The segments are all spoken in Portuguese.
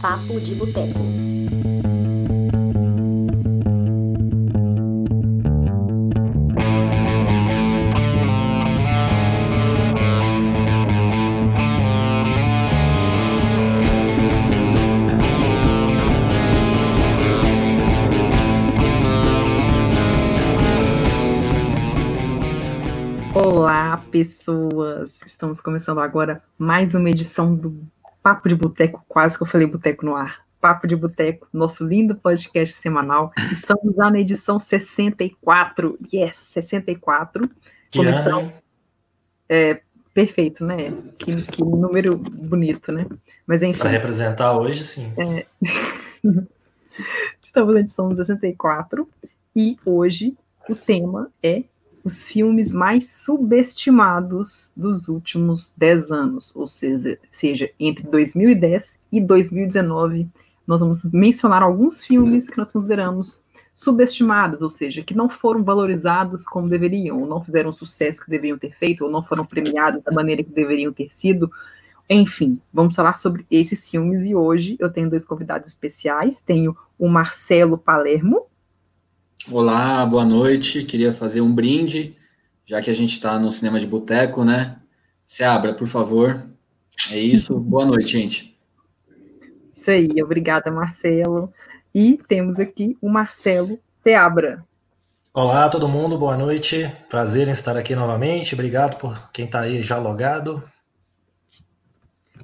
Papo de Boteco. Olá, pessoas! Estamos começando agora mais uma edição do Papo de Boteco, quase que eu falei Boteco no ar. Papo de Boteco, nosso lindo podcast semanal. Estamos já na edição 64. Yes, 64. Que hein? É, perfeito, né? Que, que número bonito, né? Mas enfim. Para representar hoje, sim. Estamos na edição 64 e hoje o tema é os filmes mais subestimados dos últimos 10 anos, ou seja, seja entre 2010 e 2019. Nós vamos mencionar alguns filmes que nós consideramos subestimados, ou seja, que não foram valorizados como deveriam, ou não fizeram o sucesso que deveriam ter feito, ou não foram premiados da maneira que deveriam ter sido. Enfim, vamos falar sobre esses filmes e hoje eu tenho dois convidados especiais. Tenho o Marcelo Palermo. Olá, boa noite. Queria fazer um brinde, já que a gente está no cinema de boteco, né? Se abra, por favor. É isso. Boa noite, gente. Isso aí, obrigada, Marcelo. E temos aqui o Marcelo Seabra. Olá, todo mundo, boa noite. Prazer em estar aqui novamente. Obrigado por quem está aí já logado.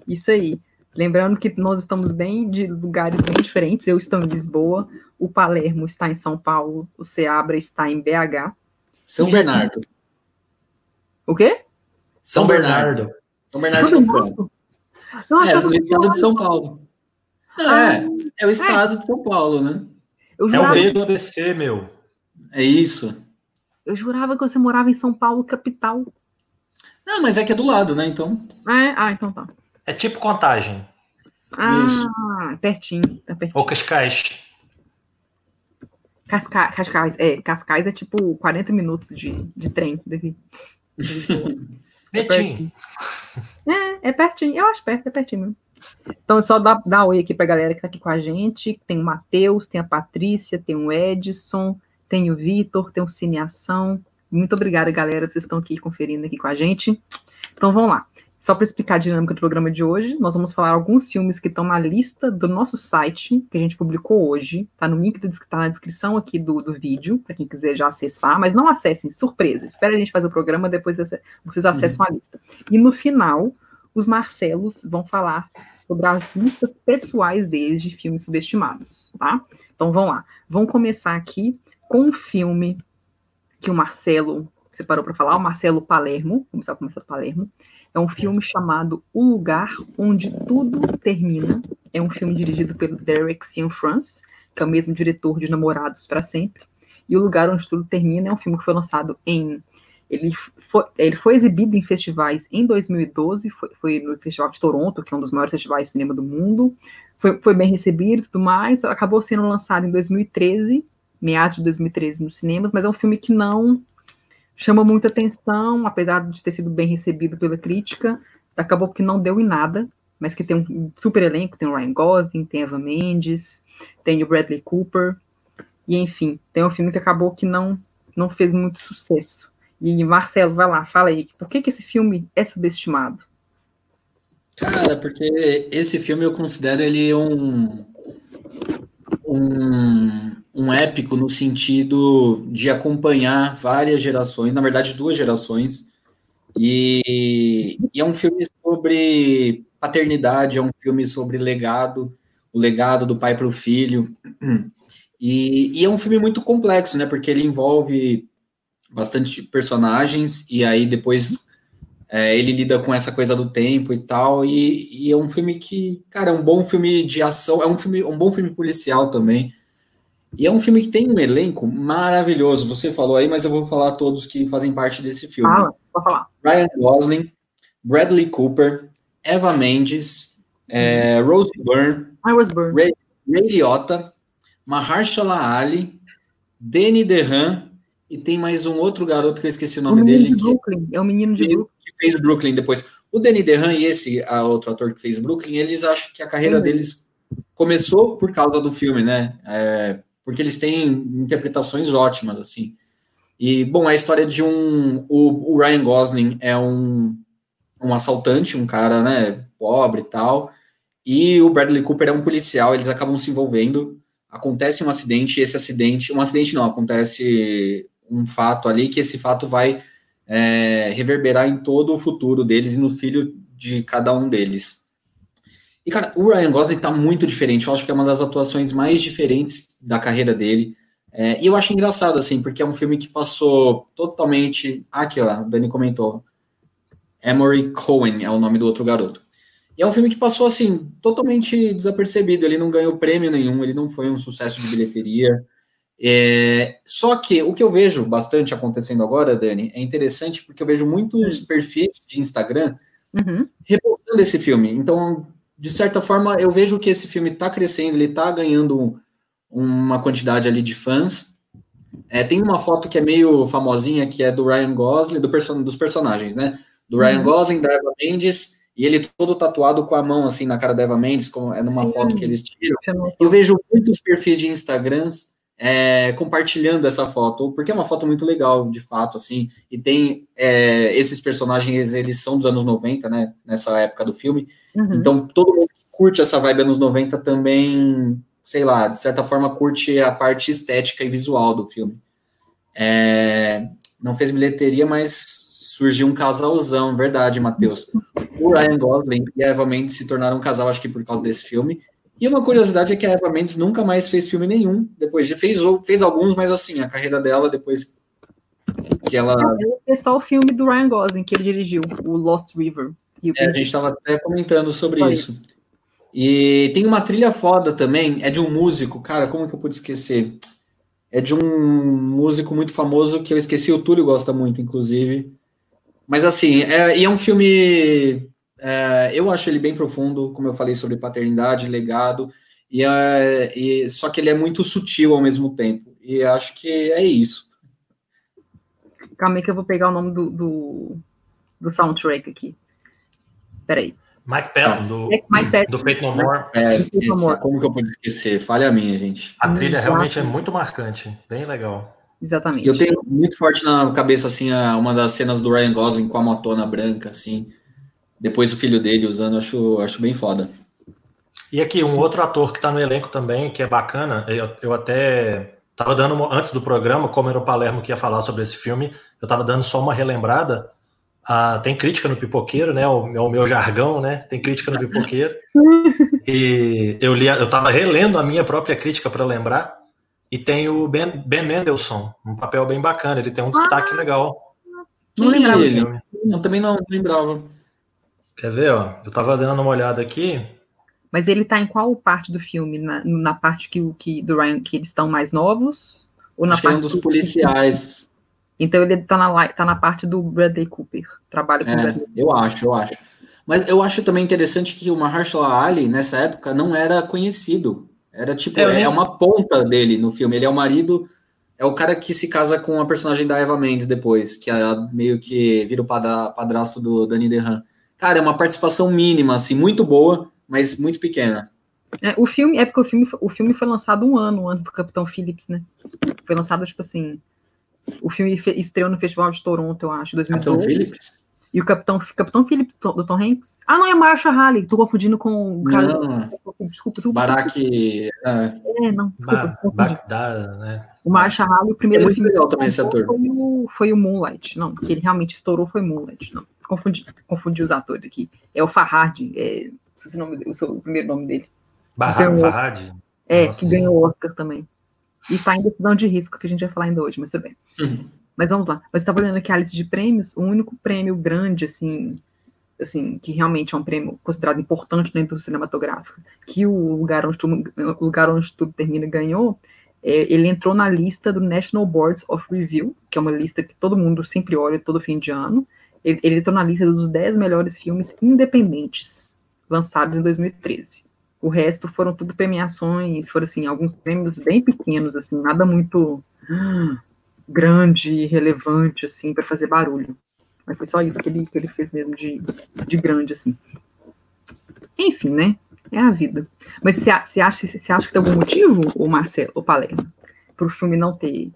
Isso aí. Lembrando que nós estamos bem de lugares bem diferentes. Eu estou em Lisboa, o Palermo está em São Paulo, o Seabra está em BH. São Bernardo. O quê? São Bernardo. São Bernardo São do Campo. Bernardo? Eu É, achava no que estado de São Paulo. Não, Ah, é, é o estado de São Paulo, né? Eu É o B do ABC, meu. É isso. eu jurava que você morava em São Paulo, capital. Não, mas é que é do lado, né? Então, Ah, é? Ah, então tá. É tipo contagem. Isso. Ah, pertinho, tá pertinho. Ou Cascais. Casca... Cascais, é, Cascais é tipo 40 minutos de, de trem daqui. Netinho. É, é pertinho, eu acho perto, é pertinho mesmo. Então, só dá, dá oi aqui pra galera que tá aqui com a gente. Tem o Matheus, tem a Patrícia, tem o Edson, tem o Vitor, tem o Cineação. Muito obrigada, galera, vocês estão aqui conferindo aqui com a gente. Então, vamos lá. Só para explicar a dinâmica do programa de hoje, nós vamos falar alguns filmes que estão na lista do nosso site, que a gente publicou hoje. Tá no link, do, tá na descrição aqui do, do vídeo, para quem quiser já acessar. Mas não acessem, surpresa. Espera a gente fazer o programa, depois vocês acessam a lista. E no final, os Marcelos vão falar sobre as listas pessoais deles de filmes subestimados, tá? Então vamos lá. Vamos começar aqui com um filme que o Marcelo separou para falar, o Marcelo Palermo, vamos começar com o Marcelo Palermo. É um filme chamado O Lugar Onde Tudo Termina. É um filme dirigido pelo Derek Cianfrance, que é o mesmo diretor de Namorados para Sempre. E O Lugar Onde Tudo Termina é um filme que foi lançado em ele foi, ele foi exibido em festivais em 2012, foi, foi, no Festival de Toronto, que é um dos maiores festivais de cinema do mundo. Foi, foi bem recebido e tudo mais. Acabou sendo lançado em 2013, meados de 2013 nos cinemas, mas é um filme que não chama muita atenção, apesar de ter sido bem recebido pela crítica. Acabou que não deu em nada, mas que tem um super elenco: tem o Ryan Gosling, tem Eva Mendes, tem o Bradley Cooper. E enfim, tem um filme que acabou que não, não fez muito sucesso. E Marcelo, vai lá, fala aí, por que, que esse filme é subestimado? Cara, porque esse filme eu considero ele um, um, um épico no sentido de acompanhar várias gerações, na verdade duas gerações, e, e é um filme sobre paternidade, é um filme sobre legado, o legado do pai para o filho, e, e é um filme muito complexo, né, porque ele envolve bastante personagens, e aí depois é, ele lida com essa coisa do tempo e tal, e, e, é um filme que, cara, é um bom filme de ação, é um filme, um bom filme policial também, e é um filme que tem um elenco maravilhoso, você falou aí, mas eu vou falar todos que fazem parte desse filme. Fala, falar. Ryan Gosling, Bradley Cooper, Eva Mendes, é, Rose Byrne, I was. Ray, Ray Liotta, Mahershala Ali, Danny DeHaan, e tem mais um outro garoto que eu esqueci o O nome menino dele, de que, Brooklyn, é o menino de que- Brooklyn. que fez Brooklyn depois. O Danny DeHaan e esse a outro ator que fez Brooklyn, eles acham que a carreira Sim. deles começou por causa do filme, né? É, porque eles têm interpretações ótimas, assim. E, bom, a história de um. O, o Ryan Gosling é um, um assaltante, um cara, né, pobre e tal. E o Bradley Cooper é um policial, eles acabam se envolvendo. Acontece um acidente, e esse acidente. Um acidente não, acontece um fato ali, que esse fato vai é, reverberar em todo o futuro deles e no filho de cada um deles. E, cara, o Ryan Gosling tá muito diferente. Eu acho que é uma das atuações mais diferentes da carreira dele. É, e eu acho engraçado, assim, porque é um filme que passou totalmente. Ah, aqui, ó, a Dani comentou. Emory Cohen é o nome do outro garoto. E é um filme que passou, assim, totalmente desapercebido. Ele não ganhou prêmio nenhum, ele não foi um sucesso de bilheteria. É, só que o que eu vejo bastante acontecendo agora, Dani, é interessante porque eu vejo muitos hum. perfis de Instagram uhum. repostando esse filme. Então, de certa forma, eu vejo que esse filme está crescendo, ele está ganhando uma quantidade ali de fãs. É, tem uma foto que é meio famosinha, que é do Ryan Gosling, do person dos personagens, né? Do Ryan uhum. Gosling, da Eva Mendes, e ele todo tatuado com a mão, assim, na cara da Eva Mendes, como é numa Sim. foto que eles tiram. Eu vejo muitos perfis de Instagrams é, compartilhando essa foto, porque é uma foto muito legal, de fato, assim, e tem é, esses personagens, eles são dos anos 90, né, nessa época do filme, uhum. então todo mundo que curte essa vibe anos 90 também, sei lá, de certa forma curte a parte estética e visual do filme. É, não fez bilheteria, mas surgiu um casalzão, verdade, Matheus. O Ryan Gosling e a Eva Mendes se tornaram um casal, acho que por causa desse filme, e uma curiosidade é que a Eva Mendes nunca mais fez filme nenhum. Depois de fez, fez alguns, mas assim, a carreira dela, depois que ela. É só o filme do Ryan Gosling que ele dirigiu, o Lost River. É, a gente estava até comentando sobre Foi. isso. E tem uma trilha foda também, é de um músico, cara, como que eu pude esquecer? É de um músico muito famoso que eu esqueci, o Túlio gosta muito, inclusive. Mas assim, é, e é um filme é, eu acho ele bem profundo, como eu falei sobre paternidade, legado, e, é, e, só que ele é muito sutil ao mesmo tempo. E acho que é isso. Calma aí que eu vou pegar o nome do, do, do soundtrack aqui. Peraí. Mike Patton, do, é Mike Patton. do Fate No More. É, esse, como que eu pude esquecer? Falha a minha, gente. A trilha realmente é muito marcante, bem legal. Exatamente. Eu tenho muito forte na cabeça, assim, uma das cenas do Ryan Gosling com a motona branca, assim, depois o filho dele usando, acho, acho bem foda. E aqui, um outro ator que está no elenco também, que é bacana, eu, eu até estava dando, antes do programa, como era o Palermo que ia falar sobre esse filme, eu estava dando só uma relembrada. Ah, tem crítica no Pipoqueiro, né? O, o meu jargão, né? Tem crítica no Pipoqueiro. e eu li, eu estava relendo a minha própria crítica para lembrar. E tem o Ben, ben Mendelssohn, um papel bem bacana. Ele tem um destaque ah, legal. Não lembrava ele. Eu também não lembrava. Quer ver, ó? Eu tava dando uma olhada aqui. Mas ele tá em qual parte do filme? Na, na parte que, que, do Ryan, que eles estão mais novos? Ou na Acho parte é um dos policiais. Então ele tá na, tá na parte do Bradley Cooper. Trabalha com é, o Bradley Cooper. Eu acho, eu acho. Mas eu acho também interessante que o Mahershala Ali, nessa época, não era conhecido. Era tipo, é, é uma ponta dele no filme. Ele é o marido, é o cara que se casa com a personagem da Eva Mendes depois, que é meio que vira o padrasto do Danny DeHaan. Cara, é uma participação mínima, assim, muito boa, mas muito pequena. É, o filme, é porque o filme, o filme foi lançado um ano antes do Capitão Phillips, né? Foi lançado, tipo assim. O filme estreou no Festival de Toronto, eu acho, 2012. Capitão Phillips? E o Capitão, Capitão Phillips, do Tom Hanks. Ah, não, é Marsha Halley. Tô confundindo com o cara. Não. Desculpa, desculpa. Barack. É, é não, desculpa. Bagdad, né? O Marsha Halley, o primeiro. É muito legal também esse ator. Foi o, foi o Moonlight. Não, que ele realmente estourou foi Moonlight. Não confundi, confundi os atores aqui. É o Farhad, é, o, nome, o, o primeiro nome dele. Barra, Farhad? É, Nossa, que ganhou o Oscar também. E tá em decisão de risco, que a gente vai falar ainda hoje, mas tudo bem. Uhum. Mas vamos lá. Mas estava olhando aqui a lista de prêmios, o único prêmio grande, assim, assim, que realmente é um prêmio considerado importante na indústria cinematográfica, que o lugar onde tudo, o lugar onde tudo termina ganhou, é, ele entrou na lista do National Boards of Review, que é uma lista que todo mundo sempre olha todo fim de ano, ele, ele entrou na lista dos 10 melhores filmes independentes lançados em 2013. O resto foram tudo premiações, foram assim, alguns prêmios bem pequenos, assim, nada muito grande e relevante, assim, para fazer barulho. Mas foi só isso que ele, que ele fez mesmo de, de grande, assim. Enfim, né? É a vida. Mas você acha, acha que tem algum motivo, o Marcelo, o Palermo, para o filme não ter.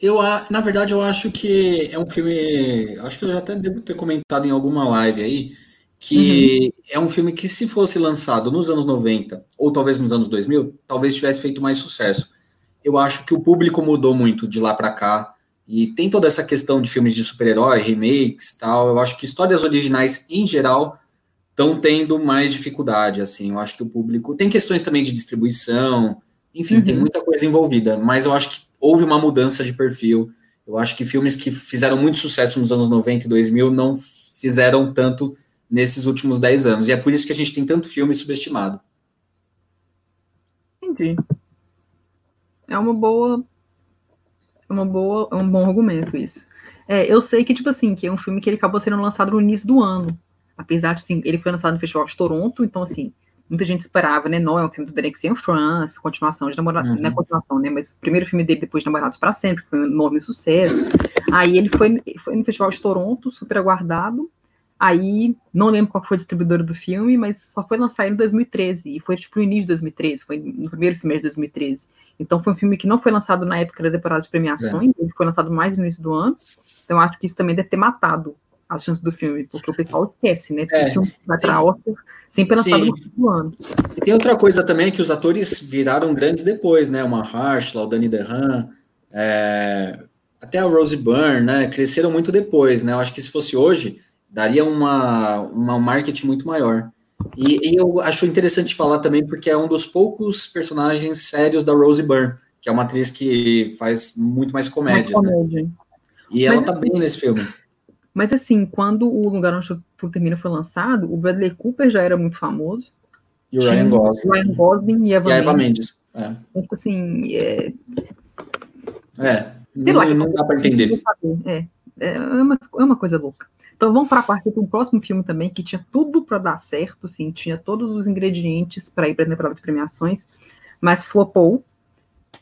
Eu, na verdade, eu acho que é um filme. Acho que eu já até devo ter comentado em alguma live aí. Que uhum. é um filme que, se fosse lançado nos anos 90, ou talvez nos anos 2000, talvez tivesse feito mais sucesso. Eu acho que o público mudou muito de lá para cá. E tem toda essa questão de filmes de super-herói, remakes tal. Eu acho que histórias originais, em geral, estão tendo mais dificuldade, assim. Eu acho que o público tem questões também de distribuição, enfim, uhum. tem muita coisa envolvida, mas eu acho que houve uma mudança de perfil. Eu acho que filmes que fizeram muito sucesso nos anos 90 e 2000 não fizeram tanto nesses últimos 10 anos. E é por isso que a gente tem tanto filme subestimado. Entendi. É uma boa é uma boa, é um bom argumento isso. É, eu sei que tipo assim, que é um filme que ele acabou sendo lançado no início do ano. Apesar de, assim, ele foi lançado no Festival de Toronto, então, assim, muita gente esperava, né? Não é um filme do Derek em France, continuação de Namorados, uhum. não é continuação, né? Mas o primeiro filme dele depois de Namorados para Sempre, que foi um enorme sucesso. Aí ele foi, foi no Festival de Toronto, super aguardado. Aí, não lembro qual foi a distribuidora do filme, mas só foi lançado em 2013, e foi tipo no início de 2013, foi no primeiro semestre de 2013. Então foi um filme que não foi lançado na época da temporada de premiações, é. ele foi lançado mais no início do ano. Então acho que isso também deve ter matado as chances do filme, porque o pessoal esquece, né? Porque é, o filme vai para Oscar sempre lançado no do ano. E tem outra coisa também que os atores viraram grandes depois, né? Uma Harshla, o Danny DeHaan, é, até a Rosie Byrne, né? Cresceram muito depois, né? Eu acho que se fosse hoje, daria uma, uma marketing muito maior. E, e, eu acho interessante falar também porque é um dos poucos personagens sérios da Rosie Byrne, que é uma atriz que faz muito mais comédias. Mais comédia. né? E ela tá bem nesse filme. Mas assim, quando o Lugar Onde Tudo Termina foi lançado, o Bradley Cooper já era muito famoso. E o Ryan Gosling. Ryan Gosling e, Eva, e a Eva Mendes. É. Então, assim, é... É, não, lá, não dá para entender. É, é, uma, é uma coisa louca. Então vamos para a parte do próximo filme também, que tinha tudo para dar certo, sim, tinha todos os ingredientes para ir para a temporada de premiações, mas flopou,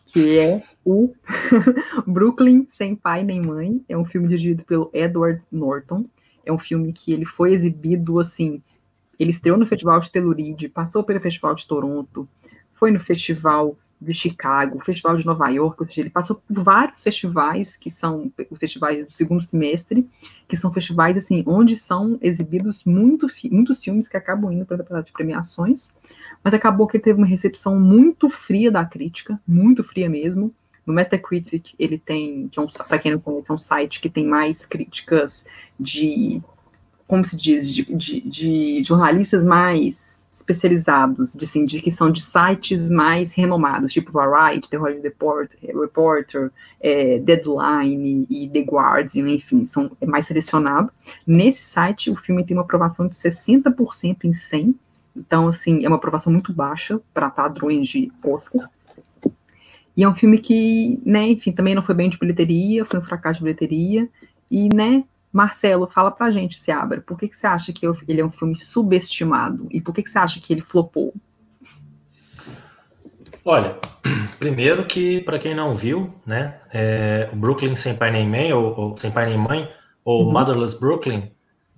que é o Brooklyn Sem Pai Nem Mãe. É um filme dirigido pelo Edward Norton. É um filme que ele foi exibido assim. Ele estreou no Festival de Telluride, passou pelo Festival de Toronto, foi no Festival de Chicago, Festival de Nova York, ou seja, ele passou por vários festivais que são os festivais do segundo semestre, que são festivais assim onde são exibidos muito, muitos filmes que acabam indo para a de premiações mas acabou que ele teve uma recepção muito fria da crítica, muito fria mesmo. No Metacritic, ele tem, que é um, para quem não conhece, é um site que tem mais críticas de, como se diz, de, de, de jornalistas mais especializados, de, assim, de que são de sites mais renomados, tipo Variety, The Hollywood Reporter, é, Deadline e The Guardian, enfim, são mais selecionado. Nesse site, o filme tem uma aprovação de 60% em 100, então, assim, é uma aprovação muito baixa para padrões de Oscar. E é um filme que, né, enfim, também não foi bem de bilheteria, foi um fracasso de bilheteria. E, né, Marcelo, fala pra gente, Seabra, por que, que você acha que ele é um filme subestimado? E por que, que você acha que ele flopou? Olha, primeiro que, para quem não viu, né, é, o Brooklyn Sem Pai Nem Mãe, ou, ou Sem Pai Nem Mãe, ou uhum. Motherless Brooklyn,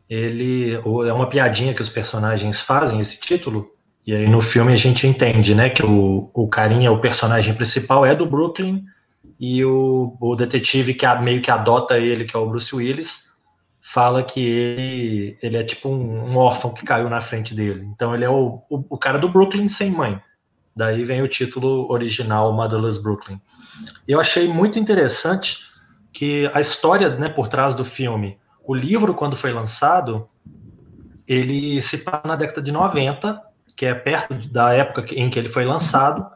ele é uma piadinha que os personagens fazem esse título e aí no filme a gente entende, né, que o, o carinha, o personagem principal é do Brooklyn e o, o detetive que a, meio que adota ele, que é o Bruce Willis, fala que ele, ele é tipo um, um órfão que caiu na frente dele. Então ele é o, o, o, cara do Brooklyn sem mãe. Daí vem o título original, Motherless Brooklyn. Eu achei muito interessante que a história né, por trás do filme o livro, quando foi lançado, ele se passa na década de 90, que é perto da época em que ele foi lançado.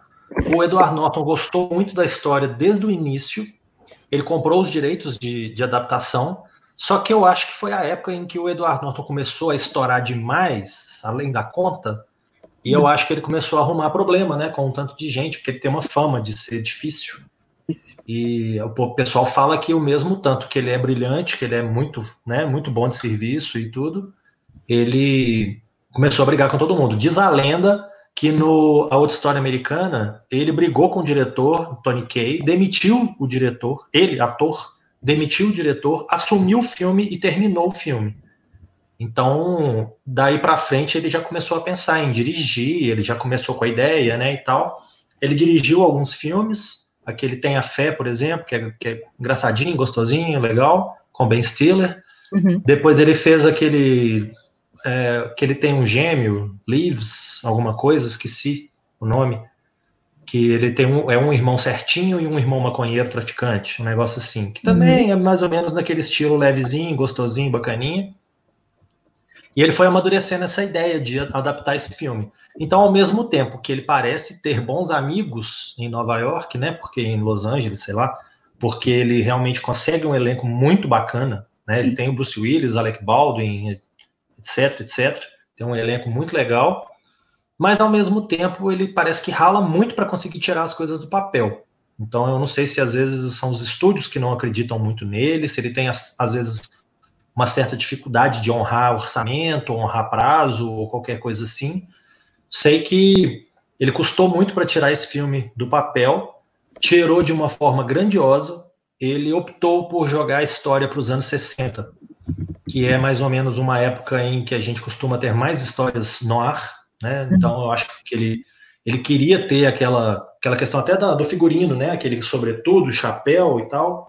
O Edward Norton gostou muito da história desde o início. Ele comprou os direitos de, de adaptação. Só que eu acho que foi a época em que o Edward Norton começou a estourar demais, além da conta. E eu acho que ele começou a arrumar problema, né, com um tanto de gente, porque ele tem uma fama de ser difícil. E o pessoal fala que o mesmo tanto que ele é brilhante, que ele é muito, né, muito bom de serviço e tudo, ele começou a brigar com todo mundo. Diz a lenda que no A Outra História Americana, ele brigou com o diretor, Tony Kaye, demitiu o diretor, ele, ator, demitiu o diretor, assumiu o filme e terminou o filme. Então, daí para frente ele já começou a pensar em dirigir, ele já começou com a ideia, né, e tal. Ele dirigiu alguns filmes, aquele Tem a Fé, por exemplo, que é, que é engraçadinho, gostosinho, legal, com Ben Stiller. Uhum. Depois ele fez aquele é, que ele tem um gêmeo, Leaves, alguma coisa, esqueci o nome, que ele tem um, é um irmão certinho e um irmão maconheiro traficante, um negócio assim, que também uhum. é mais ou menos naquele estilo levezinho, gostosinho, bacaninha. E ele foi amadurecendo essa ideia de adaptar esse filme. Então, ao mesmo tempo que ele parece ter bons amigos em Nova York, né? Porque em Los Angeles, sei lá, porque ele realmente consegue um elenco muito bacana, né? Ele tem o Bruce Willis, Alec Baldwin, etc, etc. Tem um elenco muito legal, mas ao mesmo tempo ele parece que rala muito para conseguir tirar as coisas do papel. Então eu não sei se às vezes são os estúdios que não acreditam muito nele, se ele tem às vezes uma certa dificuldade de honrar orçamento, honrar prazo ou qualquer coisa assim. Sei que ele custou muito para tirar esse filme do papel, tirou de uma forma grandiosa. Ele optou por jogar a história para os anos 60, que é mais ou menos uma época em que a gente costuma ter mais histórias no ar, né? Então eu acho que ele, ele queria ter aquela, aquela questão até da, do figurino, né? Aquele sobretudo, chapéu e tal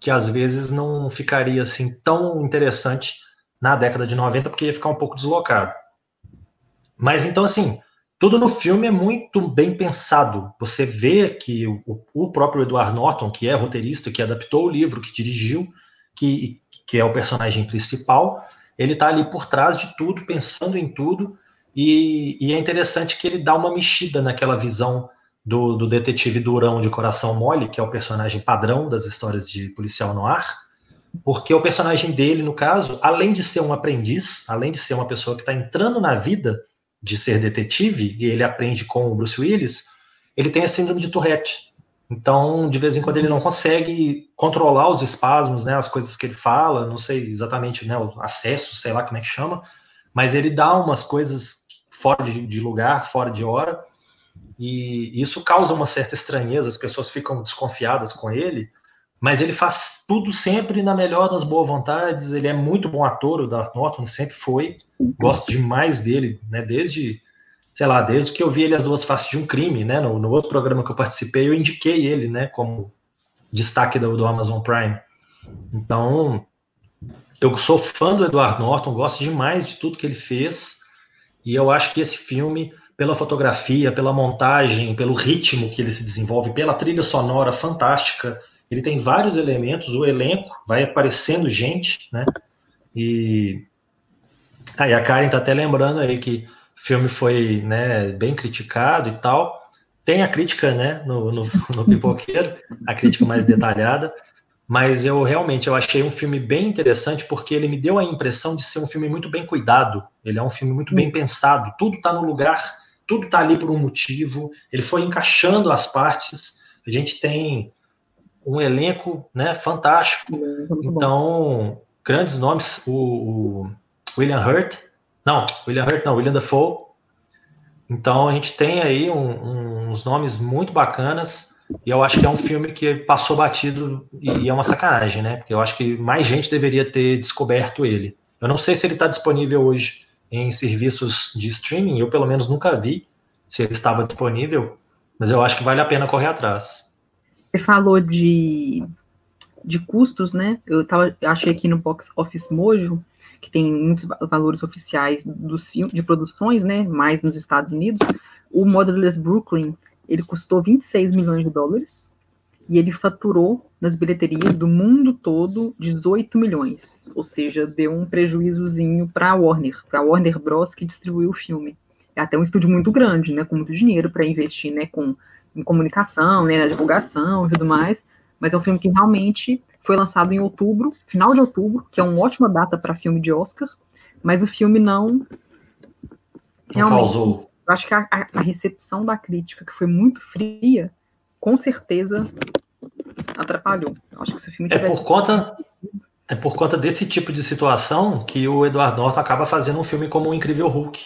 que às vezes não ficaria assim tão interessante na década de 90, porque ia ficar um pouco deslocado. Mas então, assim, tudo no filme é muito bem pensado. Você vê que o, o próprio Edward Norton, que é roteirista, que adaptou o livro, que dirigiu, que, que é o personagem principal, ele está ali por trás de tudo, pensando em tudo, e, e, é interessante que ele dá uma mexida naquela visão do, do detetive Durão de Coração Mole, que é o personagem padrão das histórias de policial no ar, porque o personagem dele, no caso, além de ser um aprendiz, além de ser uma pessoa que está entrando na vida de ser detetive, e ele aprende com o Bruce Willis, ele tem a síndrome de Tourette. Então, de vez em quando, ele não consegue controlar os espasmos, né, as coisas que ele fala, não sei exatamente né, o acesso, sei lá como é que chama, mas ele dá umas coisas fora de, de lugar, fora de hora, e isso causa uma certa estranheza, as pessoas ficam desconfiadas com ele, mas ele faz tudo sempre na melhor das boas vontades, ele é muito bom ator, o Darth Norton sempre foi, gosto demais dele, né, desde, sei lá, desde que eu vi ele As Duas Faces de um Crime, né, no, no outro programa que eu participei, eu indiquei ele, né, como destaque do, do Amazon Prime. Então, eu sou fã do Edward Norton, gosto demais de tudo que ele fez, e eu acho que esse filme pela fotografia, pela montagem, pelo ritmo que ele se desenvolve, pela trilha sonora fantástica. Ele tem vários elementos, o elenco vai aparecendo gente, né? E aí a Karen tá até lembrando aí que o filme foi, né, bem criticado e tal. Tem a crítica, né, no, no, no Pipoqueiro, a crítica mais detalhada, mas eu realmente eu achei um filme bem interessante porque ele me deu a impressão de ser um filme muito bem cuidado. Ele é um filme muito bem pensado, tudo está no lugar tudo está ali por um motivo, ele foi encaixando as partes, a gente tem um elenco né, fantástico, então, grandes nomes, o, o, William Hurt, não, William Hurt não, William Dafoe, então a gente tem aí um, uns nomes muito bacanas, e eu acho que é um filme que passou batido e é uma sacanagem, né? Porque eu acho que mais gente deveria ter descoberto ele. Eu não sei se ele está disponível hoje em serviços de streaming, eu pelo menos nunca vi se ele estava disponível, mas eu acho que vale a pena correr atrás. Você falou de, de custos, né? Eu tava, achei aqui no Box Office Mojo, que tem muitos valores oficiais dos de produções, né? Mais nos Estados Unidos. O Motherless Brooklyn, ele custou 26 milhões de dólares e ele faturou nas bilheterias do mundo todo 18 milhões, ou seja, deu um prejuízozinho para a Warner, para a Warner Bros que distribuiu o filme. É até um estúdio muito grande, né, com muito dinheiro para investir, né, com em comunicação, né, na divulgação e tudo mais, mas é um filme que realmente foi lançado em outubro, final de outubro, que é uma ótima data para filme de Oscar, mas o filme não realmente, causou. Eu acho que a, a recepção da crítica, que foi muito fria, com certeza atrapalhou. Eu acho que se o filme é por conta é por conta desse tipo de situação que o Eduardo Norton acaba fazendo um filme como o Incrível Hulk,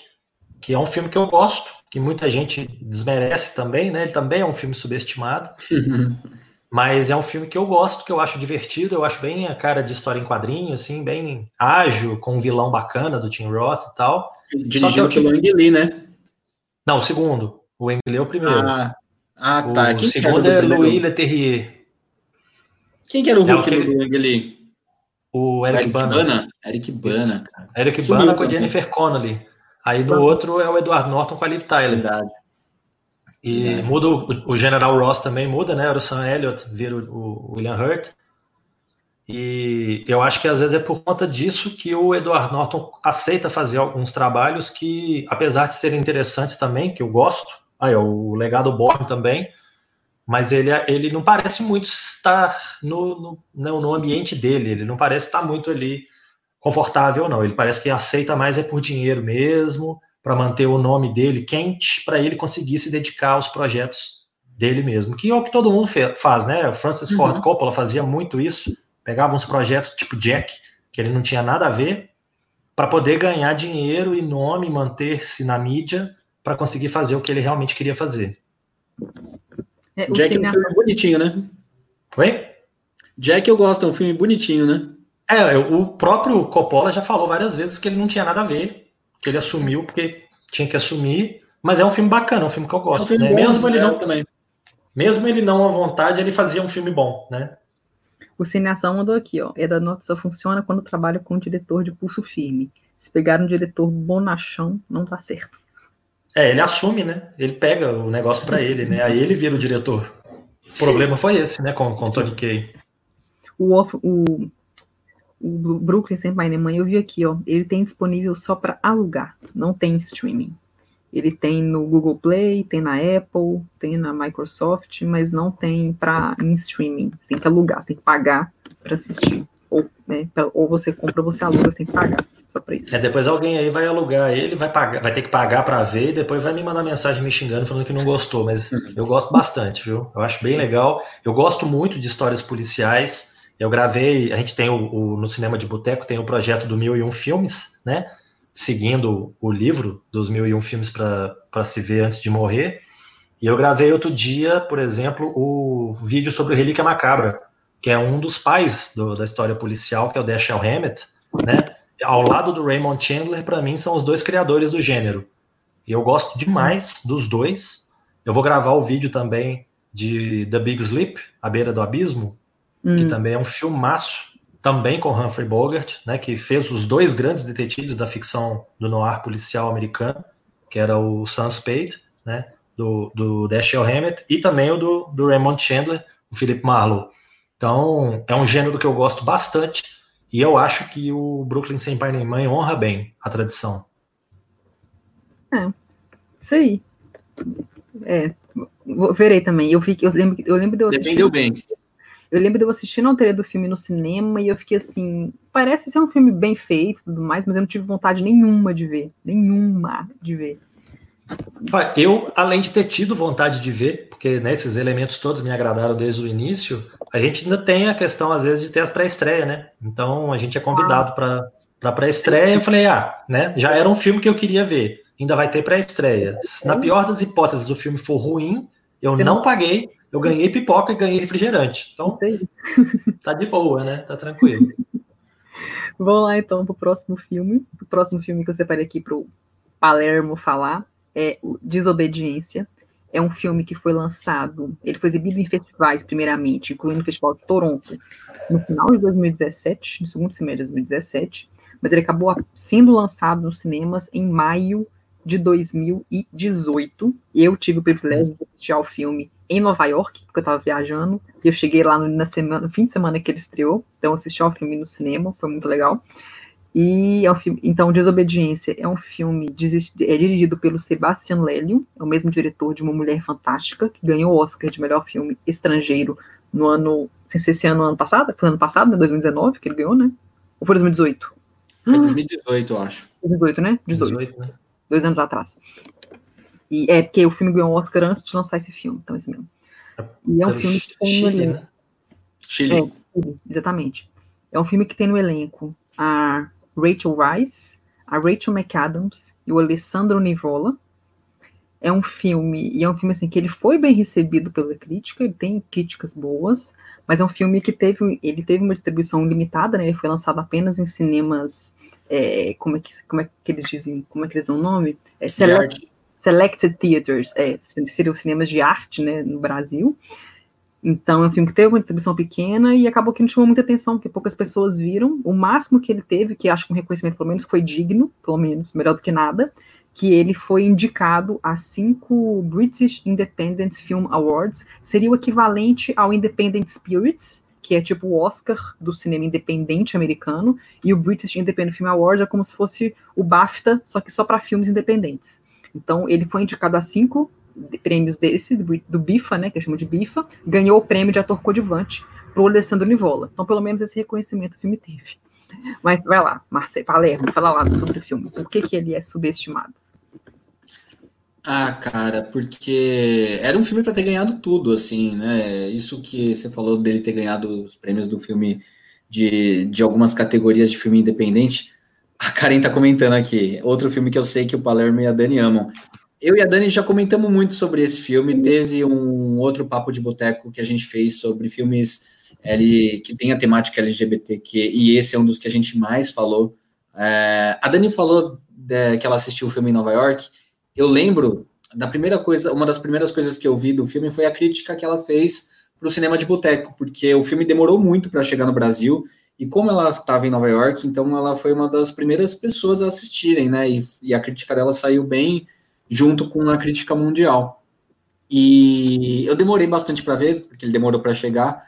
que é um filme que eu gosto, que muita gente desmerece também, né? Ele também é um filme subestimado. Mas é um filme que eu gosto, que eu acho divertido, eu acho bem a cara de história em quadrinho, assim, bem ágil, com um vilão bacana do Tim Roth e tal. Dirigido pelo Ang Lee, né? Não, o segundo. O Ang Lee é o primeiro. Ah, ah tá. O Quem segundo é Louis Leterrier. Quem que era o Hulk é do Ang Lee? O Eric, Eric Bana. Bana. Eric Bana, cara. Eric Sumiu, Bana com a Jennifer Connelly. Aí no outro é o Edward Norton com a Liv Tyler. Verdade. E muda o, o, General Ross também muda, né? Era o Sam Elliott, vira o, o, William Hurt. E eu acho que às vezes é por conta disso que o Edward Norton aceita fazer alguns trabalhos que, apesar de serem interessantes também, que eu gosto, aí o Legado Born também, mas ele, ele não parece muito estar no, no, no ambiente dele, ele não parece estar muito ali confortável, não. Ele parece que aceita mais é por dinheiro mesmo, para manter o nome dele quente, para ele conseguir se dedicar aos projetos dele mesmo, que é o que todo mundo faz, né? O Francis uhum. Ford Coppola fazia muito isso, pegava uns projetos tipo Jack, que ele não tinha nada a ver, para poder ganhar dinheiro e nome, manter-se na mídia, para conseguir fazer o que ele realmente queria fazer. É, Jack é um filme bonitinho, né? Oi? Jack eu gosto, é um filme bonitinho, né? É, o próprio Coppola já falou várias vezes que ele não tinha nada a ver que ele assumiu porque tinha que assumir. Mas é um filme bacana, é um filme que eu gosto. É um né? bom, mesmo ele não, também. mesmo ele não à vontade, ele fazia um filme bom, né? O Cineação mandou aqui, ó. Eda Nota só funciona quando trabalha com um diretor de pulso firme. Se pegar um diretor bonachão, não dá certo. É, ele assume, né? Ele pega o negócio para ele, né? Aí ele vira o diretor. O problema foi esse, né, com, com Tony Kay. O, o o Brooklyn Sem Pai Nem Mãe, eu vi aqui, ó, ele tem disponível só para alugar, não tem streaming. Ele tem no Google Play, tem na Apple, tem na Microsoft, mas não tem para em streaming. Você tem que alugar, você tem que pagar para assistir. Ou, né, pra, ou você compra, você aluga, você tem que pagar só para isso. É, depois alguém aí vai alugar ele, vai pagar, vai ter que pagar para ver e depois vai me mandar mensagem me xingando falando que não gostou, mas eu gosto bastante, viu? Eu acho bem legal. Eu gosto muito de histórias policiais. Eu gravei, a gente tem o, o no Cinema de Boteco, tem o projeto do Mil e Um Filmes, né? Seguindo o livro dos Mil e Um Filmes para se ver antes de morrer. E eu gravei outro dia, por exemplo, o vídeo sobre o Relíquia Macabra, que é um dos pais do, da história policial, que é o Dashiell Hammett, né? Ao lado do Raymond Chandler, para mim, são os dois criadores do gênero. E eu gosto demais dos dois. Eu vou gravar o vídeo também de The Big Sleep, A Beira do Abismo, hum. que também é um filmaço, também com Humphrey Bogart, né, que fez os dois grandes detetives da ficção do noir policial americano, que era o Sam Spade, né, do, do Dashiell Hammett, e também o do, do Raymond Chandler, o Philip Marlowe. Então, é um gênero que eu gosto bastante, e eu acho que o Brooklyn Sem Pai Nem Mãe honra bem a tradição. É, isso aí. É, verei também. Eu, fiquei, eu lembro, eu lembro de eu assistir. Defendeu bem. Eu lembro de eu assistindo a trailer do filme no cinema e eu fiquei assim, parece ser um filme bem feito e tudo mais, mas eu não tive vontade nenhuma de ver. Nenhuma de ver. Eu, além de ter tido vontade de ver, porque né, esses elementos todos me agradaram desde o início, a gente ainda tem a questão, às vezes, de ter a pré-estreia, né? Então a gente é convidado ah. para a pré-estreia. Eu falei, ah, né? Já era um filme que eu queria ver. Ainda vai ter pré-estreia. Na pior das hipóteses, o filme for ruim, eu não paguei, eu ganhei pipoca e ganhei refrigerante. Então, tá de boa, né? Tá tranquilo. Vamos lá, então, pro próximo filme. O próximo filme que eu separei aqui pro Palermo falar é Desobediência. É um filme que foi lançado, ele foi exibido em festivais, primeiramente, incluindo o Festival de Toronto, no final de 2017, no segundo semestre de 2017, mas ele acabou sendo lançado nos cinemas em maio de 2018. Eu tive o privilégio de assistir ao filme em Nova York, porque eu estava viajando, e eu cheguei lá no, na semana, no fim de semana que ele estreou, então assisti ao filme no cinema, foi muito legal. E é um filme, então, Desobediência é um filme é dirigido pelo Sebastian Lelio, é o mesmo diretor de Uma Mulher Fantástica, que ganhou o Oscar de melhor filme estrangeiro no ano, sem ser esse ano, ano passado, foi ano passado, né, 2019, que ele ganhou, né? Ou foi 2018? Foi 2018, eu acho. 2018, né? 18. 18 né? Dois anos atrás. E é porque o filme ganhou um Oscar antes de lançar esse filme, então é esse mesmo. E é um filme que tem no elenco. Né? Chile. É, exatamente. É um filme que tem no elenco a Rachel Weisz, a Rachel McAdams e o Alessandro Nivola. é um filme, e é um filme assim que ele foi bem recebido pela crítica, ele tem críticas boas, mas é um filme que teve, ele teve uma distribuição limitada, né? Ele foi lançado apenas em cinemas, é, como, é que, como é que eles dizem, como é que eles dão o nome? É, select, selected Theaters, é, seriam cinemas de arte, né, no Brasil. Então, é um filme que teve uma distribuição pequena e acabou que não chamou muita atenção, porque poucas pessoas viram. O máximo que ele teve, que acho que um reconhecimento pelo menos foi digno, pelo menos, melhor do que nada, que ele foi indicado a cinco British Independent Film Awards, seria o equivalente ao Independent Spirits, que é tipo o Oscar do cinema independente americano, e o British Independent Film Awards é como se fosse o BAFTA, só que só para filmes independentes. Então, ele foi indicado a cinco prêmios desse, do, do BIFA, né, que chama de BIFA, ganhou o prêmio de ator coadjuvante para o Alessandro Nivola. Então, pelo menos esse reconhecimento o filme teve. Mas vai lá, Marcelo Palermo, fala lá sobre o filme. Por que, que ele é subestimado? Ah, cara, porque era um filme para ter ganhado tudo, assim, né? Isso que você falou dele ter ganhado os prêmios do filme de, de algumas categorias de filme independente. A Karen tá comentando aqui. Outro filme que eu sei que o Palermo e a Dani amam. Eu e a Dani já comentamos muito sobre esse filme. Teve um outro papo de boteco que a gente fez sobre filmes L, que tem a temática LGBTQ, e esse é um dos que a gente mais falou. É, a Dani falou de, que ela assistiu o filme em Nova York eu lembro da primeira coisa, uma das primeiras coisas que eu vi do filme foi a crítica que ela fez para o cinema de boteco, porque o filme demorou muito para chegar no Brasil e como ela estava em Nova York, então ela foi uma das primeiras pessoas a assistirem, né? E, e a crítica dela saiu bem junto com a crítica mundial. E eu demorei bastante para ver, porque ele demorou para chegar.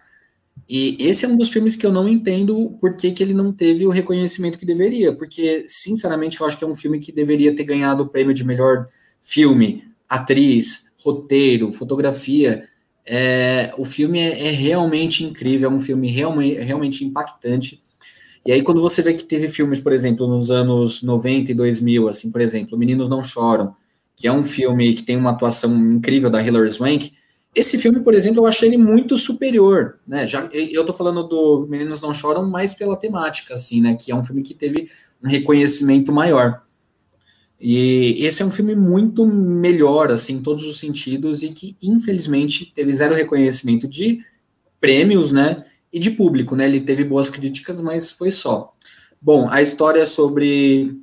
E esse é um dos filmes que eu não entendo por que, que ele não teve o reconhecimento que deveria, porque, sinceramente, eu acho que é um filme que deveria ter ganhado o prêmio de melhor filme, atriz, roteiro, fotografia. É, o filme é, é, realmente incrível, é um filme realmente, realmente impactante. E aí, quando você vê que teve filmes, por exemplo, nos anos 90 e 2000, assim, por exemplo, Meninos Não Choram, que é um filme que tem uma atuação incrível da Hilary Swank, esse filme, por exemplo, eu achei ele muito superior, né? Já eu tô falando do Meninos Não Choram mais pela temática, assim, né? Que é um filme que teve um reconhecimento maior. E esse é um filme muito melhor, assim, em todos os sentidos, e que, infelizmente, teve zero reconhecimento de prêmios, né? E de público, né? Ele teve boas críticas, mas foi só. Bom, a história é sobre.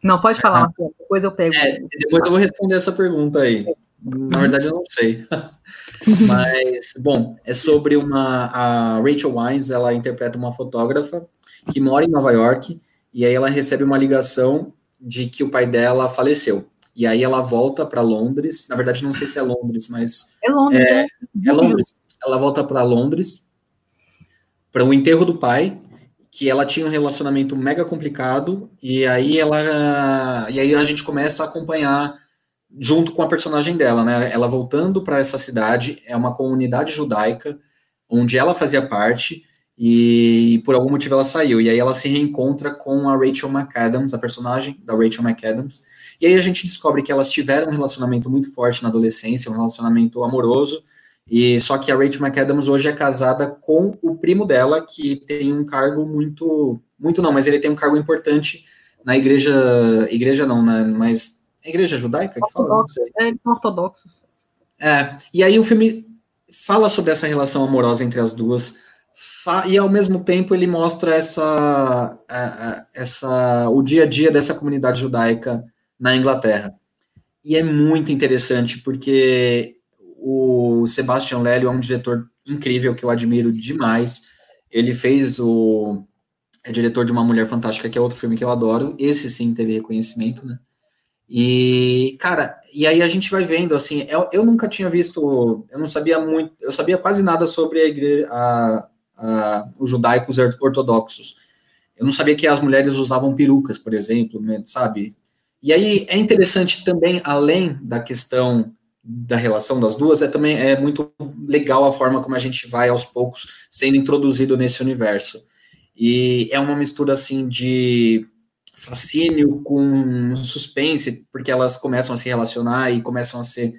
Não, pode falar, ah, depois eu pego. É, depois eu vou responder essa pergunta aí. Na verdade, eu não sei. Mas, bom, é sobre uma. A Rachel Wines, ela interpreta uma fotógrafa que mora em Nova York, e aí ela recebe uma ligação de que o pai dela faleceu. E aí ela volta para Londres. Na verdade, não sei se é Londres, mas. É Londres, é. É, é Londres. Ela volta para Londres para o enterro do pai, que ela tinha um relacionamento mega complicado, e aí ela. E aí a gente começa a acompanhar junto com a personagem dela, né? Ela voltando para essa cidade, é uma comunidade judaica onde ela fazia parte e por algum motivo ela saiu. E aí ela se reencontra com a Rachel McAdams, a personagem da Rachel McAdams. E aí a gente descobre que elas tiveram um relacionamento muito forte na adolescência, um relacionamento amoroso. E só que a Rachel McAdams hoje é casada com o primo dela, que tem um cargo muito, muito não, mas ele tem um cargo importante na igreja, igreja não, né, mas igreja judaica que fala? É, ortodoxos. É, e aí o filme fala sobre essa relação amorosa entre as duas, e ao mesmo tempo ele mostra essa, essa o dia a dia dessa comunidade judaica na Inglaterra. E é muito interessante porque o Sebastian Lelio é um diretor incrível que eu admiro demais. Ele fez o é diretor de Uma Mulher Fantástica, que é outro filme que eu adoro. Esse sim teve reconhecimento, né? E, cara, e aí a gente vai vendo, assim, eu, eu nunca tinha visto, eu não sabia muito, eu sabia quase nada sobre a igreja, a, a, os judaicos ortodoxos. Eu não sabia que as mulheres usavam perucas, por exemplo, né, sabe? E aí é interessante também, além da questão da relação das duas, é também é muito legal a forma como a gente vai aos poucos sendo introduzido nesse universo. E é uma mistura assim de fascínio com suspense, porque elas começam a se relacionar e começam a ser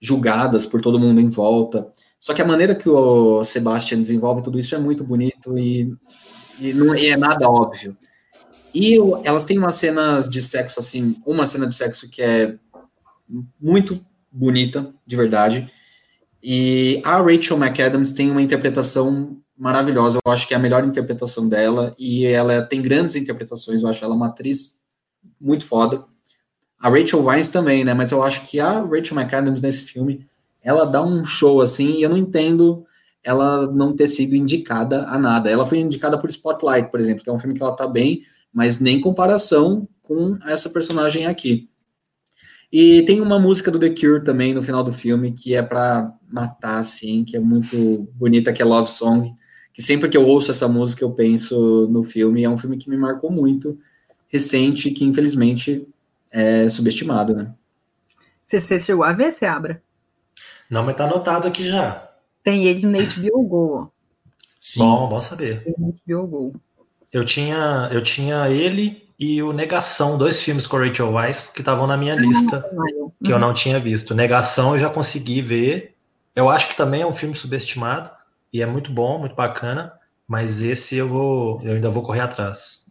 julgadas por todo mundo em volta. Só que a maneira que o Sebastian desenvolve tudo isso é muito bonito e, e não e é nada óbvio. E elas têm umas cenas de sexo, assim, uma cena de sexo que é muito bonita, de verdade. E a Rachel McAdams tem uma interpretação maravilhosa. Eu acho que é a melhor interpretação dela. E ela tem grandes interpretações. Eu acho ela uma atriz muito foda. A Rachel Weisz também, né? Mas eu acho que a Rachel McAdams nesse filme, ela dá um show assim. E eu não entendo ela não ter sido indicada a nada. Ela foi indicada por Spotlight, por exemplo, que é um filme que ela tá bem, mas nem comparação com essa personagem aqui. E tem uma música do The Cure também no final do filme que é para matar, assim, que é muito bonita, que é Love Song. Que sempre que eu ouço essa música eu penso no filme. É um filme que me marcou muito, recente, que infelizmente é subestimado, né? Você, você chegou a ver, Seabra? Não, mas tá anotado aqui já. Tem ele no HBO Go. Sim. Bom, bom saber. Tem no HBO Go. Eu tinha, eu tinha ele e o Negação, dois filmes com Rachel Weisz que estavam na minha lista, uhum. que eu não tinha visto. Negação eu já consegui ver. Eu acho que também é um filme subestimado e é muito bom, muito bacana, mas esse eu vou, eu ainda vou correr atrás.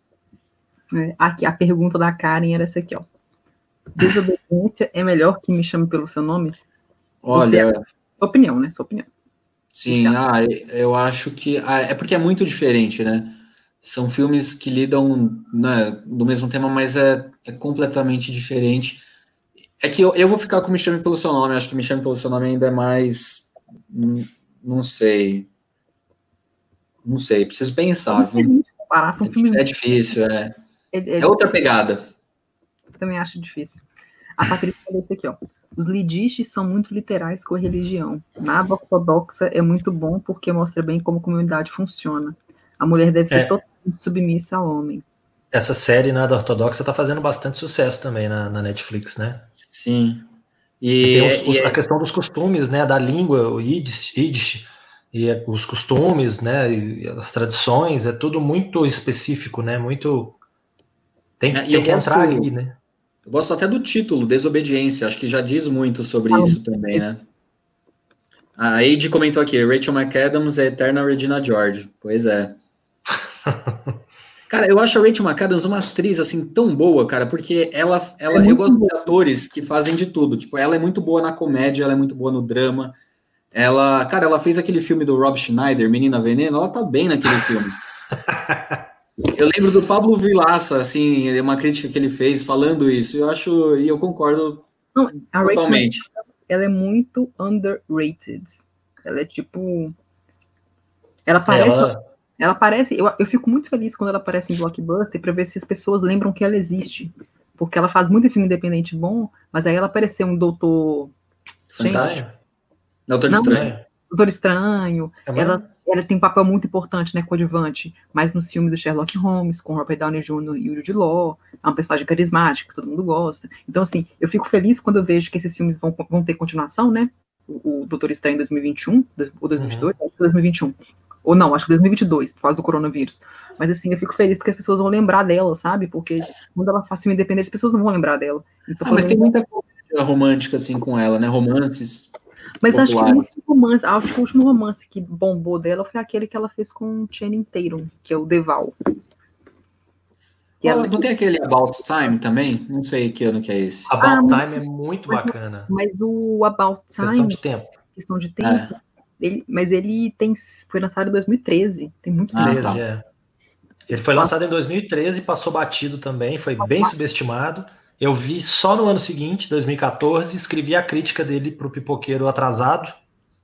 É, aqui a pergunta da Karen era essa aqui, ó. Desobediência é melhor que me chame pelo seu nome? Olha, Você, sua opinião, né? Sua opinião. Sim, ah, eu acho que ah, é porque é muito diferente, né? São filmes que lidam né, do mesmo tema, mas é, é completamente diferente. É que eu, eu vou ficar com Me Chame Pelo Seu Nome, acho que Me Chame Pelo Seu Nome ainda é mais. Não, sei. Não sei, preciso pensar. Viu? É, é difícil, é. É, é, é outra pegada. Também acho difícil. A Patrícia falou isso aqui, ó. Os lidistes são muito literais com a religião. Nada ortodoxa é muito bom porque mostra bem como a comunidade funciona. A mulher deve ser é. totalmente submissa ao homem. Essa série Nada Ortodoxa está fazendo bastante sucesso também na, na Netflix, né? Sim. E, e tem os, os, e a questão dos costumes, né? Da língua, o Yiddish, Yiddish e os costumes, né? E as tradições, é tudo muito específico, né? Muito. Tem que, é, tem que entrar ali, né? Eu gosto até do título, Desobediência, acho que já diz muito sobre ah, isso também, né? A Aide comentou aqui, Rachel McAdams é eterna Regina George. Pois é. Cara, eu acho a Rachel McAdams uma atriz assim tão boa, cara, porque ela, ela é eu gosto boa. de atores que fazem de tudo. Tipo, ela é muito boa na comédia, ela é muito boa no drama. Ela, cara, ela fez aquele filme do Rob Schneider, Menina Veneno, ela tá bem naquele filme. Eu lembro do Pablo Vilaça, assim, uma crítica que ele fez falando isso. Eu acho, e eu concordo Não, totalmente. ela é muito underrated. Ela é tipo. Ela parece. Ela, ela parece. Eu, eu fico muito feliz quando ela aparece em blockbuster para ver se as pessoas lembram que ela existe. Porque ela faz muito filme independente bom, mas aí ela apareceu um doutor. Fantástico. Doutor Estranho. Doutor Estranho. É ela ela tem um papel muito importante, né, coadjuvante, mas nos filmes do Sherlock Holmes, com Robert Downey Jr. e Jude Law, é uma personagem carismática, que todo mundo gosta. Então, assim, eu fico feliz quando eu vejo que esses filmes vão, vão ter continuação, né, o, o Doutor Estranho em 2021, ou 2022, uhum. acho que 2021, ou não, acho que 2022, por causa do coronavírus. Mas, assim, eu fico feliz porque as pessoas vão lembrar dela, sabe, porque quando ela faz filme independente, as pessoas não vão lembrar dela. Então, ah, mas tem muita coisa romântica, assim, com ela, né, romances mas acho que, o último romance, acho que o último romance que bombou dela foi aquele que ela fez com Channing Tatum, que é o Deval. ela... Não tem aquele About Time também? Não sei que ano que é esse. About ah, Time é muito mas, bacana. Mas o About Time. Questão de tempo. Questão de tempo. É. Ele, mas ele tem, foi lançado em 2013. Tem muito ah, tempo. Tá. É. Ele foi lançado em 2013, passou batido também, foi bem subestimado. Eu vi só no ano seguinte, 2014, escrevi a crítica dele para o Pipoqueiro atrasado,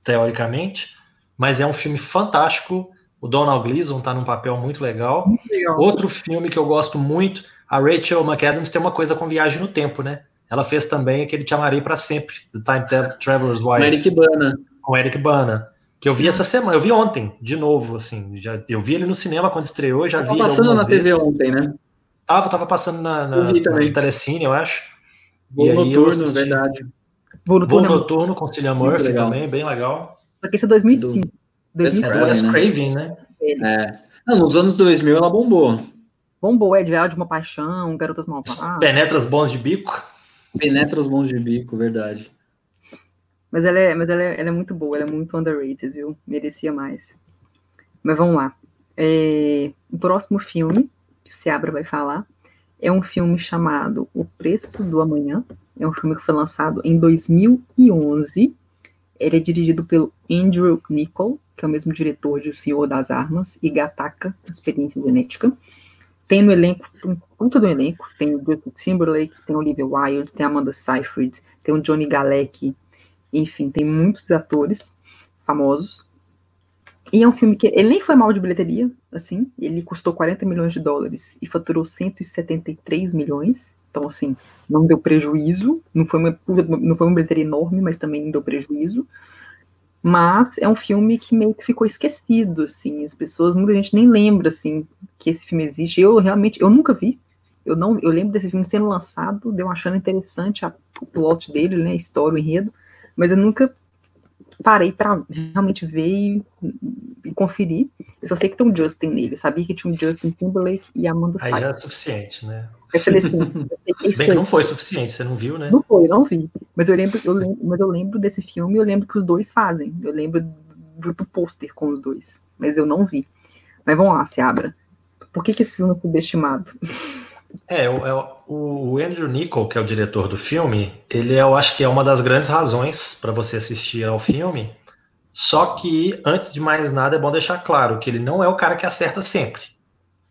teoricamente, mas é um filme fantástico. O Donald Gleason está num papel muito legal. muito legal. Outro filme que eu gosto muito, a Rachel McAdams tem uma coisa com viagem no tempo, né? Ela fez também aquele Te Amarei para Sempre, The Time Traveler's Wife. Com Eric Bana. Com Eric Bana. Que eu vi essa semana, eu vi ontem, de novo, assim. Já, eu vi ele no cinema quando estreou, já vi. passando na vezes. TV ontem, né? Tava, tava passando na, na, na Telecine, eu acho. Voo noturno, verdade. Voo noturno, Voo noturno com Cillian Murphy também, bem legal. Só que esse é 2005. Do... 2005. Wes Craven, né? É. Não, nos anos 2000 ela bombou. Bombou, é de de uma paixão, Garotas Malvadas. Penetras bons de bico. Penetras bons de bico, verdade. Mas ela é, mas ela é, ela é muito boa, ela é muito underrated, viu? Merecia mais. Mas vamos lá. É, o próximo filme que o Seabra vai falar, é um filme chamado O Preço do Amanhã, É um filme que foi lançado em 2011. Ele é dirigido pelo Andrew Niccol, que é o mesmo diretor de O Senhor das Armas e Gataca, Experiência Genética. Tem no elenco, muito do elenco, tem o Justin Timberlake, tem o Olivia Wilde, tem a Amanda Seyfried, tem o Johnny Galecki, enfim, tem muitos atores famosos. E é um filme que ele nem foi mal de bilheteria, assim, ele custou 40 milhões de dólares e faturou 173 milhões. Então, assim, não deu prejuízo, não foi uma, não foi uma bilheteria enorme, mas também não deu prejuízo. Mas é um filme que meio que ficou esquecido, assim, as pessoas, muita gente nem lembra, assim, que esse filme existe. Eu realmente, eu nunca vi, eu não, eu lembro desse filme sendo lançado, deu achando interessante a, o plot dele, né, a história, o enredo, mas eu nunca parei para realmente ver e, e, conferir. Eu só sei que tem um Justin nele. Eu sabia que tinha um Justin Timberlake e Amanda Aí já é suficiente, né? Eu falei assim. Eu Se bem que não foi suficiente, você não viu, né? Não foi, eu não vi. Mas eu lembro, eu lembro, mas eu lembro desse filme e eu lembro que os dois fazem. Eu lembro do, do pôster com os dois. Mas eu não vi. Mas vamos lá, se abra. Por que, que esse filme é subestimado? É, o, é o Andrew Niccol, que é o diretor do filme, ele é, eu acho que é uma das grandes razões para você assistir ao filme. Só que, antes de mais nada, é bom deixar claro que ele não é o cara que acerta sempre.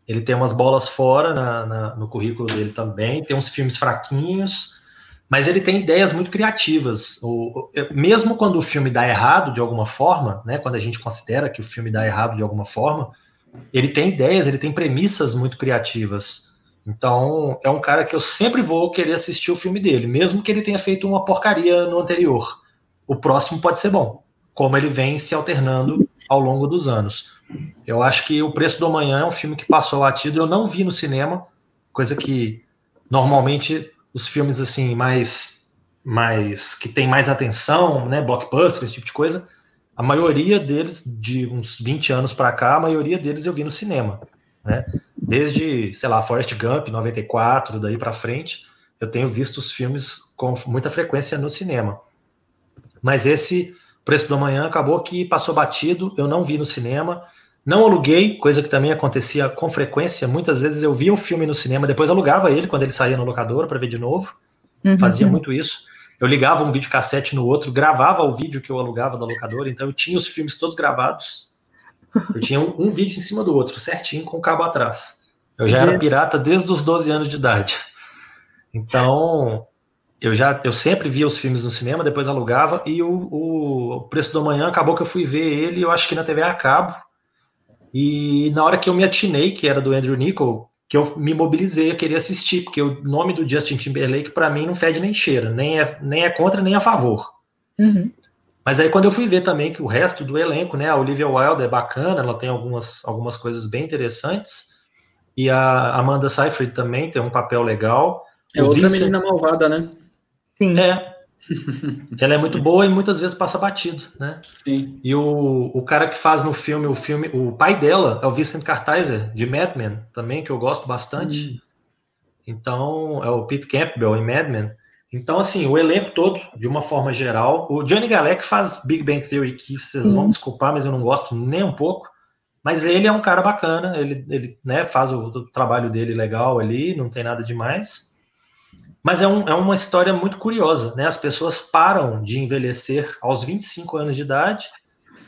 Ele tem umas bolas fora na, na, no currículo dele também, tem uns filmes fraquinhos, mas ele tem ideias muito criativas. O, mesmo quando o filme dá errado de alguma forma, né, quando a gente considera que o filme dá errado de alguma forma, ele tem ideias, ele tem premissas muito criativas. Então, é um cara que eu sempre vou querer assistir o filme dele, mesmo que ele tenha feito uma porcaria no anterior. O próximo pode ser bom, como ele vem se alternando ao longo dos anos. Eu acho que O Preço do Amanhã é um filme que passou latido, eu não vi no cinema, coisa que normalmente os filmes assim mais mais que tem mais atenção, né, blockbuster, esse tipo de coisa, a maioria deles de uns 20 anos para cá, a maioria deles eu vi no cinema, né? Desde, sei lá, Forrest Gump, 94, daí para frente, eu tenho visto os filmes com muita frequência no cinema. Mas esse Preço do Amanhã acabou que passou batido, eu não vi no cinema, não aluguei, coisa que também acontecia com frequência. Muitas vezes eu via um filme no cinema, depois alugava ele quando ele saía no locador para ver de novo. Uhum. Fazia muito isso. Eu ligava um videocassete no outro, gravava o vídeo que eu alugava da locadora, então eu tinha os filmes todos gravados eu tinha um, um, vídeo em cima do outro, certinho, com o cabo atrás. Eu já era pirata desde os 12 anos de idade. Então, eu já eu sempre via os filmes no cinema, depois alugava, e o, o, Preço do Amanhã acabou que eu fui ver ele, eu acho que na TV a cabo. E na hora que eu me atinei, que era do Andrew Niccol, que eu me mobilizei, eu queria assistir, porque o nome do Justin Timberlake, para mim, não fede nem cheira, nem é, nem é contra nem a favor. Uhum. Mas aí quando eu fui ver também que o resto do elenco, né, a Olivia Wilde é bacana, ela tem algumas, algumas coisas bem interessantes, e a Amanda Seyfried também tem um papel legal. É o outra Vincent... menina malvada, né? Sim. É. ela é muito boa e muitas vezes passa batido, né? Sim. E o, o cara que faz no filme, o filme, o pai dela é o Vincent Kartheiser, de Mad Men, também, que eu gosto bastante. Hum. Então, é o Pete Campbell em Mad Men. Então, assim, o elenco todo, de uma forma geral. O Johnny Galec faz Big Bang Theory, que vocês vão desculpar, mas eu não gosto nem um pouco. Mas ele é um cara bacana, ele, ele né, faz o, o trabalho dele legal ali, não tem nada demais. Mas é, um, é uma história muito curiosa, né? As pessoas param de envelhecer aos 25 anos de idade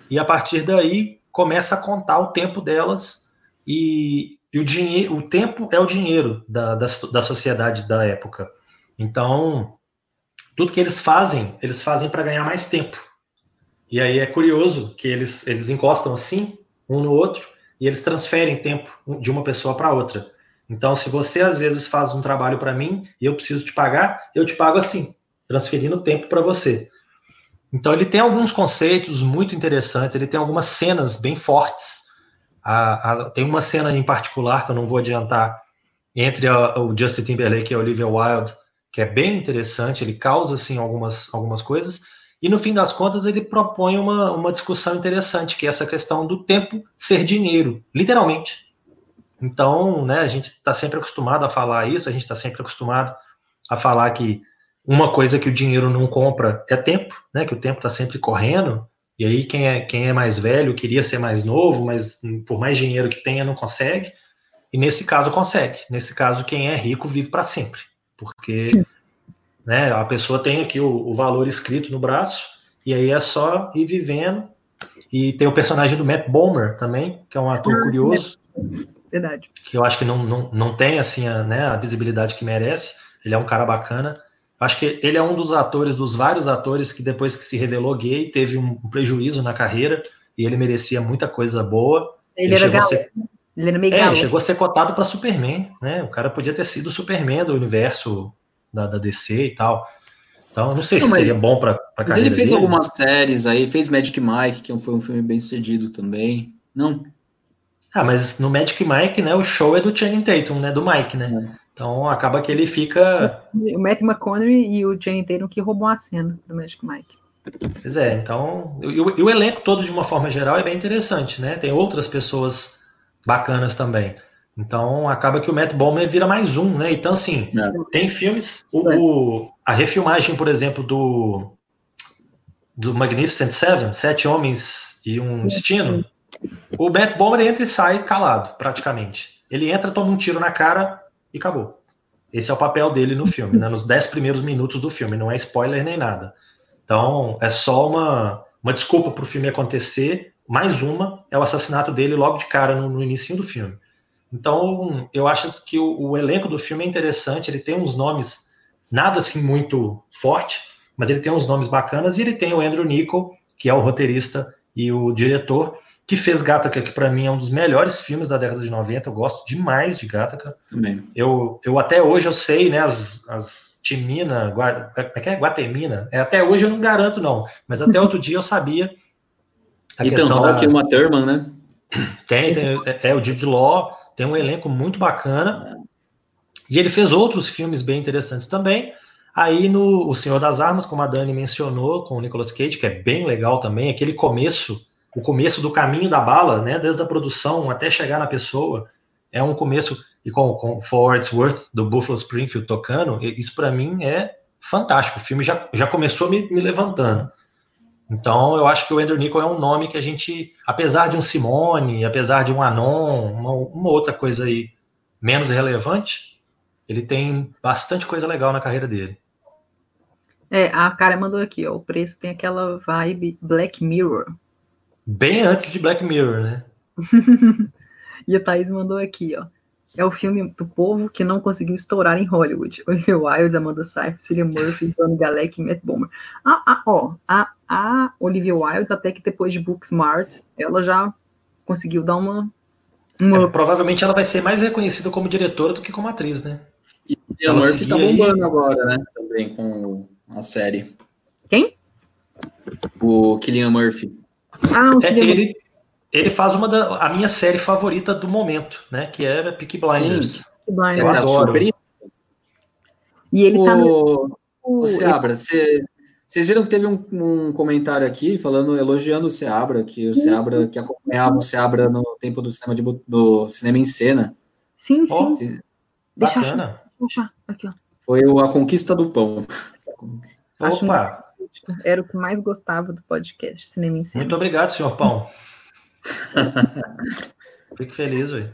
e a partir daí começa a contar o tempo delas e, e o dinheiro, o tempo é o dinheiro da, da, da sociedade da época. Então, tudo que eles fazem, eles fazem para ganhar mais tempo. E aí é curioso que eles, eles encostam assim, um no outro, e eles transferem tempo de uma pessoa para outra. Então, se você às vezes faz um trabalho para mim e eu preciso te pagar, eu te pago assim, transferindo tempo para você. Então, ele tem alguns conceitos muito interessantes, ele tem algumas cenas bem fortes. A, a, tem uma cena em particular que eu não vou adiantar entre a, o Justin Timberlake e a Olivia Wilde, que é bem interessante, ele causa assim algumas, algumas coisas, e no fim das contas ele propõe uma, uma discussão interessante, que é essa questão do tempo ser dinheiro, literalmente. Então, né, a gente está sempre acostumado a falar isso, a gente está sempre acostumado a falar que uma coisa que o dinheiro não compra é tempo, né, que o tempo está sempre correndo, e aí quem é, quem é mais velho queria ser mais novo, mas por mais dinheiro que tenha não consegue, e nesse caso consegue. Nesse caso, quem é rico vive para sempre porque né? A pessoa tem aqui o, o valor escrito no braço, e aí é só ir vivendo. E tem o personagem do Matt Bomer também, que é um ator ah, curioso. Verdade. Que eu acho que não, não, não tem assim a, né, a visibilidade que merece. Ele é um cara bacana. Acho que ele é um dos atores, dos vários atores que depois que se revelou gay, teve um prejuízo na carreira e ele merecia muita coisa boa. Ele, ele era ser... Ele era meio é, ele chegou a ser cotado para Superman, né? O cara podia ter sido o Superman do universo da, da DC e tal. Então, não sei não, se mas, seria bom para a Mas ele fez dele. algumas séries aí, fez Magic Mike, que foi um filme bem sucedido também. Não? Ah, mas no Magic Mike, né, o show é do Channing Tatum, né, do Mike, né? É. Então acaba que ele fica. O Matt McConaughey e o Channing Tatum que roubam a cena do Magic Mike. Pois é, então. E o, e o elenco todo, de uma forma geral, é bem interessante, né? Tem outras pessoas bacanas também. Então acaba que o Matt Bomer vira mais um, né? Então, assim, é. tem filmes. O, a refilmagem, por exemplo, do, do Magnificent Seven, Sete Homens e um Destino, o Matt Bomer entra e sai calado, praticamente. Ele entra, toma um tiro na cara e acabou. Esse é o papel dele no filme, né? Nos dez primeiros minutos do filme, não é spoiler nem nada. Então, é só uma, uma desculpa para o filme acontecer. Mais uma é o assassinato dele logo de cara no, no início do filme. Então, eu acho que o, o, elenco do filme é interessante, ele tem uns nomes nada assim muito forte, mas ele tem uns nomes bacanas, e ele tem o Andrew Nichol, que é o roteirista e o diretor, que fez Gattaca, que para mim é um dos melhores filmes da década de 90, eu gosto demais de Gattaca. Também. Eu, eu até hoje eu sei, né, as, as Timina, Gua, como é que é? Guatemina, é, até hoje eu não garanto não, mas até outro dia eu sabia a Ethan questão Hawke da... e uma Thurman, né? Tem, tem é, é o Jude Law, tem um elenco muito bacana. E ele fez outros filmes bem interessantes também. Aí no O Senhor das Armas, como a Dani mencionou, com o Nicolas Cage, que é bem legal também, aquele começo, o começo do caminho da bala, né, desde a produção até chegar na pessoa, é um começo, e com, com For It's Worth, do Buffalo Springfield tocando, isso para mim é fantástico, o filme já, já começou me, me levantando. Então, eu acho que o Andrew Nichol é um nome que a gente, apesar de um Simone, apesar de um Anon, uma, uma, outra coisa aí menos relevante, ele tem bastante coisa legal na carreira dele. É, a cara mandou aqui, ó, o preço tem aquela vibe Black Mirror. Bem antes de Black Mirror, né? e a Thaís mandou aqui, ó. É o filme do povo que não conseguiu estourar em Hollywood. Olivia Wilde, Amanda Seyfried, Cillian Murphy, Tony Galek e Matt Bomer. Ah, ah, ó, a, a Olivia Wilde, até que depois de Booksmart, ela já conseguiu dar uma... uma... É, provavelmente ela vai ser mais reconhecida como diretora do que como atriz, né? E Cillian Murphy tá bombando aí... agora, né? Também com a série. Quem? O Killian Murphy. Ah, o é, ele, ele faz uma da a minha série favorita do momento, né? Que é Peaky Blinders. Blinders. Eu adoro. E ele tá no. O Seabra, você, vocês viram que teve um, um, comentário aqui falando, elogiando o Seabra, que o Seabra, que acompanhava o Seabra no tempo do cinema, de, do cinema em cena. Sim, sim. Oh, Deixa bacana. Eu achar. Aqui, ó. Foi o A Conquista do Pão. Opa! Era o que mais gostava do podcast Cinema em Cena. Muito obrigado, senhor Pão. Fico feliz, velho.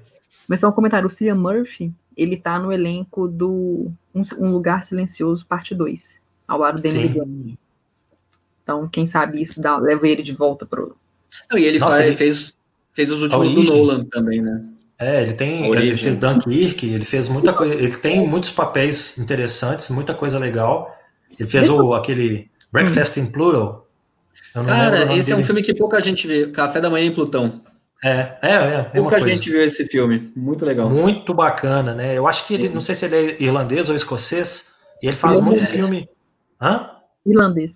Mas só um comentário, o Cillian Murphy, ele tá no elenco do Um, um Lugar Silencioso, parte 2, ao lado dele. Então, quem sabe isso dá, leva ele de volta pro... Não, e ele, Nossa, faz, ele... Fez, fez os últimos do Nolan também, né? É, ele tem. Ele fez Dunkirk, ele fez muita coisa. Ele tem muitos papéis interessantes, muita coisa legal. Ele fez o, aquele Breakfast hum. in Plural, Cara, esse é um filme que pouca gente vê. Café da Manhã em Plutão. É, é, é. Pouca gente viu esse filme. Muito legal. Muito bacana, né? Eu acho que ele, Sim. não sei se ele é irlandês ou escocês, e ele faz irlandês. muito filme. Hã? Irlandês.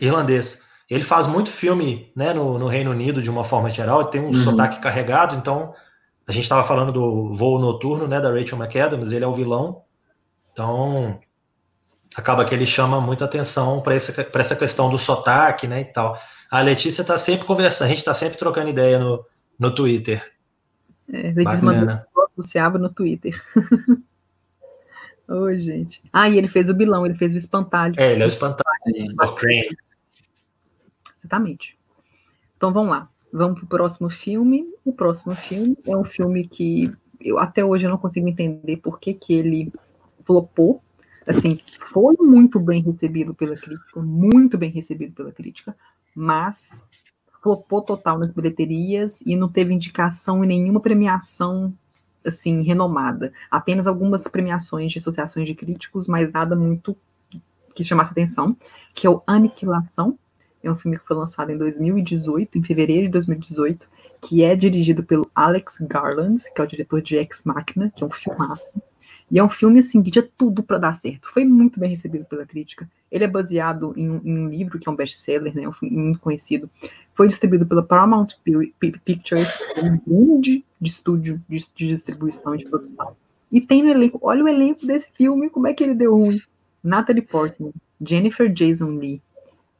Irlandês. Ele faz muito filme né, no, no Reino Unido, de uma forma geral, ele tem um uhum. sotaque carregado, então a gente estava falando do voo noturno, né, da Rachel McAdams, ele é o vilão. Então, acaba que ele chama muita atenção para essa, essa questão do sotaque, né, e tal. A Letícia está sempre conversando, a gente está sempre trocando ideia no, no Twitter. É, Letícia mandou Seaba no Twitter. Oi, gente. Ah, e ele fez o Bilão, ele fez o Espantalho. É, ele é o Espantalho. Exatamente. Então vamos lá. Vamos para o próximo filme. O próximo filme é um filme que eu até hoje eu não consigo entender por que, que ele flopou assim, foi muito bem recebido pela crítica, muito bem recebido pela crítica, mas flopou total nas bilheterias e não teve indicação em nenhuma premiação assim renomada. Apenas algumas premiações de associações de críticos, mas nada muito que chamasse atenção, que é o Aniquilação. É um filme que foi lançado em 2018, em fevereiro de 2018, que é dirigido pelo Alex Garland, que é o diretor de Ex Machina, que é um filmaço. E é um filme, assim, que tinha tudo para dar certo. Foi muito bem recebido pela crítica. Ele é baseado em, em um livro que é um best-seller, né, um filme muito conhecido. Foi distribuído pela Paramount Pictures, um grande de estúdio de, de distribuição e de produção. E tem no elenco, olha o elenco desse filme, como é que ele deu ruim. Natalie Portman, Jennifer Jason Lee,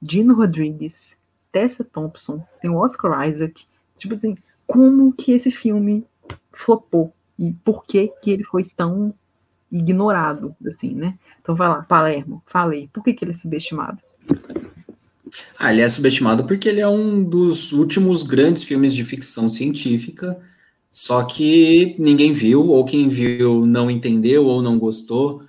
Dino Rodrigues, Tessa Thompson, tem o Oscar Isaac. Tipo assim, como que esse filme flopou? E por que que ele foi tão ignorado, assim, né? Então vai lá, Palermo, falei, por que, que ele é subestimado? Ah, ele é subestimado porque ele é um dos últimos grandes filmes de ficção científica, só que ninguém viu, ou quem viu não entendeu ou não gostou.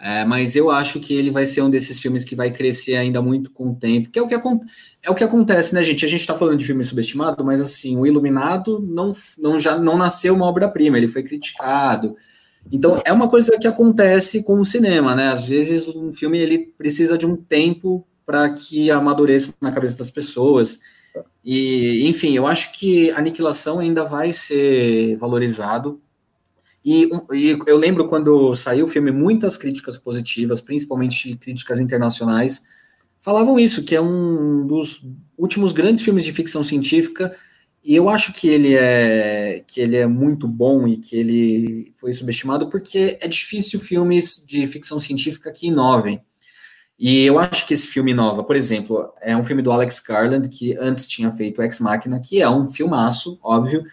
É, mas eu acho que ele vai ser um desses filmes que vai crescer ainda muito com o tempo, que é o que, é o que acontece, né, gente? A gente está falando de filme subestimado, mas assim, o Iluminado não, não já não nasceu uma obra-prima, ele foi criticado, então, é uma coisa que acontece com o cinema, né? Às vezes um filme ele precisa de um tempo para que amadureça na cabeça das pessoas. E, enfim, eu acho que Aniquilação ainda vai ser valorizado. E, e, eu lembro quando saiu o filme, muitas críticas positivas, principalmente críticas internacionais, falavam isso, que é um dos últimos grandes filmes de ficção científica e eu acho que ele é que ele é muito bom e que ele foi subestimado porque é difícil filmes de ficção científica que inovem. E eu acho que esse filme inova, por exemplo, é um filme do Alex Garland que antes tinha feito Ex Machina, que é um filmaço, óbvio,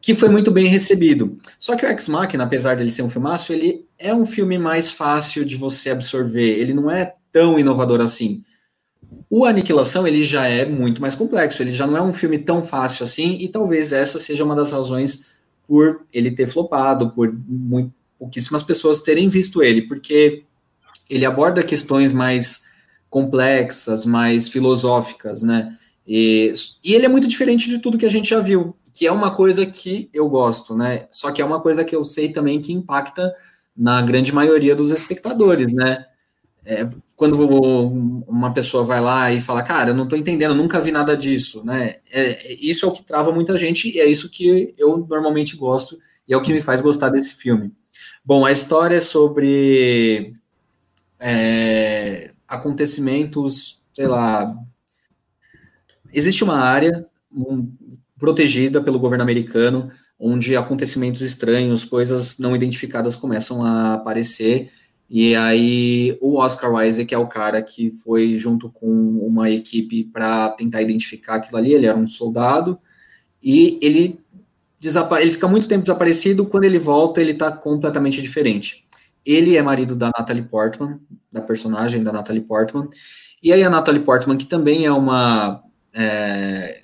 que foi muito bem recebido. Só que o Ex Machina, apesar dele ser um filmaço, ele é um filme mais fácil de você absorver. Ele não é tão inovador assim. O Aniquilação ele já é muito mais complexo, ele já não é um filme tão fácil assim, e talvez essa seja uma das razões por ele ter flopado, por muito, pouquíssimas pessoas terem visto ele, porque ele aborda questões mais complexas, mais filosóficas, né? E, e ele é muito diferente de tudo que a gente já viu, que é uma coisa que eu gosto, né? Só que é uma coisa que eu sei também que impacta na grande maioria dos espectadores, né? É, quando uma pessoa vai lá e fala, cara, eu não estou entendendo, nunca vi nada disso, né? É, isso é o que trava muita gente e é isso que eu normalmente gosto e é o que me faz gostar desse filme. Bom, a história é sobre é, acontecimentos, sei lá. Existe uma área um, protegida pelo governo americano onde acontecimentos estranhos, coisas não identificadas começam a aparecer e aí o Oscar Isaac é o cara que foi junto com uma equipe para tentar identificar aquilo ali. Ele era um soldado e ele ele fica muito tempo desaparecido. Quando ele volta, ele está completamente diferente. Ele é marido da Natalie Portman, da personagem da Natalie Portman. E aí a Natalie Portman, que também é uma é,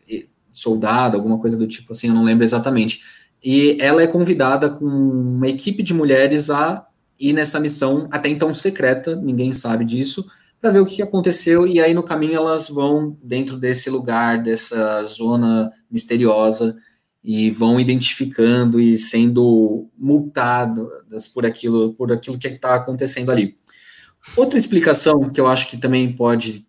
soldada, alguma coisa do tipo assim, eu não lembro exatamente. E ela é convidada com uma equipe de mulheres a e nessa missão, até então secreta, ninguém sabe disso, para ver o que aconteceu, e aí no caminho elas vão dentro desse lugar, dessa zona misteriosa, e vão identificando e sendo multadas por aquilo, por aquilo que está acontecendo ali. Outra explicação que eu acho que também pode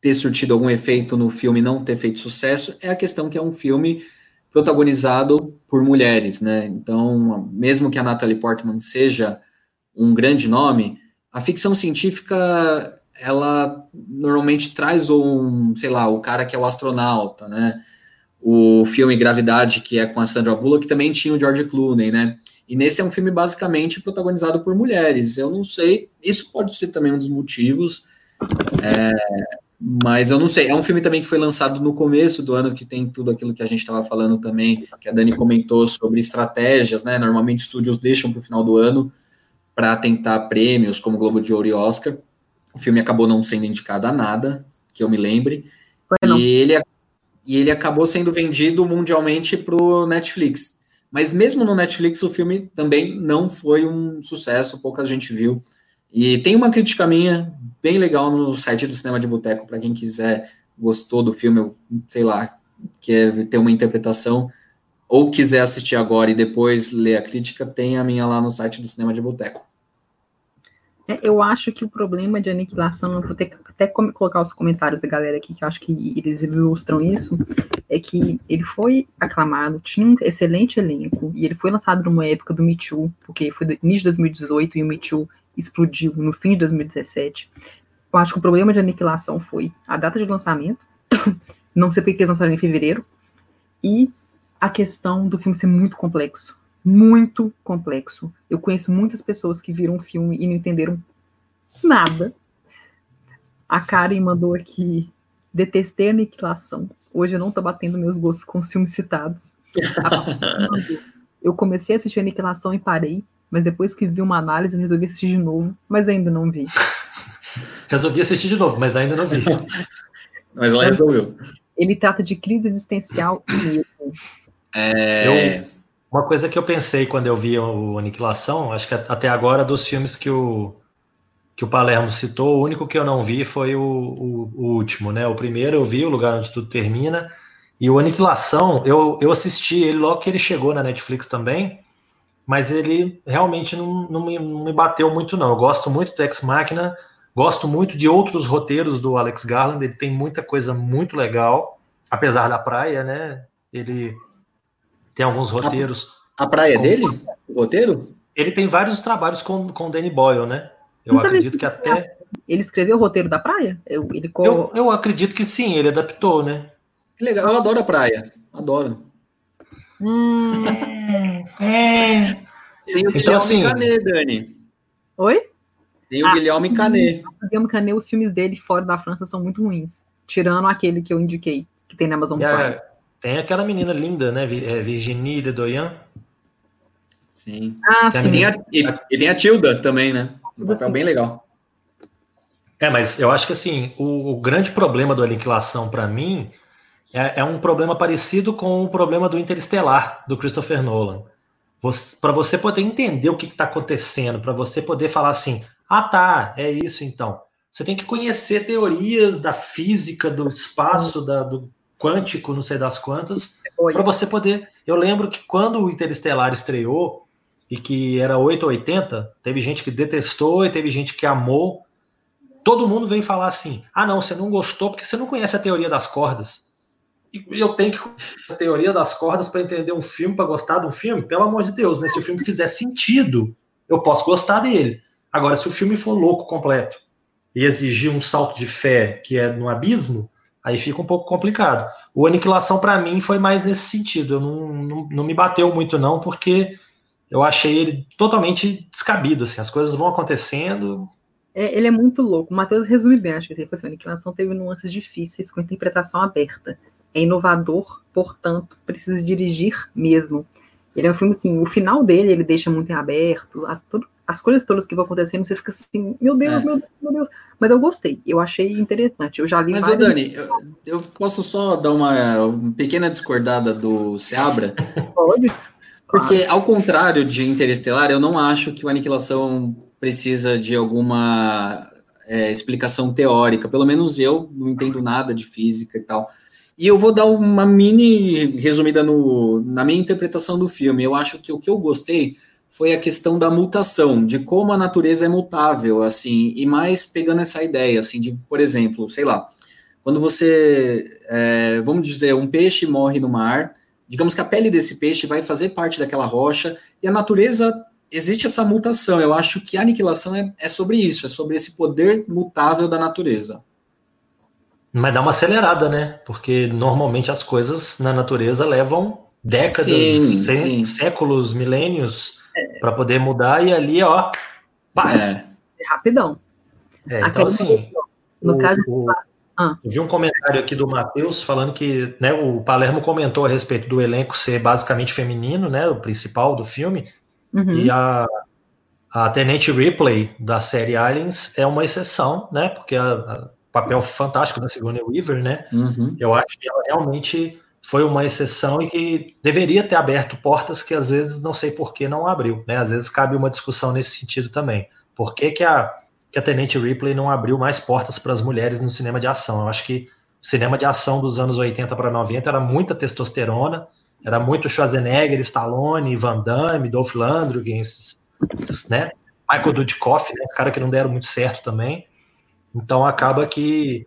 ter surtido algum efeito no filme não ter feito sucesso é a questão que é um filme protagonizado por mulheres, né? Então, mesmo que a Natalie Portman seja um grande nome, a ficção científica ela normalmente traz um, sei lá, o cara que é o astronauta, né? O filme Gravidade, que é com a Sandra Bullock, também tinha o George Clooney, né? E nesse é um filme basicamente protagonizado por mulheres. Eu não sei, isso pode ser também um dos motivos. É, mas eu não sei, é um filme também que foi lançado no começo do ano, que tem tudo aquilo que a gente estava falando também, que a Dani comentou sobre estratégias, né? Normalmente estúdios deixam para o final do ano para tentar prêmios como Globo de Ouro e Oscar. O filme acabou não sendo indicado a nada, que eu me lembre. E ele, e ele acabou sendo vendido mundialmente para o Netflix. Mas mesmo no Netflix, o filme também não foi um sucesso, pouca gente viu. E tem uma crítica minha bem legal no site do Cinema de Boteco, para quem quiser, gostou do filme, sei lá, quer ter uma interpretação, ou quiser assistir agora e depois ler a crítica, tem a minha lá no site do Cinema de Boteco. É, eu acho que o problema de aniquilação, vou ter que até colocar os comentários da galera aqui, que eu acho que eles ilustram isso, é que ele foi aclamado, tinha um excelente elenco, e ele foi lançado numa época do Me Too, porque foi no início de 2018 e o Me Too explodiu no fim de 2017. Eu acho que o problema de aniquilação foi a data de lançamento, não sei porque eles lançaram em fevereiro, e a questão do filme ser muito complexo muito complexo. Eu conheço muitas pessoas que viram o filme e não entenderam nada. A Karen mandou aqui, detestei a aniquilação. Hoje eu não tô batendo meus gostos com os filmes citados. eu comecei a assistir a aniquilação e parei, mas depois que vi uma análise, eu resolvi assistir de novo, mas ainda não vi. resolvi assistir de novo, mas ainda não vi. mas ela resolveu. Ele trata de crise existencial e medo. É... Eu uma coisa que eu pensei quando eu vi o Aniquilação, acho que até agora dos filmes que o, que o Palermo citou, o único que eu não vi foi o, o, o último, né? O primeiro eu vi, O Lugar Onde Tudo Termina, e o Aniquilação, eu, eu assisti ele logo que ele chegou na Netflix também, mas ele realmente não, não, me, não me bateu muito, não. Eu gosto muito do Ex Machina, gosto muito de outros roteiros do Alex Garland, ele tem muita coisa muito legal, apesar da praia, né? Ele tem alguns roteiros. A, a praia com... dele? O roteiro? Ele tem vários trabalhos com, com Danny Boyle, né? Eu acredito que até. Ele escreveu o roteiro da praia? Eu, ele... eu, eu acredito que sim, ele adaptou, né? Que legal, eu adoro a praia. Adoro. Hum, é. Tem o então, Guilherme assim... Canet, Dani. Oi? Tem o ah, Guilherme Canet. O Guilherme Canet, os filmes dele fora da França são muito ruins. Tirando aquele que eu indiquei, que tem na Amazon Prime. Tem aquela menina linda, né? É Virginie de Doyan. Sim. Ah, sim. Tem a, e, e, tem a Tilda também, né? Um papel bem legal. É, mas eu acho que assim, o, o grande problema do Aniquilação para mim é, é, um problema parecido com o problema do Interestelar, do Christopher Nolan. Para você poder entender o que está acontecendo, para você poder falar assim, ah tá, é isso então. Você tem que conhecer teorias da física, do espaço, da, do, quântico, não sei das quantas, para você poder. Eu lembro que quando o Interestelar estreou e que era 8 ou 80, teve gente que detestou e teve gente que amou. Todo mundo veio falar assim: ah, não, você não gostou porque você não conhece a teoria das cordas. E eu tenho que a teoria das cordas para entender um filme, para gostar de um filme? Pelo amor de Deus, né? Se o filme fizer sentido, eu posso gostar dele. Agora, se o filme for louco completo e exigir um salto de fé que é no abismo, Aí fica um pouco complicado. O Aniquilação, para mim, foi mais nesse sentido. Eu não, não, não, me bateu muito, não, porque eu achei ele totalmente descabido. Assim, as coisas vão acontecendo. É, ele é muito louco. O Matheus resume bem, acho que assim, a Aniquilação teve nuances difíceis com interpretação aberta. É inovador, portanto, precisa dirigir mesmo. Ele é um filme assim, o final dele ele deixa muito em aberto, as, tudo, as coisas todas que vão acontecendo, você fica assim, meu Deus, é. meu Deus, meu Deus. Mas eu gostei, eu achei interessante. Eu já li Mas, várias... Dani, eu, eu, posso só dar uma, uma pequena discordada do Seabra? Pode. Porque, ao contrário de Interestelar, eu não acho que o Aniquilação precisa de alguma é, explicação teórica. Pelo menos eu não entendo nada de física e tal. E eu vou dar uma mini resumida no, na minha interpretação do filme. Eu acho que o que eu gostei foi a questão da mutação, de como a natureza é mutável, assim, e mais pegando essa ideia, assim, de, por exemplo, sei lá, quando você, é, vamos dizer, um peixe morre no mar, digamos que a pele desse peixe vai fazer parte daquela rocha, e a natureza, existe essa mutação, eu acho que a aniquilação é, é sobre isso, é sobre esse poder mutável da natureza. Mas dá uma acelerada, né? Porque normalmente as coisas na natureza levam décadas, sim, sim. séculos, milênios para poder mudar, e ali, ó, pá. É, é rapidão. É, então, assim, no o, caso. O, ah. Eu vi um comentário aqui do Matheus falando que né, o Palermo comentou a respeito do elenco ser basicamente feminino, né? O principal do filme. Uhum. E a, a Tenente Ripley, da série Aliens, é uma exceção, né? Porque o papel fantástico da Sigourney Weaver, né? Uhum. Eu acho que ela realmente foi uma exceção e que deveria ter aberto portas que às vezes não sei por que não abriu, né? Às vezes cabe uma discussão nesse sentido também. Por que, que a, que a Tenente Ripley não abriu mais portas para as mulheres no cinema de ação. Eu acho que o cinema de ação dos anos 80 para 90 era muita testosterona, era muito Schwarzenegger, Stallone, Van Damme, Dolph Lundgren, esses, esses, né? Michael Dudikoff, né? cara que não deram muito certo também. Então acaba que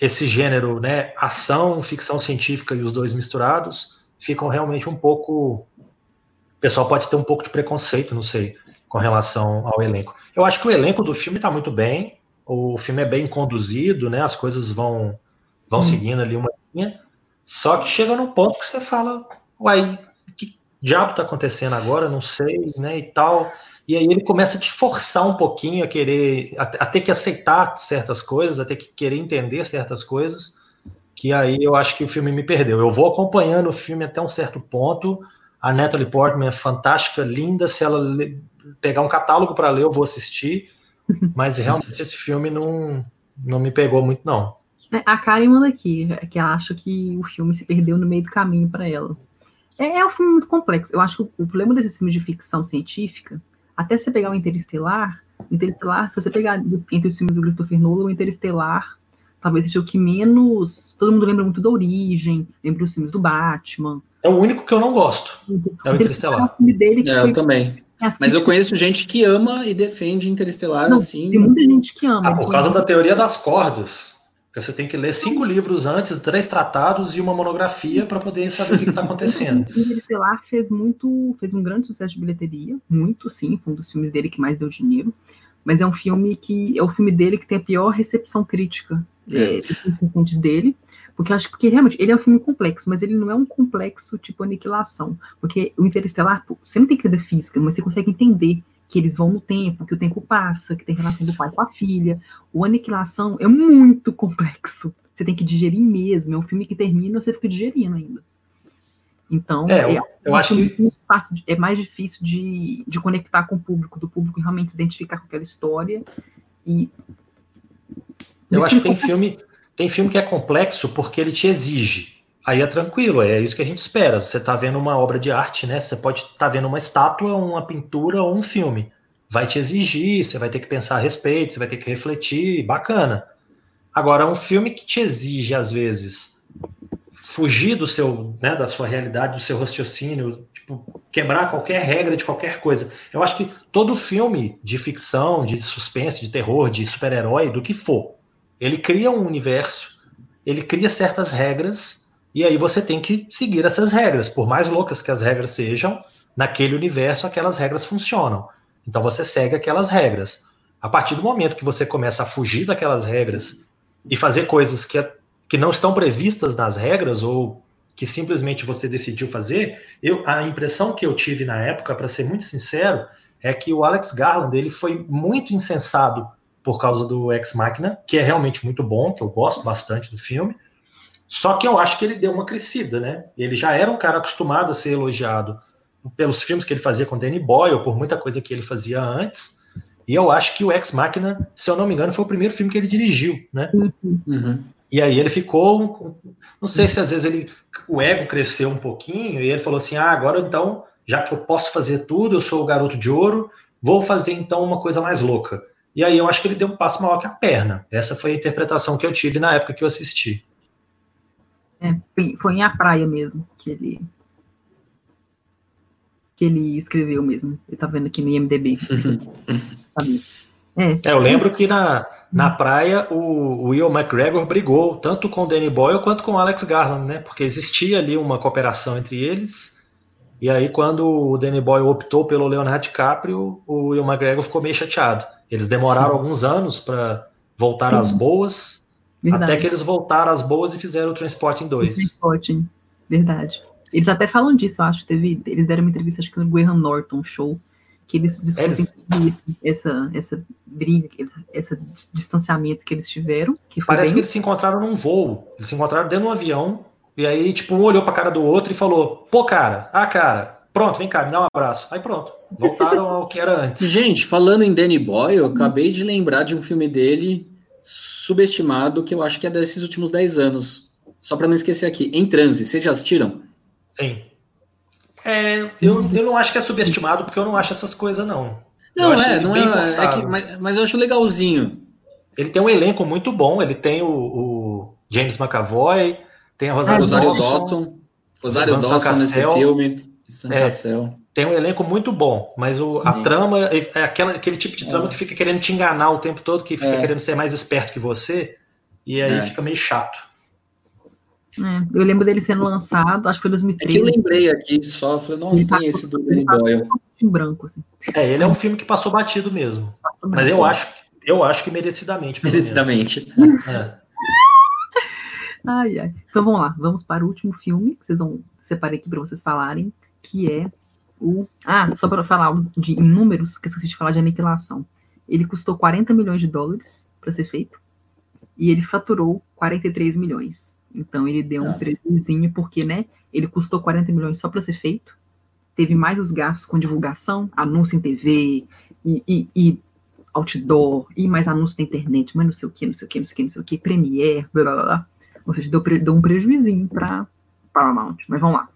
esse gênero, né, ação, ficção científica e os dois misturados, ficam realmente um pouco. O pessoal pode ter um pouco de preconceito, não sei, com relação ao elenco. Eu acho que o elenco do filme está muito bem, o filme é bem conduzido, né? As coisas vão, vão hum. seguindo ali uma linha. Só que chega num ponto que você fala, uai, que diabo está acontecendo agora? Não sei, né? E tal. E aí ele começa a te forçar um pouquinho a querer, a, a, ter que aceitar certas coisas, a ter que querer entender certas coisas, que aí eu acho que o filme me perdeu. Eu vou acompanhando o filme até um certo ponto. A Natalie Portman é fantástica, linda. Se ela pegar um catálogo para ler, eu vou assistir. Mas realmente esse filme não, não me pegou muito, não. É, a Karen manda aqui, que acha que o filme se perdeu no meio do caminho para ela. É, é um filme muito complexo. Eu acho que o, o problema desses filmes de ficção científica até você pegar o Interestelar, Interestelar, se você pegar entre os filmes do Christopher Nolan, o Interestelar talvez seja o que menos. Todo mundo lembra muito da origem, lembra os filmes do Batman. É o único que eu não gosto. É o Interestelar. É, o dele é eu também. É, Mas eu conheço gente que ama e defende Interestelar, não, assim. Tem muita gente que ama. Ah, por causa da teoria das cordas. Você tem que ler cinco livros antes, três tratados e uma monografia para poder saber o que está acontecendo. O Interestelar fez muito, fez um grande sucesso de bilheteria, muito sim, foi um dos filmes dele que mais deu dinheiro. Mas é um filme que é o filme dele que tem a pior recepção crítica é. é, dos dele. Porque eu acho que realmente ele é um filme complexo, mas ele não é um complexo tipo aniquilação. Porque o Interestelar, você não tem que entender física, mas você consegue entender que eles vão no tempo, que o tempo passa, que tem relação do pai com a filha. O Aniquilação é muito complexo. Você tem que digerir mesmo. É um filme que termina, você fica digerindo ainda. Então, é, eu, é, eu acho que fácil, é mais difícil de, de conectar com o público, do público realmente se identificar com aquela história. E eu acho que tem filme, tem filme que é complexo porque ele te exige. Aí é tranquilo, é isso que a gente espera. Você está vendo uma obra de arte, né? Você pode estar tá vendo uma estátua, uma pintura ou um filme. Vai te exigir, você vai ter que pensar a respeito, você vai ter que refletir, bacana. Agora, um filme que te exige, às vezes, fugir do seu, né, da sua realidade, do seu raciocínio, tipo, quebrar qualquer regra de qualquer coisa. Eu acho que todo filme de ficção, de suspense, de terror, de super-herói, do que for, ele cria um universo, ele cria certas regras e aí você tem que seguir essas regras, por mais loucas que as regras sejam, naquele universo aquelas regras funcionam. Então você segue aquelas regras. A partir do momento que você começa a fugir daquelas regras e fazer coisas que, que não estão previstas nas regras ou que simplesmente você decidiu fazer, eu, a impressão que eu tive na época, para ser muito sincero, é que o Alex Garland ele foi muito insensado por causa do Ex Machina, que é realmente muito bom, que eu gosto bastante do filme, só que eu acho que ele deu uma crescida, né? Ele já era um cara acostumado a ser elogiado pelos filmes que ele fazia com Danny Boyle, por muita coisa que ele fazia antes. E eu acho que o Ex Machina, se eu não me engano, foi o primeiro filme que ele dirigiu, né? Uhum. E aí ele ficou, não sei se às vezes ele, o ego cresceu um pouquinho e ele falou assim: ah, agora então, já que eu posso fazer tudo, eu sou o garoto de ouro, vou fazer então uma coisa mais louca. E aí eu acho que ele deu um passo maior que a perna. Essa foi a interpretação que eu tive na época que eu assisti. É, foi em A Praia mesmo que ele que ele escreveu mesmo. Ele tá vendo aqui no IMDB. é. é, eu lembro que na, na praia o, o Will McGregor brigou tanto com o Danny Boyle quanto com o Alex Garland, né? Porque existia ali uma cooperação entre eles. E aí, quando o Danny Boyle optou pelo Leonardo DiCaprio, o Will McGregor ficou meio chateado. Eles demoraram alguns anos para voltar Sim. às boas, Verdade. Até que eles voltaram às boas e fizeram o Transporting 2. Transporting, verdade. Eles até falam disso, eu acho. Teve, eles deram uma entrevista, acho que no Graham Norton Show, que eles discutem eles... isso, essa, essa briga, esse distanciamento que eles tiveram. Que Parece bem... que eles se encontraram num voo. Eles se encontraram dentro de um avião, e aí, tipo, um olhou pra cara do outro e falou: pô, cara, ah, cara, pronto, vem cá, me dá um abraço. Aí pronto, voltaram ao que era antes. Gente, falando em Danny Boyle, eu acabei de lembrar de um filme dele subestimado que eu acho que é desses últimos 10 anos. Só para não esquecer aqui, Em Transe, vocês já assistiram? Sim. É, eu, eu não acho que é subestimado porque eu não acho essas coisas, não. Não, é, não é. é que, mas, mas eu acho legalzinho. Ele tem um elenco muito bom. Ele tem o, o James McAvoy, tem a Rosário, Rosário Dawson. Dawson Rosário Dawson nesse filme. É, tem um elenco muito bom, mas o, a trama é, é aquela, aquele tipo de trama é. que fica querendo te enganar o tempo todo, que fica é. querendo ser mais esperto que você, e aí é. fica meio chato. É, eu lembro dele sendo lançado, acho que foi 2013. É que eu lembrei aqui só, falei, nossa, tem esse do Danny Boyle. Em branco, assim. É, ele é um filme que passou batido mesmo. Passou mas eu acho, eu acho que merecidamente. Merecidamente. É. ai, ai. Então vamos lá, vamos para o último filme que vocês vão separar aqui para vocês falarem, que é o. Ah, só para falar de, em números, que eu esqueci de falar de aniquilação. Ele custou 40 milhões de dólares para ser feito e ele faturou 43 milhões. Então ele deu um ah. prejuízo porque, né? Ele custou 40 milhões só para ser feito. Teve mais os gastos com divulgação, anúncio em TV e, e, e outdoor, e mais anúncio na internet, mas não sei o que, não sei o que, não sei o que, não sei o que, Premiere, blá blá blá. Ou seja, deu, deu um prejuízo para Paramount. Mas vamos lá.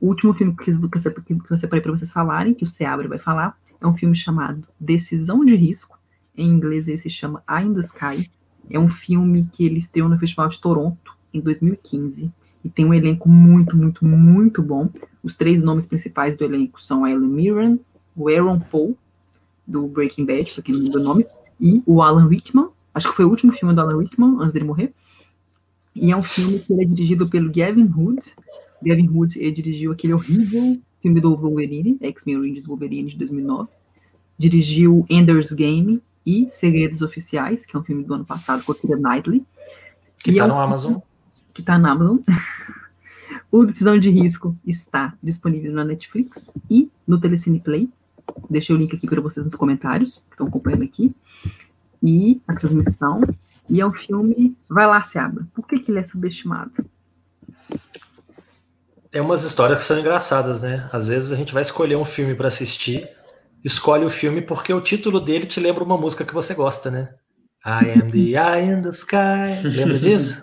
O último filme que, você, que para vocês falarem, que o Seabra vai falar, é um filme chamado Decisão de Risco. Em inglês ele se chama the Sky. É um filme que ele estreou no Festival de Toronto em 2015 e tem um elenco muito, muito, muito bom. Os três nomes principais do elenco são a Ellen Mirren, o Aaron Paul, do Breaking Bad, para quem não lembra o nome, e o Alan Rickman. Acho que foi o último filme do Alan Rickman, antes dele morrer. E é um filme que é dirigido pelo Gavin Hood. Gavin Hood ele dirigiu aquele horrível filme do Wolverine, X-Men Origins Wolverine, de 2009. Dirigiu Ender's Game e Segredos Oficiais, que é um filme do ano passado com a Keira Knightley. Que está é no Amazon que está na Amazon. o Decisão de Risco está disponível na Netflix e no Telecine Play. Deixei o link aqui para vocês nos comentários, que estão acompanhando aqui. E a transmissão. E é um filme. Vai lá, se abra. Por que, que ele é subestimado? Tem umas histórias que são engraçadas, né? Às vezes a gente vai escolher um filme para assistir, escolhe o filme porque o título dele te lembra uma música que você gosta, né? I am the eye in the sky. Lembra disso?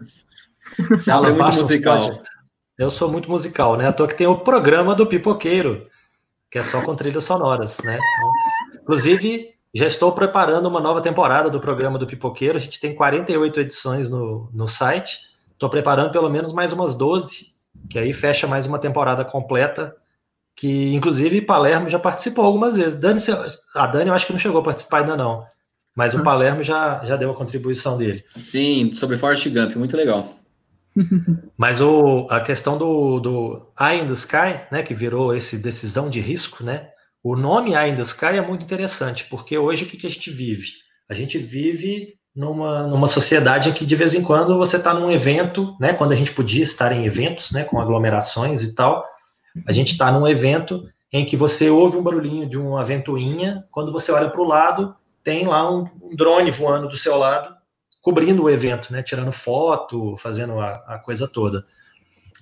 Você é muito musical. Eu sou muito musical, né? À toa que tem o programa do Pipoqueiro, que é só com trilhas sonoras, né? Então, inclusive, já estou preparando uma nova temporada do programa do Pipoqueiro. A gente tem 48 edições no, no site. Estou preparando pelo menos mais umas 12, que aí fecha mais uma temporada completa. Que, inclusive, Palermo já participou algumas vezes. Dani, a Dani eu acho que não chegou a participar ainda não. Mas o hum. Palermo já, já deu a contribuição dele. Sim, sobre Forrest Gump, muito legal. Mas o, a questão do, do Eye in the Sky, né, que virou esse decisão de risco, né? O nome Eye in the Sky é muito interessante, porque hoje o que, que a gente vive? A gente vive numa, numa sociedade em que de vez em quando você está num evento, né? Quando a gente podia estar em eventos, né? Com aglomerações e tal, a gente está num evento em que você ouve um barulhinho de uma ventoinha, quando você olha para o lado, tem lá um, um drone voando do seu lado cobrindo o evento, né? Tirando foto, fazendo a, a coisa toda.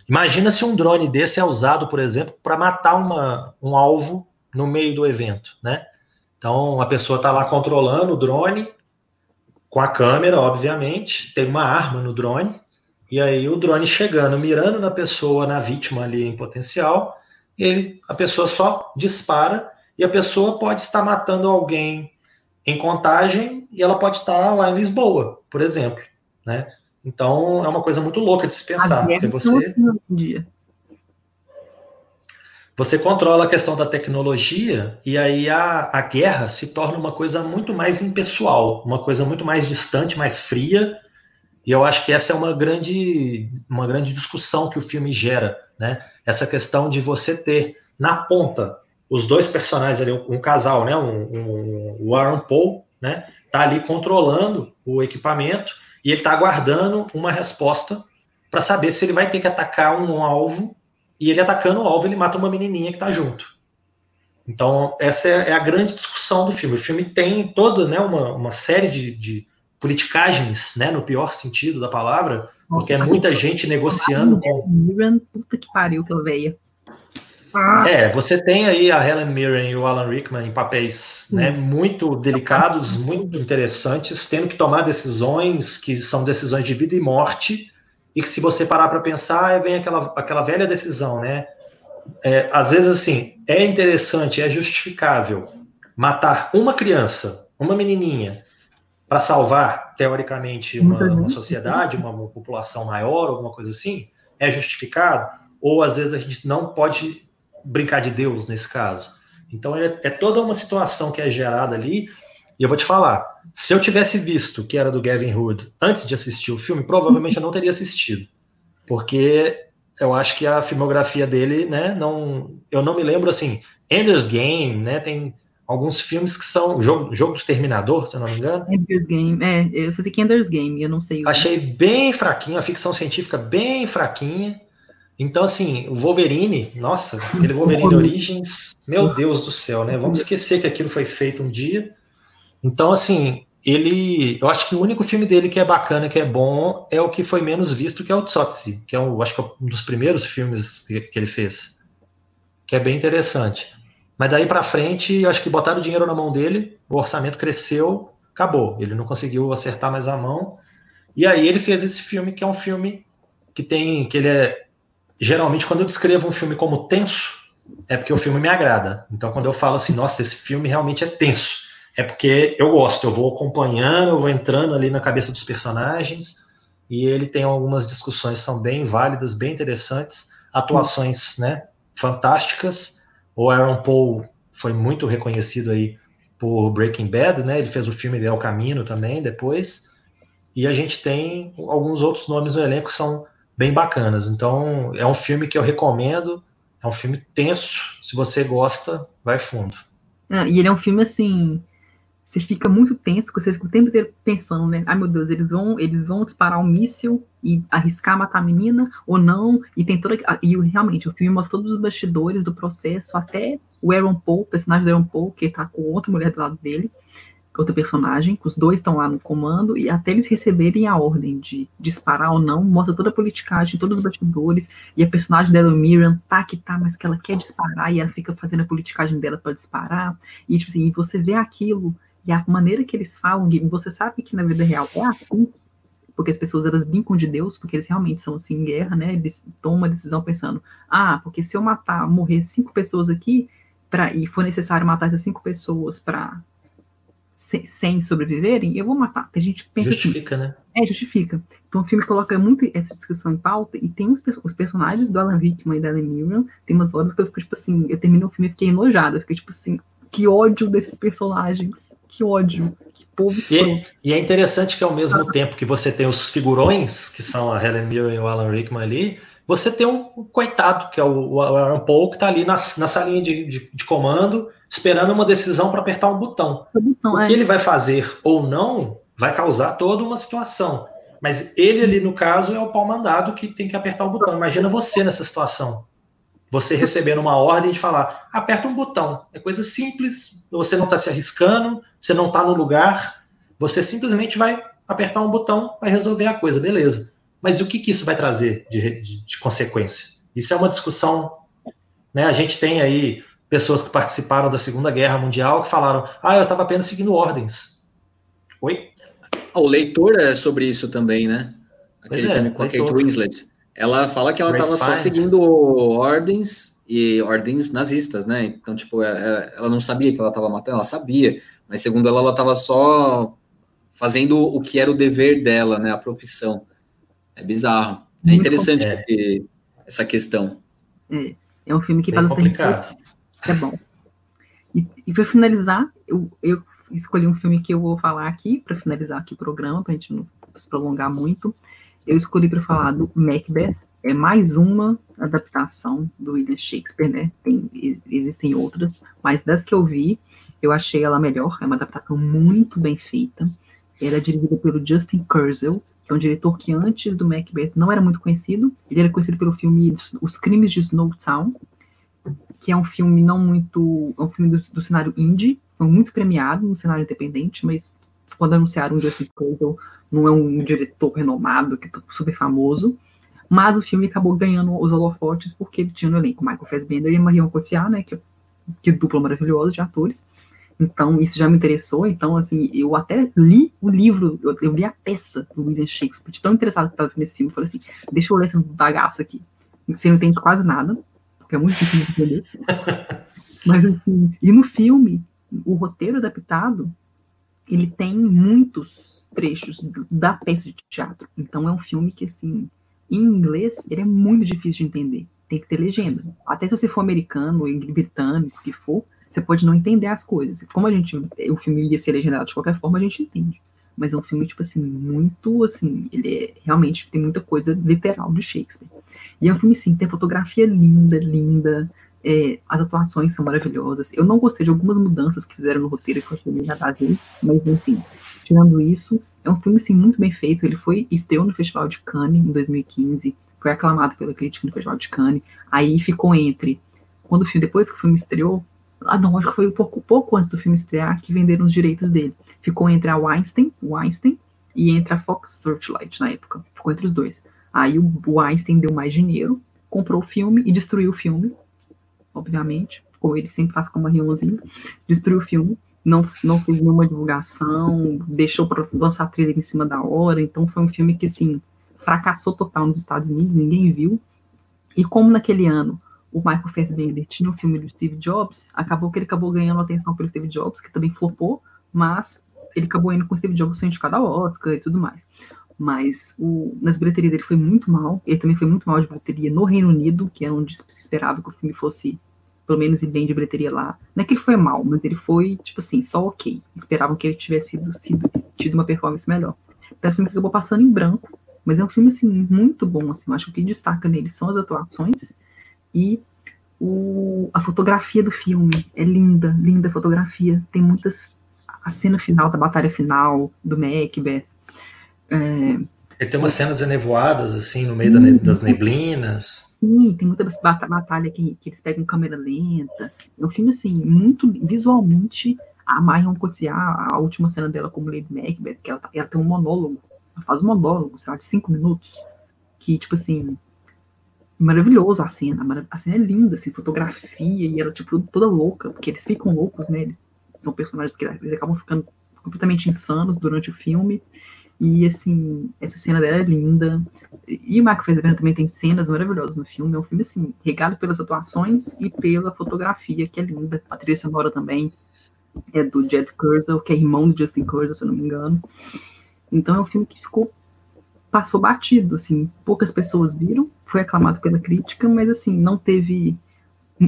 Imagina se um drone desse é usado, por exemplo, para matar uma, um alvo no meio do evento, né? Então, a pessoa está lá controlando o drone, com a câmera, obviamente, tem uma arma no drone, e aí o drone chegando, mirando na pessoa, na vítima ali em potencial, ele, a pessoa só dispara, e a pessoa pode estar matando alguém em contagem, e ela pode estar lá em Lisboa, por exemplo, né? Então é uma coisa muito louca de se pensar, porque você você controla a questão da tecnologia e aí a, a guerra se torna uma coisa muito mais impessoal, uma coisa muito mais distante, mais fria. E eu acho que essa é uma grande, uma grande discussão que o filme gera, né? Essa questão de você ter na ponta os dois personagens ali, um, casal, né? Um, um, o Aaron Paul, né? está ali controlando o equipamento e ele está aguardando uma resposta para saber se ele vai ter que atacar um alvo e ele atacando o alvo ele mata uma menininha que está junto. Então essa é, é a grande discussão do filme. O filme tem toda né, uma, uma série de, de politicagens, né, no pior sentido da palavra, porque é muita gente negociando com. Puta que pariu, que eu veio. É, você tem aí a Helen Mirren e o Alan Rickman em papéis né, muito delicados, muito interessantes, tendo que tomar decisões que são decisões de vida e morte, e que se você parar para pensar, vem aquela, aquela velha decisão, né? É, às vezes, assim, é interessante, é justificável matar uma criança, uma menininha, para salvar, teoricamente, uma, uma sociedade, uma, uma, população maior, alguma coisa assim, é justificado? Ou às vezes a gente não pode brincar de Deus nesse caso? Então é, é toda uma situação que é gerada ali. E eu vou te falar, se eu tivesse visto que era do Gavin Hood antes de assistir o filme, provavelmente eu não teria assistido. Porque eu acho que a filmografia dele, né, não, eu não me lembro assim, Ender's Game, né, tem alguns filmes que são jogo, jogo do Exterminador, se eu não me engano. Ender's Game, é, eu sei que Ender's Game, eu não sei. Achei bem fraquinho, a ficção científica bem fraquinha. Então, assim, o Wolverine, nossa, aquele Wolverine Origins, meu Deus do céu, né? Vamos esquecer que aquilo foi feito um dia. Então, assim, ele, eu acho que o único filme dele que é bacana, que é bom, é o que foi menos visto, que é o Tsotsi, que é um, acho que é um dos primeiros filmes que ele fez, que é bem interessante. Mas daí para frente, eu acho que botaram dinheiro na mão dele, o orçamento cresceu, acabou. Ele não conseguiu acertar mais a mão. E aí ele fez esse filme que é um filme que tem, que ele é geralmente quando eu descrevo um filme como tenso, é porque o filme me agrada. Então quando eu falo assim, nossa, esse filme realmente é tenso, é porque eu gosto, eu vou acompanhando, eu vou entrando ali na cabeça dos personagens e ele tem algumas discussões são bem válidas, bem interessantes, atuações, né, fantásticas o Aaron Paul foi muito reconhecido aí por Breaking Bad, né? Ele fez o filme de El Camino também depois. E a gente tem alguns outros nomes no elenco que são bem bacanas. Então, é um filme que eu recomendo. É um filme tenso. Se você gosta, vai fundo. Ah, e ele é um filme assim você fica muito tenso, você fica o tempo inteiro pensando, né? Ai meu Deus, eles vão, eles vão disparar um míssil e arriscar matar a menina ou não? E tem toda. E realmente, o filme mostra todos os bastidores do processo, até o Aaron Paul, o personagem do Aaron Paul, que tá com outra mulher do lado dele, outro personagem, que os dois estão lá no comando, e até eles receberem a ordem de disparar ou não, mostra toda a politicagem, todos os bastidores, e a personagem dela, Miriam, tá que tá, mas que ela quer disparar, e ela fica fazendo a politicagem dela para disparar, e tipo assim, e você vê aquilo e a maneira que eles falam, você sabe que na vida real é assim, porque as pessoas elas brincam de Deus, porque eles realmente são assim em guerra, né? Eles tomam uma decisão pensando, ah, porque se eu matar, morrer cinco pessoas aqui, pra, e for necessário matar essas cinco pessoas para sem sobreviverem, eu vou matar. A gente pensa assim. Justifica, assim, né? É, justifica. Então o filme coloca muito essa discussão em pauta e tem os, os personagens do Alan Rickman e da Ellen Mirren, tem umas horas que eu fico, tipo assim, eu termino o filme e fiquei enojada, eu fiquei, tipo assim, que ódio desses personagens que ódio, que povo e, e, é interessante que ao mesmo tempo que você tem os figurões, que são a Helen Mirren e o Alan Rickman ali, você tem um, coitado, que é o, o Aaron Paul, que está ali na, na salinha de, de, de, comando, esperando uma decisão para apertar um botão. O, botão, o que é. ele vai fazer ou não vai causar toda uma situação. Mas ele ali, no caso, é o pau mandado que tem que apertar o botão. Imagina você nessa situação você recebendo uma ordem de falar, aperta um botão. É coisa simples, você não está se arriscando, você não está no lugar, você simplesmente vai apertar um botão, vai resolver a coisa, beleza. Mas o que, que isso vai trazer de, de, de consequência? Isso é uma discussão. Né? A gente tem aí pessoas que participaram da Segunda Guerra Mundial que falaram, ah, eu estava apenas seguindo ordens. Oi? O leitor é sobre isso também, né? Aquele é, filme com a Kate Winslet. Ela fala que ela estava só seguindo ordens e ordens nazistas, né? Então, tipo, é, é, ela não sabia que ela estava matando, ela sabia, mas segundo ela, ela estava só fazendo o que era o dever dela, né? A profissão. É bizarro. É interessante esse, essa questão. É, é um filme que faz complicado. É bom. E, e para finalizar, eu, eu escolhi um filme que eu vou falar aqui, para finalizar aqui o programa, para a gente não se prolongar muito eu escolhi para falar do Macbeth, é mais uma adaptação do William Shakespeare, né? Tem, existem outras, mas das que eu vi, eu achei ela melhor. É uma adaptação muito bem feita. Ela é dirigida pelo Justin Kurzel, que é um diretor que antes do Macbeth não era muito conhecido. Ele era conhecido pelo filme Os Crimes de Snowtown, que é um filme não muito. É um filme do, do cenário indie, foi muito premiado no cenário independente, mas quando anunciaram o Justin Kurzel não é um diretor renomado, que é super famoso, mas o filme acabou ganhando os holofotes porque ele tinha no elenco Michael Fassbender e Marion Cotillard, né, que, que dupla maravilhosa de atores. Então, isso já me interessou. Então, assim, eu até li o livro, eu, eu li a peça do William Shakespeare, de tão interessado que estava nesse filme. Eu falei assim, deixa eu ler essa bagaça aqui. Você não entende quase nada, porque é muito difícil de entender. Mas, assim, e no filme, o roteiro adaptado, ele tem muitos trechos da peça de teatro. Então é um filme que, assim, em inglês, ele é muito difícil de entender. Tem que ter legenda. Até se você for americano, ou britânico, que for, você pode não entender as coisas. Como a gente, o filme ia ser legendado de qualquer forma, a gente entende. Mas é um filme, tipo assim, muito, assim, ele é, realmente tem muita coisa literal de Shakespeare. E é um filme, sim, tem fotografia linda, linda, é, as atuações são maravilhosas. Eu não gostei de algumas mudanças que fizeram no roteiro que eu achei meio nada a ver, mas enfim, tirando isso, é um filme, assim, muito bem feito. Ele foi, estreou no Festival de Cannes em 2015, foi aclamado pela crítica no Festival de Cannes, aí ficou entre, quando o filme, depois que o filme estreou, ah, não, acho que foi um pouco, pouco antes do filme estrear que venderam os direitos dele. Ficou entre a Weinstein, Weinstein e entre a Fox Searchlight na época. Ficou entre os dois. Aí o, Weinstein deu mais dinheiro, comprou o filme e destruiu o filme, obviamente. Como ele sempre faz com uma riãozinha. Destruiu o filme. Não, não fez nenhuma divulgação, deixou para lançar a trilha em cima da hora. Então foi um filme que, assim, fracassou total nos Estados Unidos, ninguém viu. E como naquele ano o Michael Fassbender tinha o um filme do Steve Jobs, acabou que ele acabou ganhando atenção pelo Steve Jobs, que também flopou, mas ele acabou indo com o Steve Jobs foi indicado ao Oscar e tudo mais. Mas o, nas bilheterias ele foi muito mal, ele também foi muito mal de bilheteria no Reino Unido, que era onde se esperava que o filme fosse, pelo menos, ir bem de bilheteria lá. Não é que ele foi mal, mas ele foi, tipo assim, só ok. Esperavam que ele tivesse sido, sido tido uma performance melhor. Então, é um filme que acabou passando em branco, mas é um filme, assim, muito bom, assim. Eu acho que o que destaca nele são as atuações, e o, a fotografia do filme é linda, linda fotografia. Tem muitas. A cena final da batalha final do Macbeth. É, e tem umas cenas enevoadas, assim, no meio das neblinas. Sim, tem muita batalha que, que eles pegam câmera lenta. É um filme, assim, muito visualmente. A Marion Cotillard, a última cena dela como Lady Macbeth, que ela, ela tem um monólogo. Ela faz um monólogo, sei lá, de cinco minutos. Que, tipo assim, maravilhoso a cena. A cena é linda, assim, fotografia, e ela, tipo, toda louca, porque eles ficam loucos, né? Eles são personagens que eles acabam ficando completamente insanos durante o filme. E, assim, essa cena dela é linda. E o Mark Fassbender também tem cenas maravilhosas no filme. É um filme, assim, regado pelas atuações e pela fotografia, que é linda. A trilha sonora também é do Jed Curzel, que é irmão do Justin Curzel, se eu não me engano. Então é um filme que ficou passou batido, assim, poucas pessoas viram, foi aclamado pela crítica, mas assim, não teve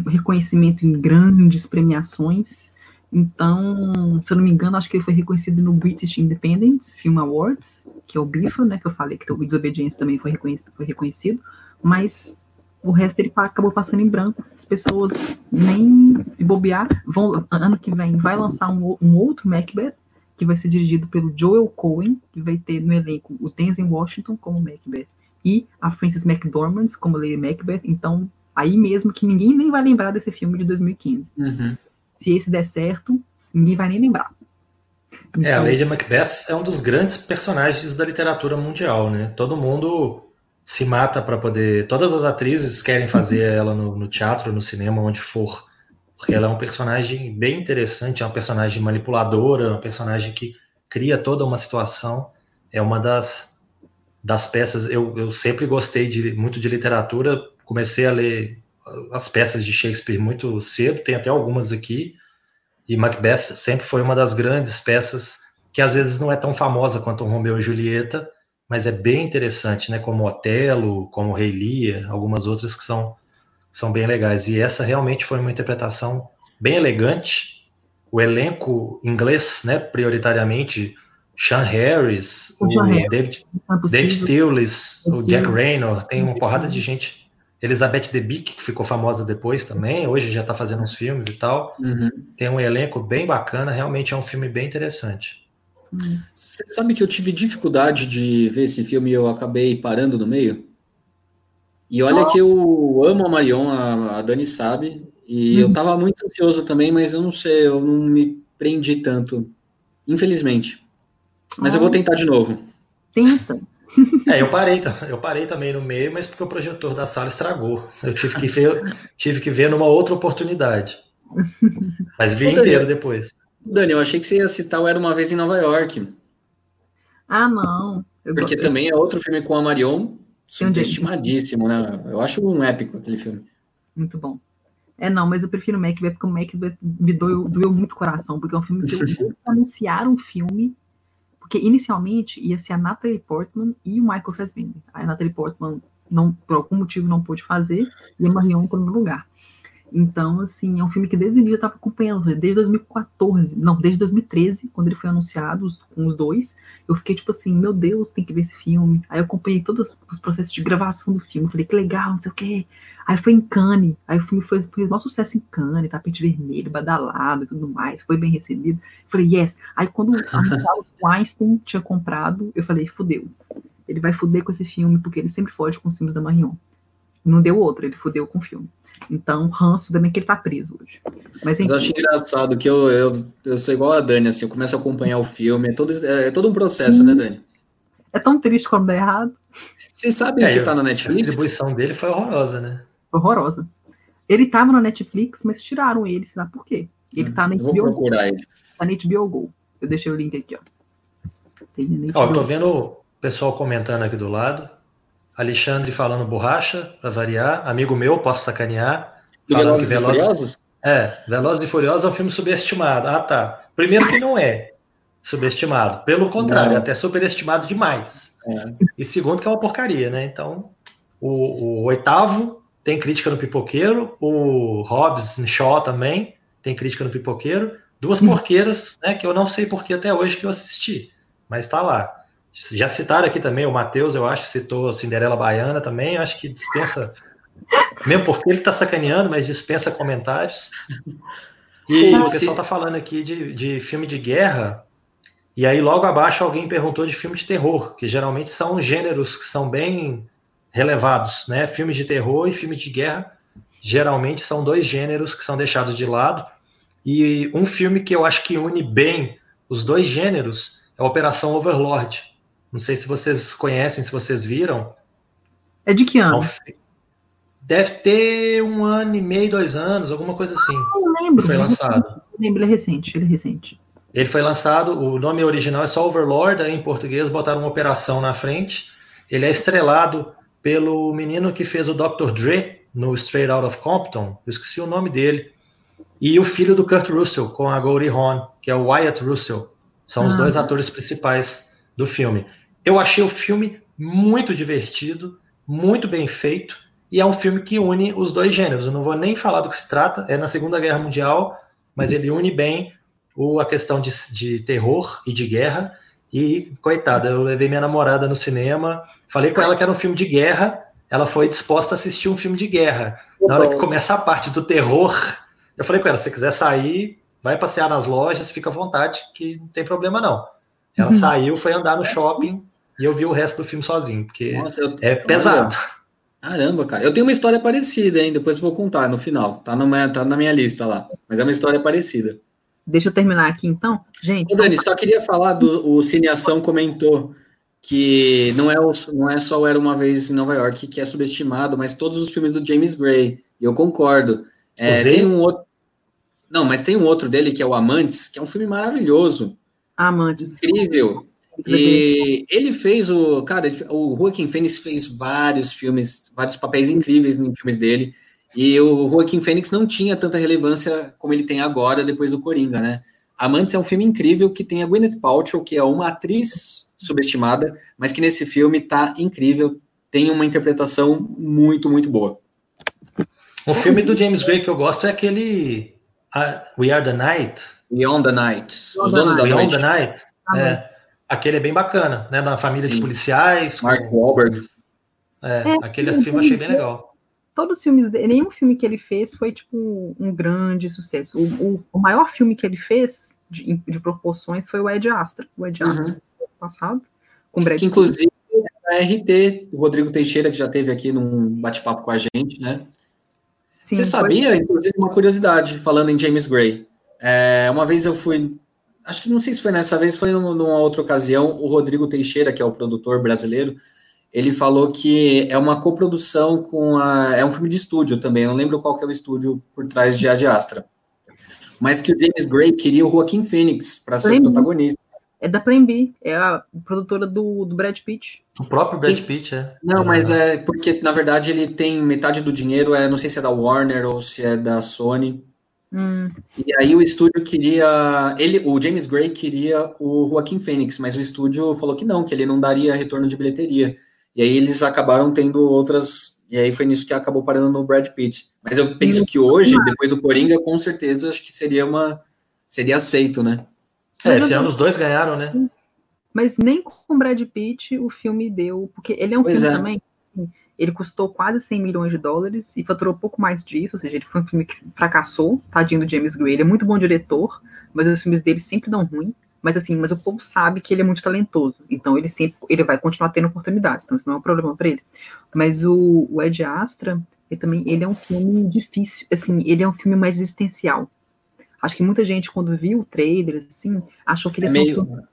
reconhecimento em grandes premiações. Então, se eu não me engano, acho que ele foi reconhecido no British Independent Film Awards, que é o BIFA, né, que eu falei que o Desobediência também foi reconhecido, foi reconhecido, mas o resto ele acabou passando em branco. As pessoas nem se bobear, vão, ano que vem vai lançar um, um outro Macbeth, que vai ser dirigido pelo Joel Cohen, que vai ter no elenco o Denzel Washington como Macbeth e a Frances McDormand como Lady Macbeth. Então, aí mesmo que ninguém nem vai lembrar desse filme de 2015. Uhum. Se esse der certo, ninguém vai nem lembrar. Então, é, a então Lady Macbeth é um dos grandes personagens da literatura mundial, né? Todo mundo se mata para poder. Todas as atrizes querem fazer ela no, no teatro, no cinema, onde for porque ela é um personagem bem interessante, é uma personagem manipuladora, uma personagem que cria toda uma situação. É uma das, das peças. Eu, eu sempre gostei de, muito de literatura, comecei a ler as peças de Shakespeare muito cedo, tem até algumas aqui. E Macbeth sempre foi uma das grandes peças que às vezes não é tão famosa quanto Romeu e Julieta, mas é bem interessante, né? Como Otelo, como Rei Lear, algumas outras que são são bem legais. E essa realmente foi uma interpretação bem elegante. O elenco inglês, né, prioritariamente, Sean Harris, o, o David, é David Thewlis, o Jack Raynor, tem uma porrada de gente. Elizabeth Debicki, que ficou famosa depois também, hoje já está fazendo uns filmes e tal. Uhum. Tem um elenco bem bacana, realmente é um filme bem interessante. Você sabe que eu tive dificuldade de ver esse filme e eu acabei parando no meio? E olha que eu amo a Marion, a, a Dani sabe, e hum. eu tava muito ansioso também, mas eu não sei, eu não me prendi tanto, infelizmente. Mas ah. eu vou tentar de novo. Tenta. É, eu parei, eu parei também no meio, mas porque o projetor da sala estragou. Eu tive que ver, tive que ver numa outra oportunidade. Mas vi Ô, inteiro depois. Dani, eu achei que você ia citar o Era Uma Vez em Nova York. Ah, não. Eu porque também é outro filme com a Marion, Subestimadíssimo, né? Eu acho um épico aquele filme. Muito bom. É, não, mas eu prefiro Macbeth, porque o Macbeth me doeu, doeu muito o coração, porque é um filme que eu anunciaram um filme, porque inicialmente ia ser a Natalie Portman e o Michael Fassbender. A Natalie Portman, não, por algum motivo, não pôde fazer, e a Marion entrou no lugar. Então, assim, é um filme que desde o início eu estava acompanhando, desde 2014, não, desde 2013, quando ele foi anunciado com os dois, eu fiquei tipo assim, meu Deus, tem que ver esse filme. Aí eu acompanhei todos os processos de gravação do filme, falei, que legal, não sei o quê. Aí foi em Cannes, aí o filme foi, foi um maior sucesso em Cannes, tapete vermelho, badalado e tudo mais, foi bem recebido. falei, yes. Aí quando o Einstein tinha comprado, eu falei, fudeu. Ele vai fuder com esse filme, porque ele sempre foge com os filmes da Marion. Não deu outro, ele fudeu com o filme. Então, ranço também que ele tá preso hoje. Mas, Mas eu acho engraçado que eu, eu, eu sou igual a Dani, assim, eu começo a acompanhar o filme, é todo, é, é todo um processo, né, Dani? É tão triste quando dá errado. Vocês sabem é, se tá na Netflix? A distribuição dele foi horrorosa, né? Horrorosa. Ele tava na Netflix, mas tiraram ele, sei lá por quê. Ele hum, tá na HBO. Vou procurar ele. Tá na HBO Go. Eu deixei o link aqui, ó. Ó, tô vendo o pessoal comentando aqui do lado. Alexandre falando borracha, para variar. Amigo meu, posso sacanear. Do Velozes Veloz... e Furiosos? É, Velozes e Furiosos é um filme subestimado. Ah, tá. Primeiro que não é subestimado. Pelo contrário, é até superestimado demais. É. E segundo que é uma porcaria, né? Então, o, o, oitavo tem crítica no Pipoqueiro, o Hobbs Shaw também tem crítica no Pipoqueiro. Duas hum. porqueiras, né, que eu não sei por que até hoje que eu assisti, mas tá lá. Já citaram aqui também, o Matheus, eu acho, citou Cinderela Baiana também, eu acho que dispensa, mesmo porque ele está sacaneando, mas dispensa comentários. E o pessoal está falando aqui de, de filme de guerra, e aí logo abaixo alguém perguntou de filme de terror, que geralmente são gêneros que são bem relevados, né? Filmes de terror e filmes de guerra geralmente são dois gêneros que são deixados de lado. E um filme que eu acho que une bem os dois gêneros é Operação Overlord, não sei se vocês conhecem, se vocês viram. É de que ano? Deve ter um ano e meio, dois anos, alguma coisa assim. Ah, eu lembro. Foi lançado. Eu lembro, ele é recente, ele é recente. Ele foi lançado, o nome original é só Overlord, aí em português botaram uma operação na frente. Ele é estrelado pelo menino que fez o Dr. Dre no Straight Out of Compton, eu esqueci o nome dele, e o filho do Kurt Russell, com a Goldie Hawn, que é o Wyatt Russell. São ah. os dois atores principais do filme. Eu achei o filme muito divertido, muito bem feito, e é um filme que une os dois gêneros. Eu não vou nem falar do que se trata, é na Segunda Guerra Mundial, mas ele une bem o, a questão de, de terror e de guerra. E, coitada, eu levei minha namorada no cinema, falei com ela que era um filme de guerra, ela foi disposta a assistir um filme de guerra. Na hora que começa a parte do terror, eu falei com ela: se você quiser sair, vai passear nas lojas, fica à vontade, que não tem problema não. Ela uhum. saiu, foi andar no shopping, e eu vi o resto do filme sozinho, porque Nossa, eu... é pesado. Caramba, cara. Eu tenho uma história parecida, hein? Depois eu vou contar no final. Tá, no, tá na minha lista lá. Mas é uma história parecida. Deixa eu terminar aqui, então. Gente. Ô, Dani, só queria falar do. O Cineação comentou que não é, o, não é só Era Uma Vez em Nova York que é subestimado, mas todos os filmes do James Gray. E eu concordo. É, tem um outro. Não, mas tem um outro dele que é o Amantes, que é um filme maravilhoso. Amantes. Incrível. E ele fez o. Cara, o Joaquim Fênix fez vários filmes, vários papéis incríveis em filmes dele. E o Joaquim Fênix não tinha tanta relevância como ele tem agora, depois do Coringa, né? Amantes é um filme incrível que tem a Gwyneth Paltrow, que é uma atriz subestimada, mas que nesse filme tá incrível, tem uma interpretação muito, muito boa. Um filme do James Gray que eu gosto é aquele uh, We Are the Night. Beyond the Night. Os donos da Beyond the Night. É. Aquele é bem bacana, né? Da família Sim. de policiais. Mark com... Wahlberg. É, é, aquele filme eu achei bem legal. Todos os filmes dele, nenhum filme que ele fez foi tipo um grande sucesso. O, o, o maior filme que ele fez de, de, proporções foi o Ed Astra. O Ed Astra uhum. passado. Com Brad que, inclusive é a RT, o Rodrigo Teixeira, que já teve aqui num bate-papo com a gente, né? Sim, Você sabia, foi... inclusive, uma curiosidade, falando em James Gray. É, uma vez eu fui acho que não sei se foi nessa vez, foi numa outra ocasião, o Rodrigo Teixeira, que é o produtor brasileiro, ele falou que é uma coprodução com a. É um filme de estúdio também, eu não lembro qual que é o estúdio por trás de Ad Astra. Mas que o James Gray queria o Joaquim Phoenix para ser o protagonista. É da Plan B, é a produtora do, do Brad Pitt. O próprio Brad Pitt, é. Não, mas é porque, na verdade, ele tem metade do dinheiro, é, não sei se é da Warner ou se é da Sony. Hum. E aí o estúdio queria. Ele, o James Gray queria o Joaquim Phoenix, mas o estúdio falou que não, que ele não daria retorno de bilheteria. E aí eles acabaram tendo outras. E aí foi nisso que acabou parando no Brad Pitt. Mas eu penso que hoje, depois do Coringa, com certeza acho que seria uma. Seria aceito, né? É, esse ano os dois ganharam, né? Mas nem com Brad Pitt o filme deu. Porque ele é um Pois filme é. também. Ele custou quase 100 milhões de dólares e faturou pouco mais disso, ou seja, ele foi um filme que fracassou, tadinho do James Gray. Ele é muito bom diretor, mas os filmes dele sempre dão ruim. Mas assim, mas o povo sabe que ele é muito talentoso, então ele sempre ele vai continuar tendo oportunidades, então isso não é um problema para ele. Mas o, o Ed Astra, ele também ele é um filme difícil, assim, ele é um filme mais existencial. Acho que muita gente quando viu o trailer assim, achou que ele É um meio. filme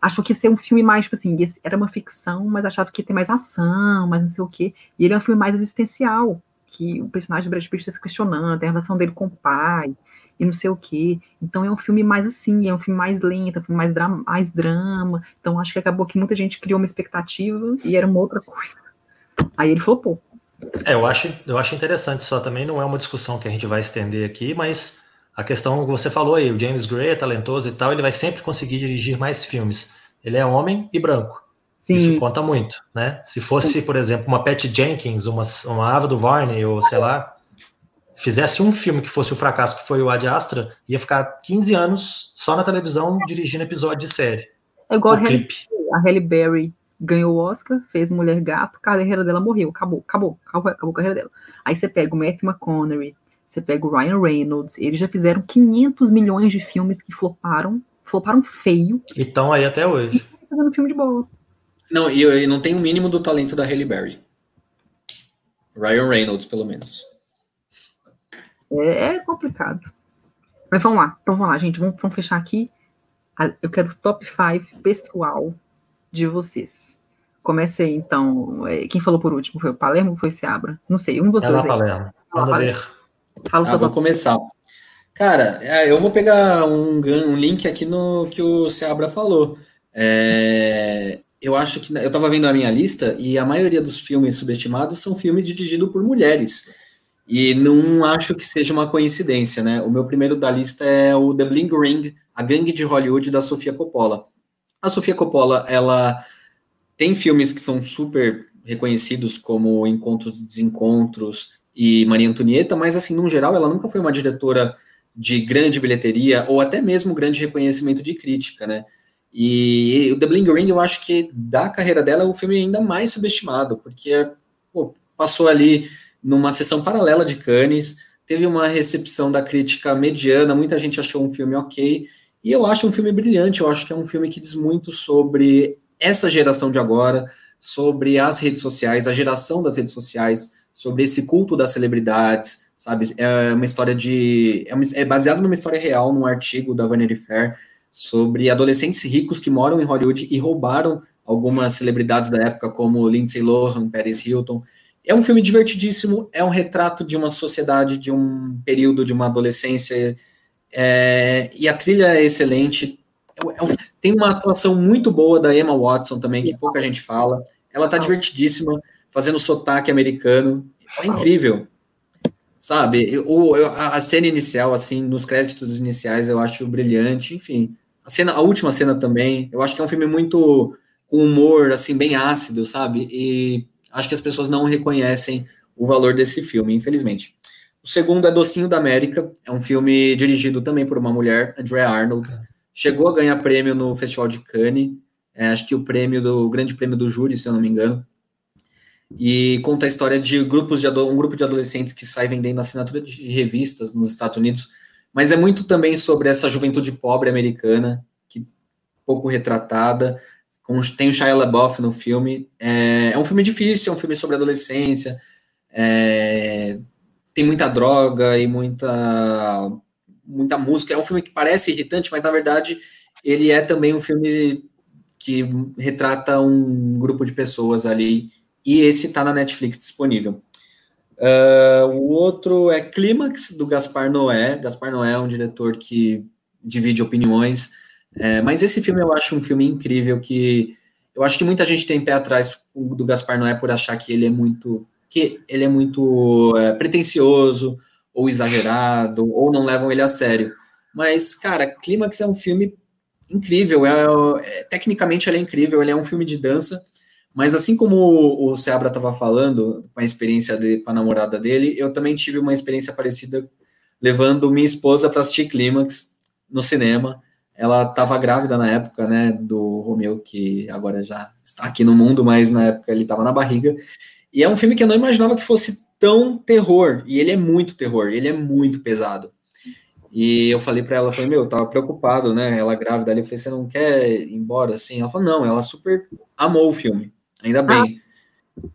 achou que ia ser um filme mais, tipo assim, era uma ficção, mas achava que ia ter mais ação, mais não sei o quê. E ele é um filme mais existencial, que o personagem do Brad Pitt está se questionando, tem a relação dele com o pai, e não sei o quê. Então é um filme mais assim, é um filme mais lento, é um filme mais, dra mais drama. Então acho que acabou que muita gente criou uma expectativa e era uma outra coisa. Aí ele flopou. É, eu acho, eu acho interessante, só também não é uma discussão que a gente vai estender aqui, mas a questão que você falou aí, o James Gray é talentoso e tal, ele vai sempre conseguir dirigir mais filmes. Ele é homem e branco. Isso Sim, conta muito, né? Se fosse, por exemplo, uma Pat Jenkins, uma, uma Ava DuVernay, ou sei lá, fizesse um filme que fosse o fracasso que foi o Ad Astra, ia ficar 15 anos só na televisão dirigindo episódio de série. é igual a Halle, a Halle Berry ganhou o Oscar, fez Mulher Gato, a carreira dela morreu, acabou, acabou, acabou, acabou a carreira dela. Aí você pega o Matthew McConaughey, você pega o Ryan Reynolds, eles já fizeram 500 milhões de filmes que floparam, floparam feio, E estão aí até hoje. fazendo filme de boa. Não, e e não tem o mínimo do talento da Halle Berry. Ryan Reynolds, pelo menos. É, é complicado. Mas vamos lá, então vamos lá, gente, vamos, vamos fechar aqui. Eu quero o top 5 pessoal de vocês. Comece aí, então. É, Quem falou por último? Foi o Palermo ou foi o Seabra? Não sei, um dos É lá. Palermo. Manda Palermo. ver. Fala Ah, vou começar. Cara, é, eu vou pegar um, um link aqui no que o Seabra falou. É, eu acho que eu tava vendo a minha lista e a maioria dos filmes subestimados são filmes dirigidos por mulheres. E não acho que seja uma coincidência, né? O meu primeiro da lista é o The Bling Ring, a gangue de Hollywood da Sofia Coppola. A Sofia Coppola, ela tem filmes que são super reconhecidos como Encontros e Desencontros e Maria Antonieta, mas assim, no geral, ela nunca foi uma diretora de grande bilheteria ou até mesmo grande reconhecimento de crítica, né? E o The Bling Ring, eu acho que da carreira dela é o filme ainda mais subestimado, porque pô, passou ali numa sessão paralela de Cannes, teve uma recepção da crítica mediana, muita gente achou um filme ok, e eu acho um filme brilhante, eu acho que é um filme que diz muito sobre essa geração de agora, sobre as redes sociais, a geração das redes sociais, sobre esse culto das celebridades, sabe? É uma história de. É, uma, é baseado numa história real, num artigo da Vanity Fair, sobre adolescentes ricos que moram em Hollywood e roubaram algumas celebridades da época, como Lindsay Lohan, Paris Hilton. É um filme divertidíssimo, é um retrato de uma sociedade, de um período, de uma adolescência, é, e a trilha é excelente. É um, tem uma atuação muito boa da Emma Watson também, que pouca gente fala. Ela tá divertidíssima, fazendo sotaque americano. É incrível. Sabe? O, a, cena inicial, assim, nos créditos iniciais, eu acho brilhante. Enfim, a, cena, a última cena também. Eu acho que é um filme muito com humor, assim, bem ácido, sabe? E acho que as pessoas não reconhecem o valor desse filme, infelizmente. O segundo é Docinho da América, é um filme dirigido também por uma mulher, Andrea Arnold. Chegou a ganhar prêmio no Festival de Cannes, é, acho que o prêmio do o grande prêmio do júri, se eu não me engano. E conta a história de grupos de um grupo de adolescentes que sai vendendo assinatura de revistas nos Estados Unidos, mas é muito também sobre essa juventude pobre americana, que pouco retratada. Tem o Shia LaBeouf no filme. É, é um filme difícil, é um filme sobre adolescência. É, tem muita droga e muita muita música. É um filme que parece irritante, mas na verdade ele é também um filme que retrata um grupo de pessoas ali. E esse está na Netflix disponível. Uh, o outro é Clímax, do Gaspar Noé. Gaspar Noé é um diretor que divide opiniões. É, mas esse filme eu acho um filme incrível que eu acho que muita gente tem pé atrás do Gaspar Noé por achar que ele é muito que ele é muito é, pretencioso ou exagerado ou não levam ele a sério. Mas cara, Clímax é um filme incrível, é, é, tecnicamente ele é incrível, ele é um filme de dança. Mas assim como o, Seabra estava falando, com a experiência de, com a namorada dele, eu também tive uma experiência parecida levando minha esposa para assistir Clímax no cinema. Ela estava grávida na época, né, do Romeu, que agora já está aqui no mundo, mas na época ele estava na barriga. E é um filme que eu não imaginava que fosse tão terror. E ele é muito terror, ele é muito pesado. E eu falei para ela, falei, meu, eu tava preocupado, né? Ela grávida ali, eu falei, você não quer ir embora assim? Ela falou, não, ela super amou o filme, ainda bem. Ah.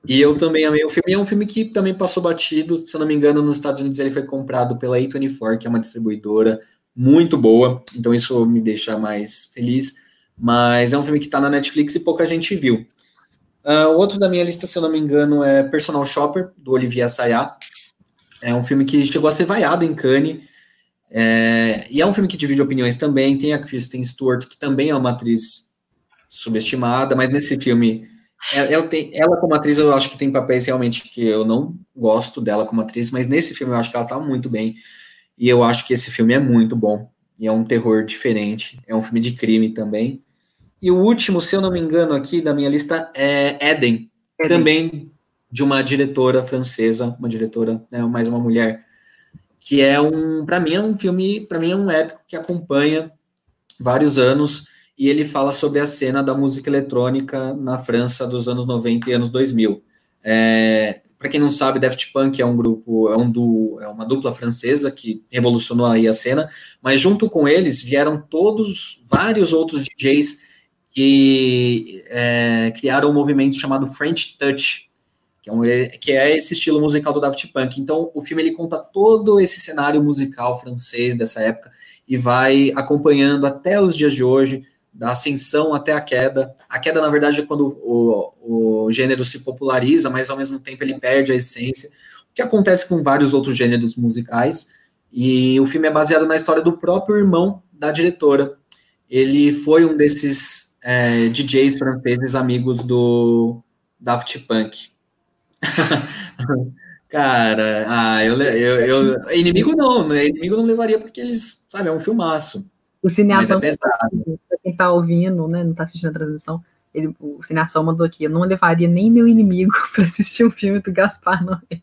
E eu também amei o filme, é um filme que também passou batido, se eu não me engano, nos Estados Unidos ele foi comprado pela A24, que é uma distribuidora muito boa, então isso me deixa mais feliz. Mas é um filme que está na Netflix e pouca gente viu. Uh, o outro da minha lista, se eu não me engano, é Personal Shopper, do Olivier Assayas. É um filme que chegou a ser vaiado em Cannes. É, e é um filme que divide opiniões também. Tem a Kristen Stewart, que também é uma atriz subestimada, mas nesse filme, ela, tem, ela como atriz, eu acho que tem papéis realmente que eu não gosto dela como atriz, mas nesse filme eu acho que ela tá muito bem. E eu acho que esse filme é muito bom. E é um terror diferente. É um filme de crime também. E o último, se eu não me engano, aqui da minha lista é Eden, Eden. também de uma diretora francesa, uma diretora, né, mais uma mulher, que é um, para mim é um filme, para mim é um épico que acompanha vários anos e ele fala sobre a cena da música eletrônica na França dos anos 90 e anos 2000. É, para quem não sabe, Daft Punk é um grupo, é, um du, é uma dupla francesa que revolucionou aí a cena, mas junto com eles vieram todos, vários outros DJs que é, criaram um movimento chamado French Touch, que é, um, que é, esse estilo musical do Daft Punk. Então, o filme ele conta todo esse cenário musical francês dessa época e vai acompanhando até os dias de hoje, da ascensão até a queda. A queda, na verdade, é quando o, o gênero se populariza, mas ao mesmo tempo ele perde a essência, o que acontece com vários outros gêneros musicais. E o filme é baseado na história do próprio irmão da diretora. Ele foi um desses é, DJs franceses amigos do Daft Punk. Cara, ah, eu, eu, eu, inimigo não, né? Inimigo não levaria porque eles, sabe, é um filmaço. O cineasta, é pra quem tá ouvindo, né, não tá assistindo a transmissão, ele, o cineasta mandou aqui, eu não levaria nem meu inimigo para assistir um filme do Gaspar Noé.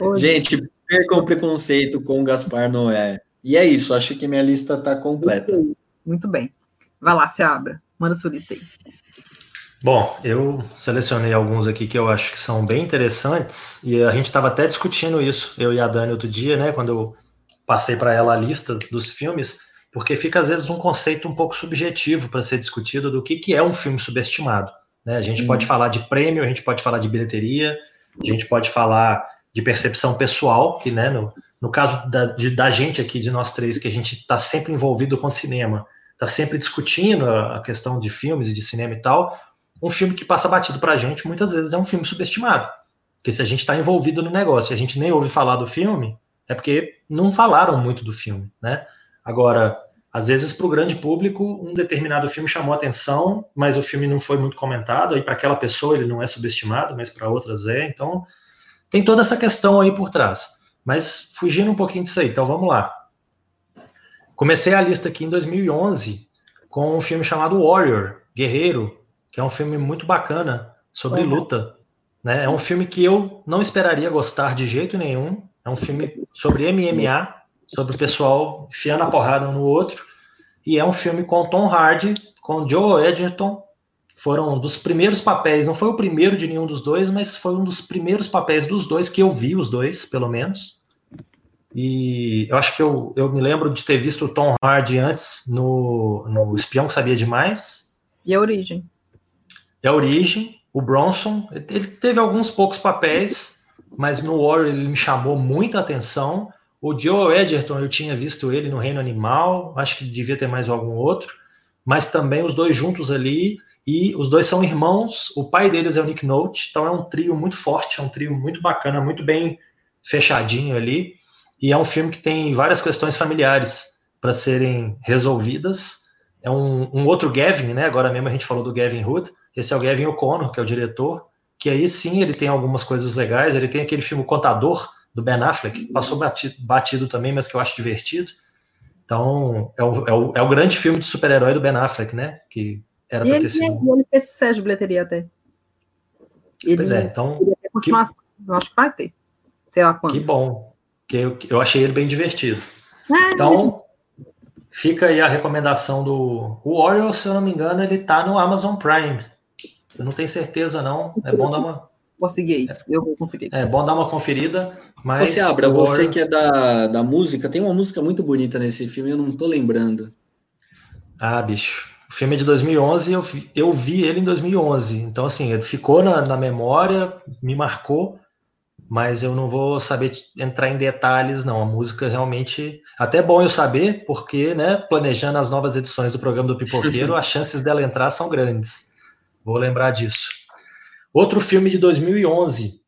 Hoje. Gente, percam o preconceito com o Gaspar Noé. E é isso, acho que minha lista tá completa. Muito, muito bem. Vai lá, se abra. Manda sua lista aí. Bom, eu selecionei alguns aqui que eu acho que são bem interessantes e a gente estava até discutindo isso, eu e a Dani outro dia, né, quando eu passei para ela a lista dos filmes porque fica às vezes um conceito um pouco subjetivo para ser discutido do que, que é um filme subestimado. Né? A gente pode falar de prêmio, a gente pode falar de bilheteria, a gente pode falar de percepção pessoal, que né, no, no caso da, de, da gente aqui, de nós três, que a gente está sempre envolvido com cinema, está sempre discutindo a, a questão de filmes e de cinema e tal, um filme que passa batido para a gente muitas vezes é um filme subestimado. Porque se a gente está envolvido no negócio e a gente nem ouve falar do filme, é porque não falaram muito do filme, né? Agora, às vezes para o grande público um determinado filme chamou atenção, mas o filme não foi muito comentado, aí para aquela pessoa ele não é subestimado, mas para outras é. Então, tem toda essa questão aí por trás. Mas fugindo um pouquinho disso aí, então vamos lá. Comecei a lista aqui em 2011 com um filme chamado Warrior, Guerreiro, que é um filme muito bacana sobre luta. Né? É um filme que eu não esperaria gostar de jeito nenhum. É um filme sobre MMA, sobre o pessoal enfiando a porrada um no outro. E é um filme com Tom Hardy, com Joe Edgerton. Foram dos primeiros papéis, não foi o primeiro de nenhum dos dois, mas foi um dos primeiros papéis dos dois que eu vi, os dois, pelo menos. E eu acho que eu, eu me lembro de ter visto o Tom Hardy antes no, no Espião que Sabia Demais. E a Origem. E a Origem, o Bronson. Ele teve alguns poucos papéis, mas no Warrior ele me chamou muita atenção. O Joe Edgerton, eu tinha visto ele no Reino Animal, acho que devia ter mais algum outro, mas também os dois juntos ali, e os dois são irmãos, o pai deles é o Nick Note, então é um trio muito forte, é um trio muito bacana, muito bem fechadinho ali, e é um filme que tem várias questões familiares para serem resolvidas, é um, um, outro Gavin, né? Agora mesmo a gente falou do Gavin Hood. Esse é o Gavin O'Connor, que é o diretor, que aí sim ele tem algumas coisas legais. Ele tem aquele filme Contador, do Ben Affleck, que passou batido, batido também, mas que eu acho divertido. Então, é o, é o, é o grande filme de super-herói do Ben Affleck, né? Que era para ter sido. E ele fez sucesso de bilheteria até. Ele, pois é, então. Que, eu acho que vai ter. Sei lá quando. Que bom. Que eu, eu achei ele bem divertido. É, então, fica aí a recomendação do. O Warrior, se eu não me engano, ele tá no Amazon Prime. Eu não tenho certeza, não. É bom dar uma. Consegui, eu vou conferir. É bom dar uma conferida, mas... Você, Abra, você que é da, da música, tem uma música muito bonita nesse filme, eu não tô lembrando. Ah, bicho. O filme é de 2011, eu vi, eu vi ele em 2011. Então, assim, ele ficou na, na memória, me marcou, mas eu não vou saber entrar em detalhes, não. A música realmente. Até é bom eu saber, porque, né, planejando as novas edições do programa do Pipoqueiro, as chances dela entrar são grandes. Vou lembrar disso. Outro filme de 2011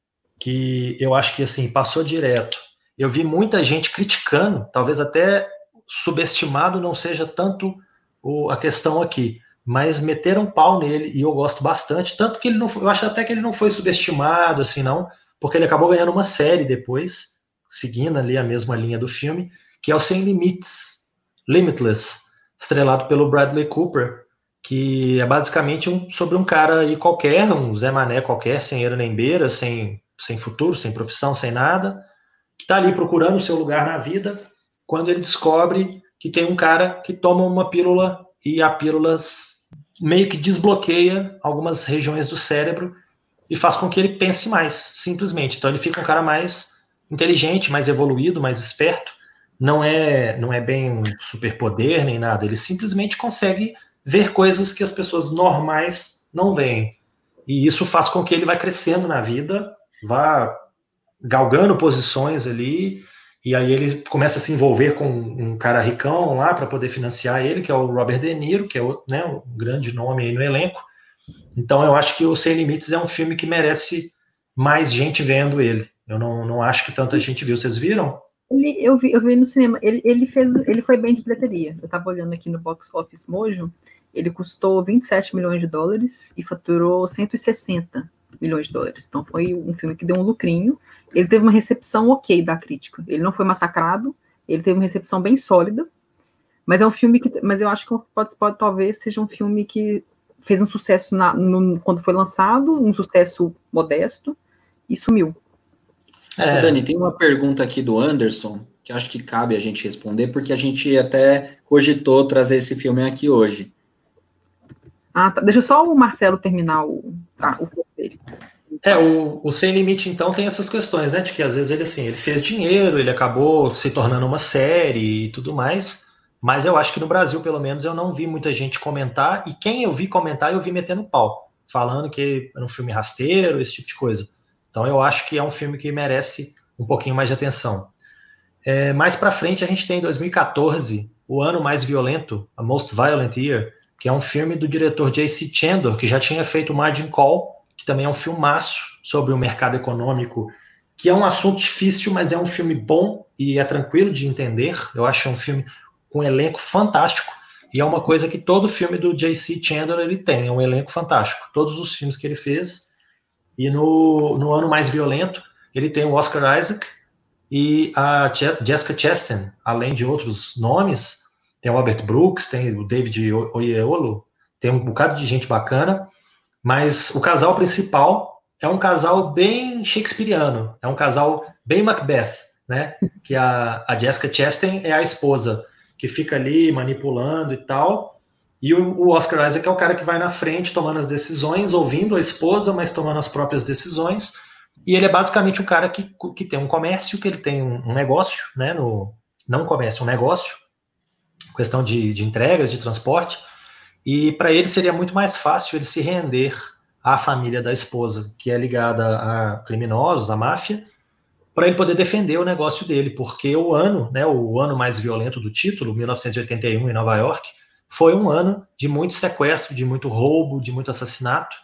que eu acho que assim passou direto. Eu vi muita gente criticando, talvez até subestimado não seja tanto o, a questão aqui, mas meteram pau nele e eu gosto bastante, tanto que ele não, eu acho até que ele não foi subestimado assim não, porque ele acabou ganhando uma série depois, seguindo ali a mesma linha do filme, que é o Sem Limites, Limitless, estrelado pelo Bradley Cooper, que é basicamente um, sobre um cara aí qualquer, um Zé Mané qualquer, sem era nem beira, sem, sem futuro, sem profissão, sem nada, que está ali procurando o seu lugar na vida, quando ele descobre que tem um cara que toma uma pílula e a pílula meio que desbloqueia algumas regiões do cérebro e faz com que ele pense mais, simplesmente. Então ele fica um cara mais inteligente, mais evoluído, mais esperto. Não é, não é bem um superpoder nem nada, ele simplesmente consegue ver coisas que as pessoas normais não veem. E isso faz com que ele vá crescendo na vida, vá galgando posições ali, e aí ele começa a se envolver com um cara ricão lá para poder financiar ele, que é o Robert De Niro, que é o, né, um grande nome aí no elenco. Então eu acho que o Sem Limites é um filme que merece mais gente vendo ele. Eu não, não acho que tanta gente viu. Vocês viram? Ele, eu, vi, eu vi no cinema. Ele, ele, fez, ele foi bem de bilheteria. Eu estava olhando aqui no Box Office Mojo. Ele custou 27 milhões de dólares e faturou 160 milhões de dólares. Então foi um filme que deu um lucrinho. Ele teve uma recepção ok da crítica. Ele não foi massacrado, ele teve uma recepção bem sólida. Mas é um filme que. Mas eu acho que pode, pode talvez seja um filme que fez um sucesso na, no, quando foi lançado, um sucesso modesto, e sumiu. É. Dani, tem uma pergunta aqui do Anderson, que acho que cabe a gente responder, porque a gente até cogitou trazer esse filme aqui hoje. Ah, tá. Deixa só o Marcelo terminar o, tá, o dele. É, o, o Sem Limite, então, tem essas questões, né? De que às vezes ele, assim, ele fez dinheiro, ele acabou se tornando uma série e tudo mais. Mas eu acho que no Brasil, pelo menos, eu não vi muita gente comentar. E quem eu vi comentar, eu vi metendo pau. Falando que era um filme rasteiro, esse tipo de coisa. Então eu acho que é um filme que merece um pouquinho mais de atenção. É, mais para frente, a gente tem em 2014, o ano mais violento, a Most Violent Year, que é um filme do diretor J.C. Chandor, que já tinha feito Margin Call, que também é um filmaço sobre o mercado econômico, que é um assunto difícil, mas é um filme bom e é tranquilo de entender. Eu acho um filme com um elenco fantástico, e é uma coisa que todo filme do J.C. Chandor ele tem, é um elenco fantástico. Todos os filmes que ele fez, e no, no ano mais violento, ele tem o Oscar Isaac e a Jessica Chastain, além de outros nomes, tem o Albert Brooks, tem o David Oyeolo, tem um bocado de gente bacana, mas o casal principal é um casal bem shakespeariano, é um casal bem Macbeth, né? Que a, a Jessica Chastain é a esposa que fica ali manipulando e tal, e o, Oscar Isaac é o cara que vai na frente tomando as decisões, ouvindo a esposa, mas tomando as próprias decisões. E ele é basicamente um cara que, que tem um comércio, que ele tem um, negócio, né? No, não um comércio, um negócio, questão de, de entregas, de transporte, e para ele seria muito mais fácil ele se render à família da esposa, que é ligada a criminosos, à máfia, para ele poder defender o negócio dele, porque o ano, né, o ano mais violento do título, 1981 em Nova York, foi um ano de muito sequestro, de muito roubo, de muito assassinato,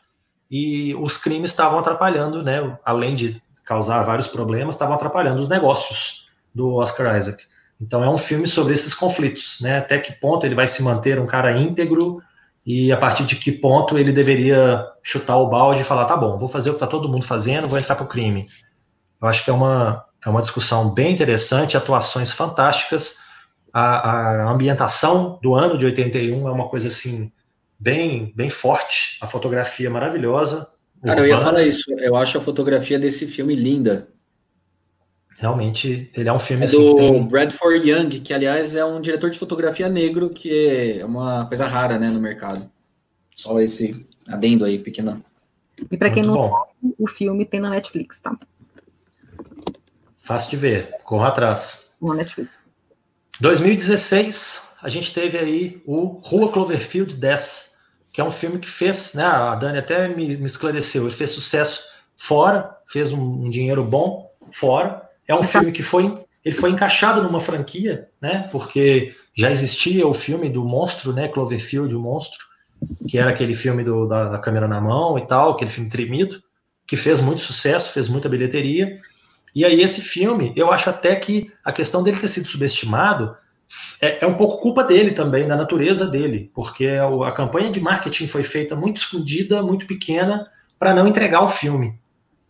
e os crimes estavam atrapalhando, né, além de causar vários problemas, estavam atrapalhando os negócios do Oscar Isaac. Então é um filme sobre esses conflitos, né? Até que ponto ele vai se manter um cara íntegro e a partir de que ponto ele deveria chutar o balde e falar, tá bom, vou fazer o que está todo mundo fazendo, vou entrar para o crime. Eu acho que é uma, é uma discussão bem interessante, atuações fantásticas, a, a ambientação do ano de 81 é uma coisa assim bem bem forte, a fotografia maravilhosa. Cara, urbana. eu ia falar isso, eu acho a fotografia desse filme linda. Realmente, ele é um filme é assim, do tem... Bradford Young, que aliás é um diretor de fotografia negro, que é uma coisa rara, né, no mercado. Só esse adendo aí, pequeno. E para quem não sabe, o filme tem na Netflix, tá? Fácil de ver, corra atrás. Na Netflix. 2016, a gente teve aí o Rua Cloverfield 10, que é um filme que fez, né, a Dani até me, me esclareceu, ele fez sucesso fora, fez um, um dinheiro bom fora, é um filme que foi, ele foi encaixado numa franquia, né? Porque já existia o filme do monstro, né? Cloverfield, o monstro, que era aquele filme do, da, da câmera na mão e tal, aquele filme tremido, que fez muito sucesso, fez muita bilheteria. E aí esse filme, eu acho até que a questão dele ter sido subestimado é, é um pouco culpa dele também, da natureza dele, porque a, a campanha de marketing foi feita muito escondida, muito pequena, para não entregar o filme.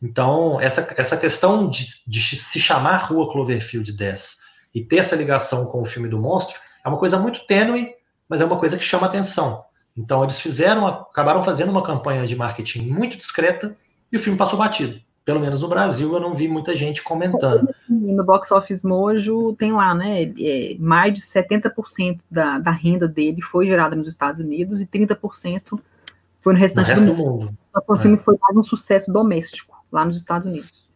Então, essa, essa questão de, de se chamar Rua Cloverfield 10 e ter essa ligação com o filme do monstro é uma coisa muito tênue, mas é uma coisa que chama atenção. Então, eles fizeram, acabaram fazendo uma campanha de marketing muito discreta e o filme passou batido. Pelo menos no Brasil, eu não vi muita gente comentando. No Box Office Mojo tem lá, né? É, mais de 70% da, da renda dele foi gerada nos Estados Unidos e 30% foi no restante no resto do mundo. Do mundo. O filme é. foi mais um sucesso doméstico lá nos Estados Unidos.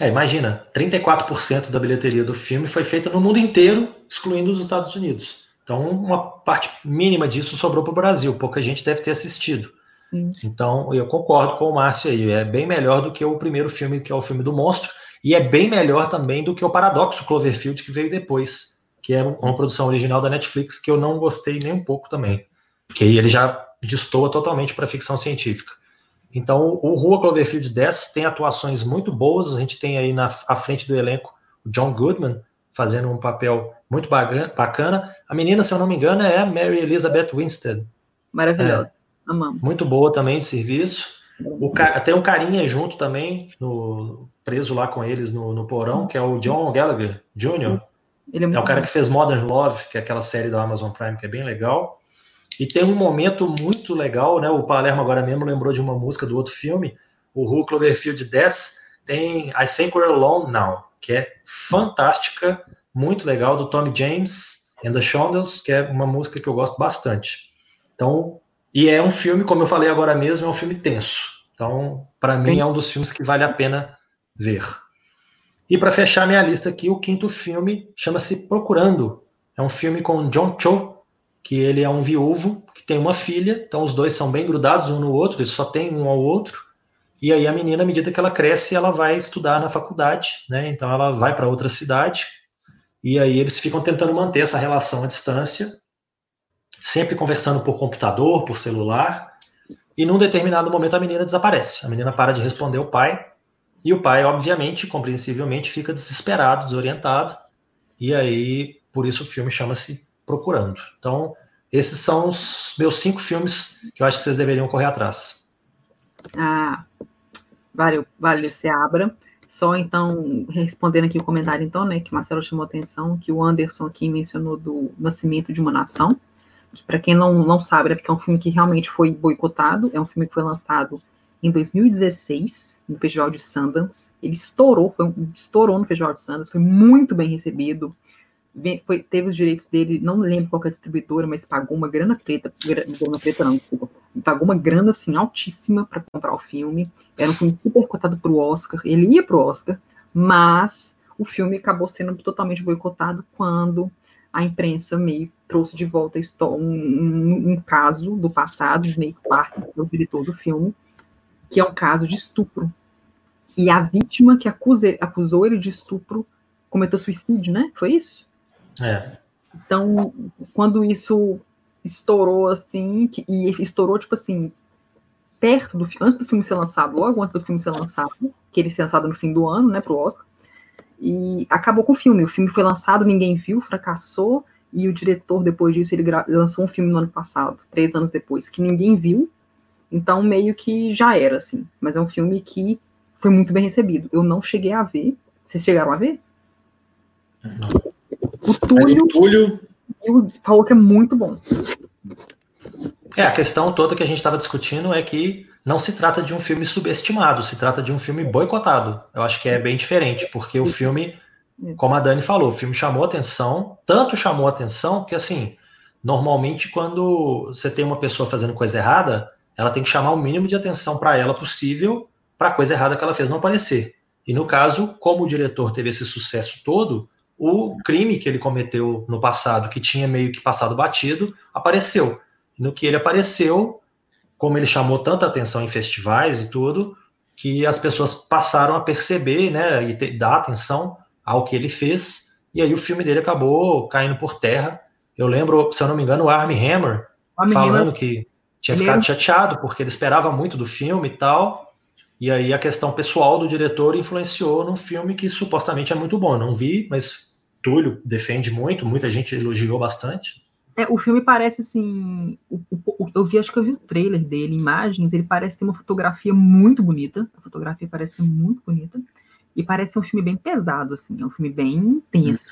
É, imagina, 34% da bilheteria do filme foi feita no mundo inteiro, excluindo os Estados Unidos. Então, uma parte mínima disso sobrou para o Brasil, pouca gente deve ter assistido. Sim. Então, eu concordo com o Márcio aí, é bem melhor do que o primeiro filme, que é o filme do monstro, e é bem melhor também do que o Paradoxo Cloverfield, que veio depois, que é uma produção original da Netflix, que eu não gostei nem um pouco também. Que ele já destoa totalmente para ficção científica. Então, o Rua Cloverfield 10 tem atuações muito boas. A gente tem aí na à frente do elenco o John Goodman fazendo um papel muito bacana. A menina, se eu não me engano, é Mary Elizabeth Winstead. Maravilhosa. É, Amamos. Muito boa também de serviço. O, tem um carinha junto também, no, preso lá com eles no, no porão, que é o John Gallagher Jr. Ele é, é o cara que fez Modern Love, que é aquela série da Amazon Prime que é bem legal. E tem um momento muito legal, né? O Palermo agora mesmo lembrou de uma música do outro filme, o Who Cloverfield 10, tem I Think We're Alone Now, que é fantástica, muito legal, do Tommy James and the Shondells, que é uma música que eu gosto bastante. Então, e é um filme, como eu falei agora mesmo, é um filme tenso. Então, para mim, é um dos filmes que vale a pena ver. E para fechar minha lista aqui, o quinto filme chama-se Procurando. É um filme com John Cho, que ele é um viúvo que tem uma filha, então os dois são bem grudados um no outro, eles só têm um ao outro. E aí a menina, à medida que ela cresce, ela vai estudar na faculdade, né? Então ela vai para outra cidade. E aí eles ficam tentando manter essa relação à distância, sempre conversando por computador, por celular. E num determinado momento a menina desaparece. A menina para de responder o pai. E o pai, obviamente, compreensivelmente, fica desesperado, desorientado. E aí, por isso o filme chama-se procurando. Então, esses são os meus cinco filmes que eu acho que vocês deveriam correr atrás. Ah, valeu, valeu, se abra. Só então, respondendo aqui o comentário, então, né, que Marcelo chamou atenção, que o Anderson aqui mencionou do Nascimento de uma Nação, para quem não, não sabe, é porque é um filme que realmente foi boicotado, é um filme que foi lançado em 2016, no Festival de Sundance. Ele estourou, foi, estourou no Festival de Sundance, foi muito bem recebido foi, teve os direitos dele, não lembro qual é a distribuidora, mas pagou uma grana preta, grana preta não, desculpa, pagou uma grana assim altíssima para comprar o filme. Era um filme super cotado para o Oscar, ele ia para o Oscar, mas o filme acabou sendo totalmente boicotado quando a imprensa meio trouxe de volta um, um, um caso do passado de Nate Parker, é o diretor do filme, que é um caso de estupro. E a vítima que acusou, acusou ele de estupro cometeu suicídio, né? Foi isso? É. Então, quando isso estourou assim, que, e estourou, tipo assim, perto do antes do filme ser lançado, logo antes do filme ser lançado, que ele ser lançado no fim do ano, né, pro Oscar, e acabou com o filme. O filme foi lançado, ninguém viu, fracassou, e o diretor, depois disso, ele lançou um filme no ano passado, três anos depois, que ninguém viu, então meio que já era, assim. Mas é um filme que foi muito bem recebido. Eu não cheguei a ver. Vocês chegaram a ver? O Túlio, o Túlio... falou que é muito bom. É, a questão toda que a gente estava discutindo é que não se trata de um filme subestimado, se trata de um filme boicotado. Eu acho que é bem diferente, porque o filme, como a Dani falou, o filme chamou atenção, tanto chamou atenção que, assim, normalmente quando você tem uma pessoa fazendo coisa errada, ela tem que chamar o mínimo de atenção para ela possível para a coisa errada que ela fez não aparecer. E no caso, como o diretor teve esse sucesso todo, o crime que ele cometeu no passado, que tinha meio que passado batido, apareceu. No que ele apareceu, como ele chamou tanta atenção em festivais e tudo, que as pessoas passaram a perceber, né, e ter, dar atenção ao que ele fez, e aí o filme dele acabou caindo por terra. Eu lembro, se eu não me engano, o Armie Hammer falando Hammer. que tinha ficado chateado porque ele esperava muito do filme e tal, e aí a questão pessoal do diretor influenciou num filme que supostamente é muito bom. Não vi, mas Túlio defende muito, muita gente elogiou bastante. É, o filme parece assim. O, o, eu vi, acho que eu vi o trailer dele, imagens, ele parece ter uma fotografia muito bonita. A fotografia parece muito bonita. E parece um filme bem pesado, assim, é um filme bem intenso.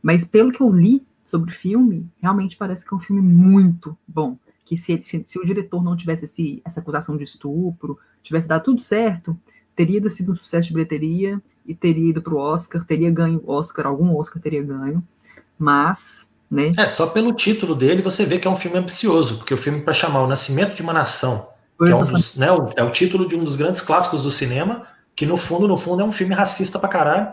Mas pelo que eu li sobre o filme, realmente parece que é um filme muito bom. Que se, se, se o diretor não tivesse esse, essa acusação de estupro, tivesse dado tudo certo, teria sido um sucesso de bilheteria e teria ido para o Oscar, teria ganho Oscar, algum Oscar teria ganho. Mas né? É, só pelo título dele você vê que é um filme ambicioso, porque o filme para chamar O Nascimento de uma Nação, que é, um dos, né, o, é o título de um dos grandes clássicos do cinema, que no fundo, no fundo é um filme racista pra caralho.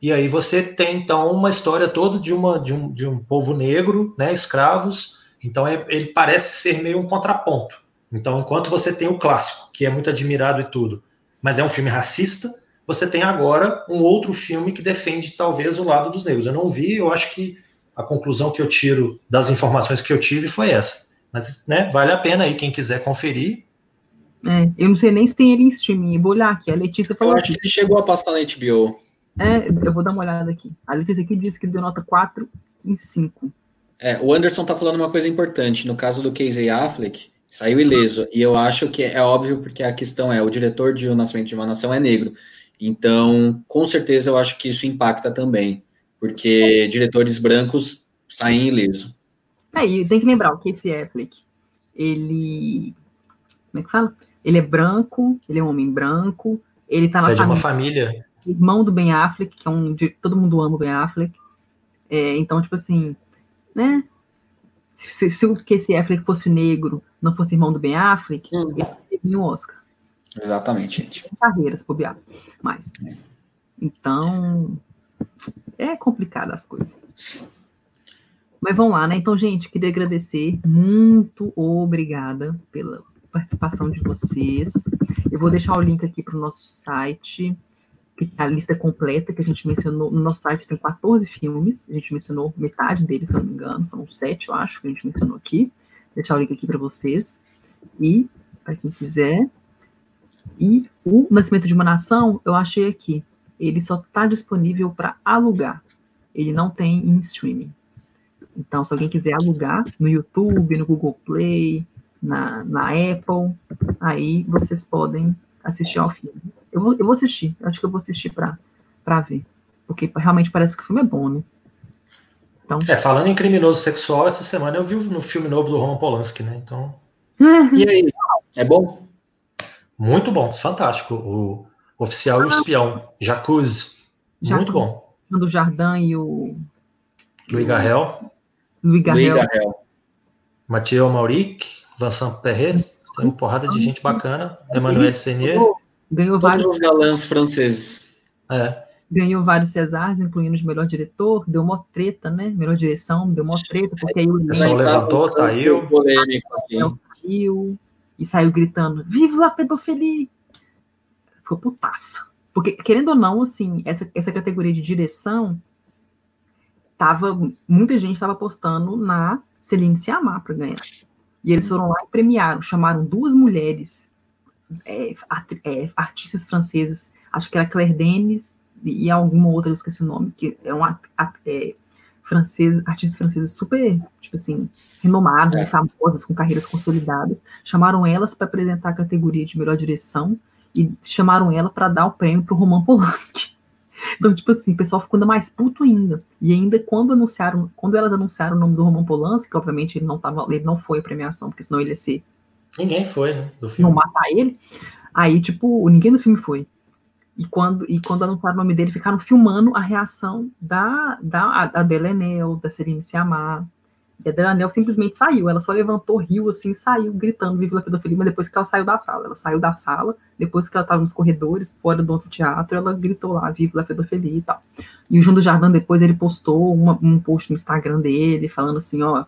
E aí você tem então uma história toda de, uma, de, um, de um povo negro, né, escravos. Então é, ele parece ser meio um contraponto. Então, enquanto você tem o clássico, que é muito admirado e tudo, mas é um filme racista, você tem agora um outro filme que defende talvez o lado dos negros. Eu não vi, eu acho que a conclusão que eu tiro das informações que eu tive foi essa. Mas, né, vale a pena aí quem quiser conferir. É, eu não sei nem se tem ele em streaming. vou olhar aqui. A Letícia falou. Eu acho que ele chegou a passar na HBO. É, eu vou dar uma olhada aqui. A Letícia aqui disse que deu nota 4 em 5. É, o Anderson tá falando uma coisa importante. No caso do Casey Affleck, saiu ileso. E eu acho que é óbvio, porque a questão é: o diretor de O Nascimento de uma Nação é negro. Então, com certeza, eu acho que isso impacta também porque diretores brancos saem ileso. É, e tem que lembrar o Casey Affleck, ele, como é que fala? Ele é branco, ele é um homem branco, ele tá na é de uma família. Irmão do Ben Affleck, que é um, de, todo mundo ama o Ben Affleck. É, então, tipo assim, né? Se, se o Casey Affleck fosse negro, não fosse irmão do Ben Affleck, hum. ele teria um Oscar. Exatamente, gente. Carreiras, bobear. Mas, é. então, é complicado as coisas. Mas vamos lá, né? Então, gente, queria agradecer. Muito obrigada pela participação de vocês. Eu vou deixar o link aqui para o nosso site, que é a lista completa que a gente mencionou. No nosso site tem 14 filmes, a gente mencionou metade deles, se não me engano, foram sete, eu acho, que a gente mencionou aqui. Vou deixar o link aqui para vocês. E, para quem quiser. E o Nascimento de uma Nação, eu achei aqui ele só está disponível para alugar. Ele não tem em streaming. Então, se alguém quiser alugar no YouTube, no Google Play, na, na Apple, aí vocês podem assistir ao filme. Eu vou, eu vou assistir, acho que eu vou assistir para ver. Porque realmente parece que o filme é bom, né? Então... É, falando em criminoso sexual, essa semana eu vi no filme novo do Roman Polanski, né? Então. e aí? É bom? Muito bom, fantástico. O, Oficial e o Espião. Jacuzzi. Muito bom. Do Jardim e o. Louis Garrel. Louis Garrel. Garrel. Mathieu Mauric. Vincent Perez. Tem uma porrada de gente bacana. Emmanuel Senier. Ganhou vários. Todos os galãs franceses. É. Ganhou vários Cesars, incluindo de melhor diretor. Deu uma treta, né? Melhor direção, deu uma treta, porque aí o. pessoal levantou, saiu. Polêmico aqui. Saiu. E saiu gritando: Viva a pedofilia! Foi putaça. Porque, querendo ou não, assim, essa, essa categoria de direção, tava, muita gente estava apostando na Celine Sciamma para ganhar. E eles foram lá e premiaram, chamaram duas mulheres, é, é, artistas francesas, acho que era Claire Denis e alguma outra, eu esqueci o nome, que é uma é, francesa, artistas franceses super, tipo assim, renomadas é. famosas, com carreiras consolidadas, chamaram elas para apresentar a categoria de melhor direção e chamaram ela para dar o prêmio para o Roman Polanski. Então, tipo assim, o pessoal ficou ainda mais puto ainda. E ainda quando anunciaram, quando elas anunciaram o nome do Roman Polanski, que obviamente ele não tava, ele não foi a premiação, porque senão ele ia ser. Ninguém foi, né? Do filme. Não matar ele. Aí, tipo, ninguém do filme foi. E quando, e quando anunciaram o nome dele, ficaram filmando a reação da, da a Delenel, da Celine Siamar. E a Delenel simplesmente saiu. Ela só levantou, riu assim, saiu gritando Viva a pedofilia, mas depois que ela saiu da sala. Ela saiu da sala, depois que ela estava nos corredores, fora do anfiteatro, ela gritou lá, Viva a pedofilia e tal. E o João do Jardim, depois, ele postou uma, um post no Instagram dele, falando assim, ó,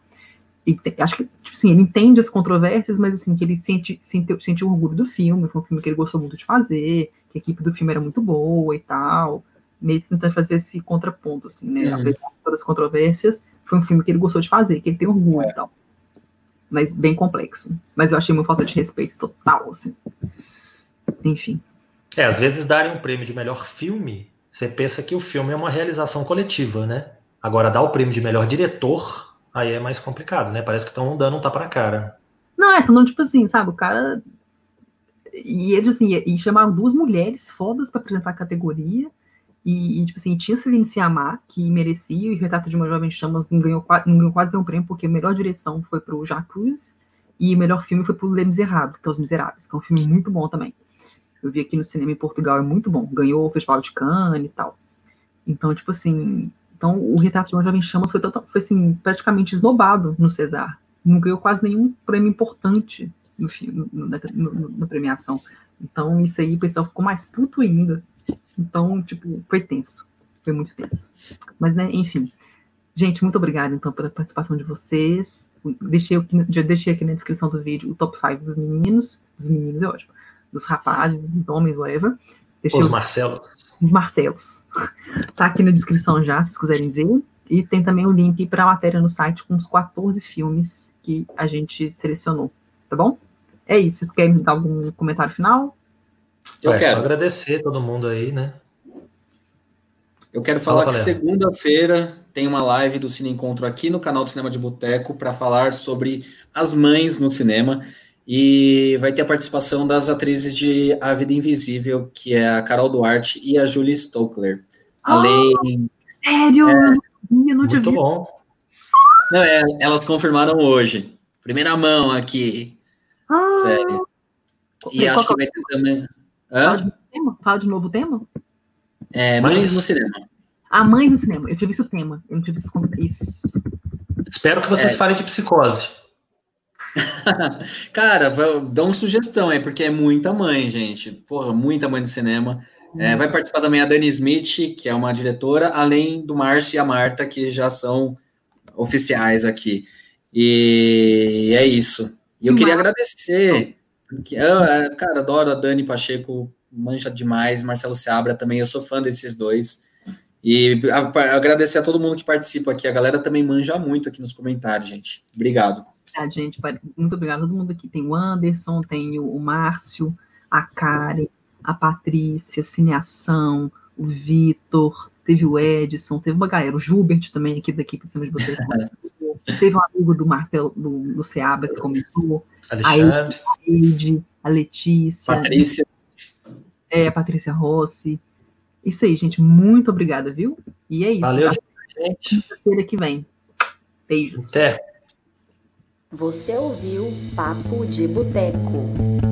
acho que, tipo assim, ele entende as controvérsias, mas assim, que ele sente, sente, sente orgulho do filme, foi um filme que ele gostou muito de fazer, que a equipe do filme era muito boa e tal, meio que tentando fazer esse contraponto, assim, né? Uhum. Apesar de todas as controvérsias, foi um filme que ele gostou de fazer, que ele tem orgulho é. e tal. Mas bem complexo. Mas eu achei uma falta de respeito total, assim. Enfim. É, às vezes darem um prêmio de melhor filme, você pensa que o filme é uma realização coletiva, né? Agora, dar o prêmio de melhor diretor, aí é mais complicado, né? Parece que estão dando um tapa na cara. Não, é, não, tipo assim, sabe, o cara e eles, assim, e chamaram duas mulheres fodas para apresentar a categoria. E, e, tipo assim, tinha Celine Siamar, que merecia, e o Retrato de uma Jovem Chamas não ganhou, não ganhou quase nenhum prêmio, porque a melhor direção foi pro Jacques, e o melhor filme foi pro Les Miserables, que é Os Miseráveis, que é um filme muito bom também. Eu vi aqui no cinema em Portugal, é muito bom. Ganhou o Festival de Cannes e tal. Então, tipo assim, então o Retrato de uma Jovem Chamas foi, total, foi assim, praticamente esnobado no César. Não ganhou quase nenhum prêmio importante no, no, no, na premiação. Então, isso aí, o pessoal ficou mais puto ainda. Então, tipo, foi tenso. Foi muito tenso. Mas, né, enfim. Gente, muito obrigada, então, pela participação de vocês. Deixei aqui, já deixei aqui na descrição do vídeo o top 5 dos meninos. Dos meninos é ótimo. Dos rapazes, dos homens, whatever. Deixei os Marcelos. Os Marcelos. Tá aqui na descrição já, se vocês quiserem ver. E tem também o link para a matéria no site com os 14 filmes que a gente selecionou. Tá bom? É isso. Quer dar algum comentário final? Eu é, quero só agradecer todo mundo aí, né? Eu quero falar Fala, que segunda-feira tem uma live do Cine Encontro aqui no canal do Cinema de Boteco para falar sobre as mães no cinema e vai ter a participação das atrizes de A Vida Invisível, que é a Carol Duarte e a Julie Stokler. Oh, Além. Sério? É, muito vi. bom. Não, é, elas confirmaram hoje. Primeira mão aqui. Ah, Sério. E acho que vai ter também. Fala de, tema? Fala de novo o tema? É, Mães Mas... no Cinema. Ah, Mães no Cinema. Eu tive isso tema. Eu não tive isso. isso. Espero que vocês é. falem de psicose. Cara, dá uma sugestão aí, porque é muita mãe, gente. Porra, muita mãe no cinema. É, hum. vai participar também a Dani Smith, que é uma diretora, além do Márcio e a Marta, que já são oficiais aqui. E é isso. E eu queria agradecer, porque, eu, é, cara, adoro a Dani Pacheco, mancha demais, Marcelo Seabra também, eu sou fã desses dois. E agradecer a todo mundo que participa aqui. A galera também manja muito aqui nos comentários, gente. Obrigado. Ah, gente, muito obrigado a todo mundo aqui. Tem o Anderson, tem o Márcio, a Karen, a Patrícia, o Cineação, o Vitor, teve o Edson, teve uma galera, o Gilbert também aqui daqui por cima de vocês. Teve um amigo do Marcelo, do, do Seabra, que comentou. Alexandre. A Eide, a Letícia. Patrícia. É, a Patrícia Rossi. Isso aí, gente. Muito obrigada, viu? E é isso. Valeu, gente. Quinta-feira que vem. Beijos. Até. Você ouviu Papo de Boteco.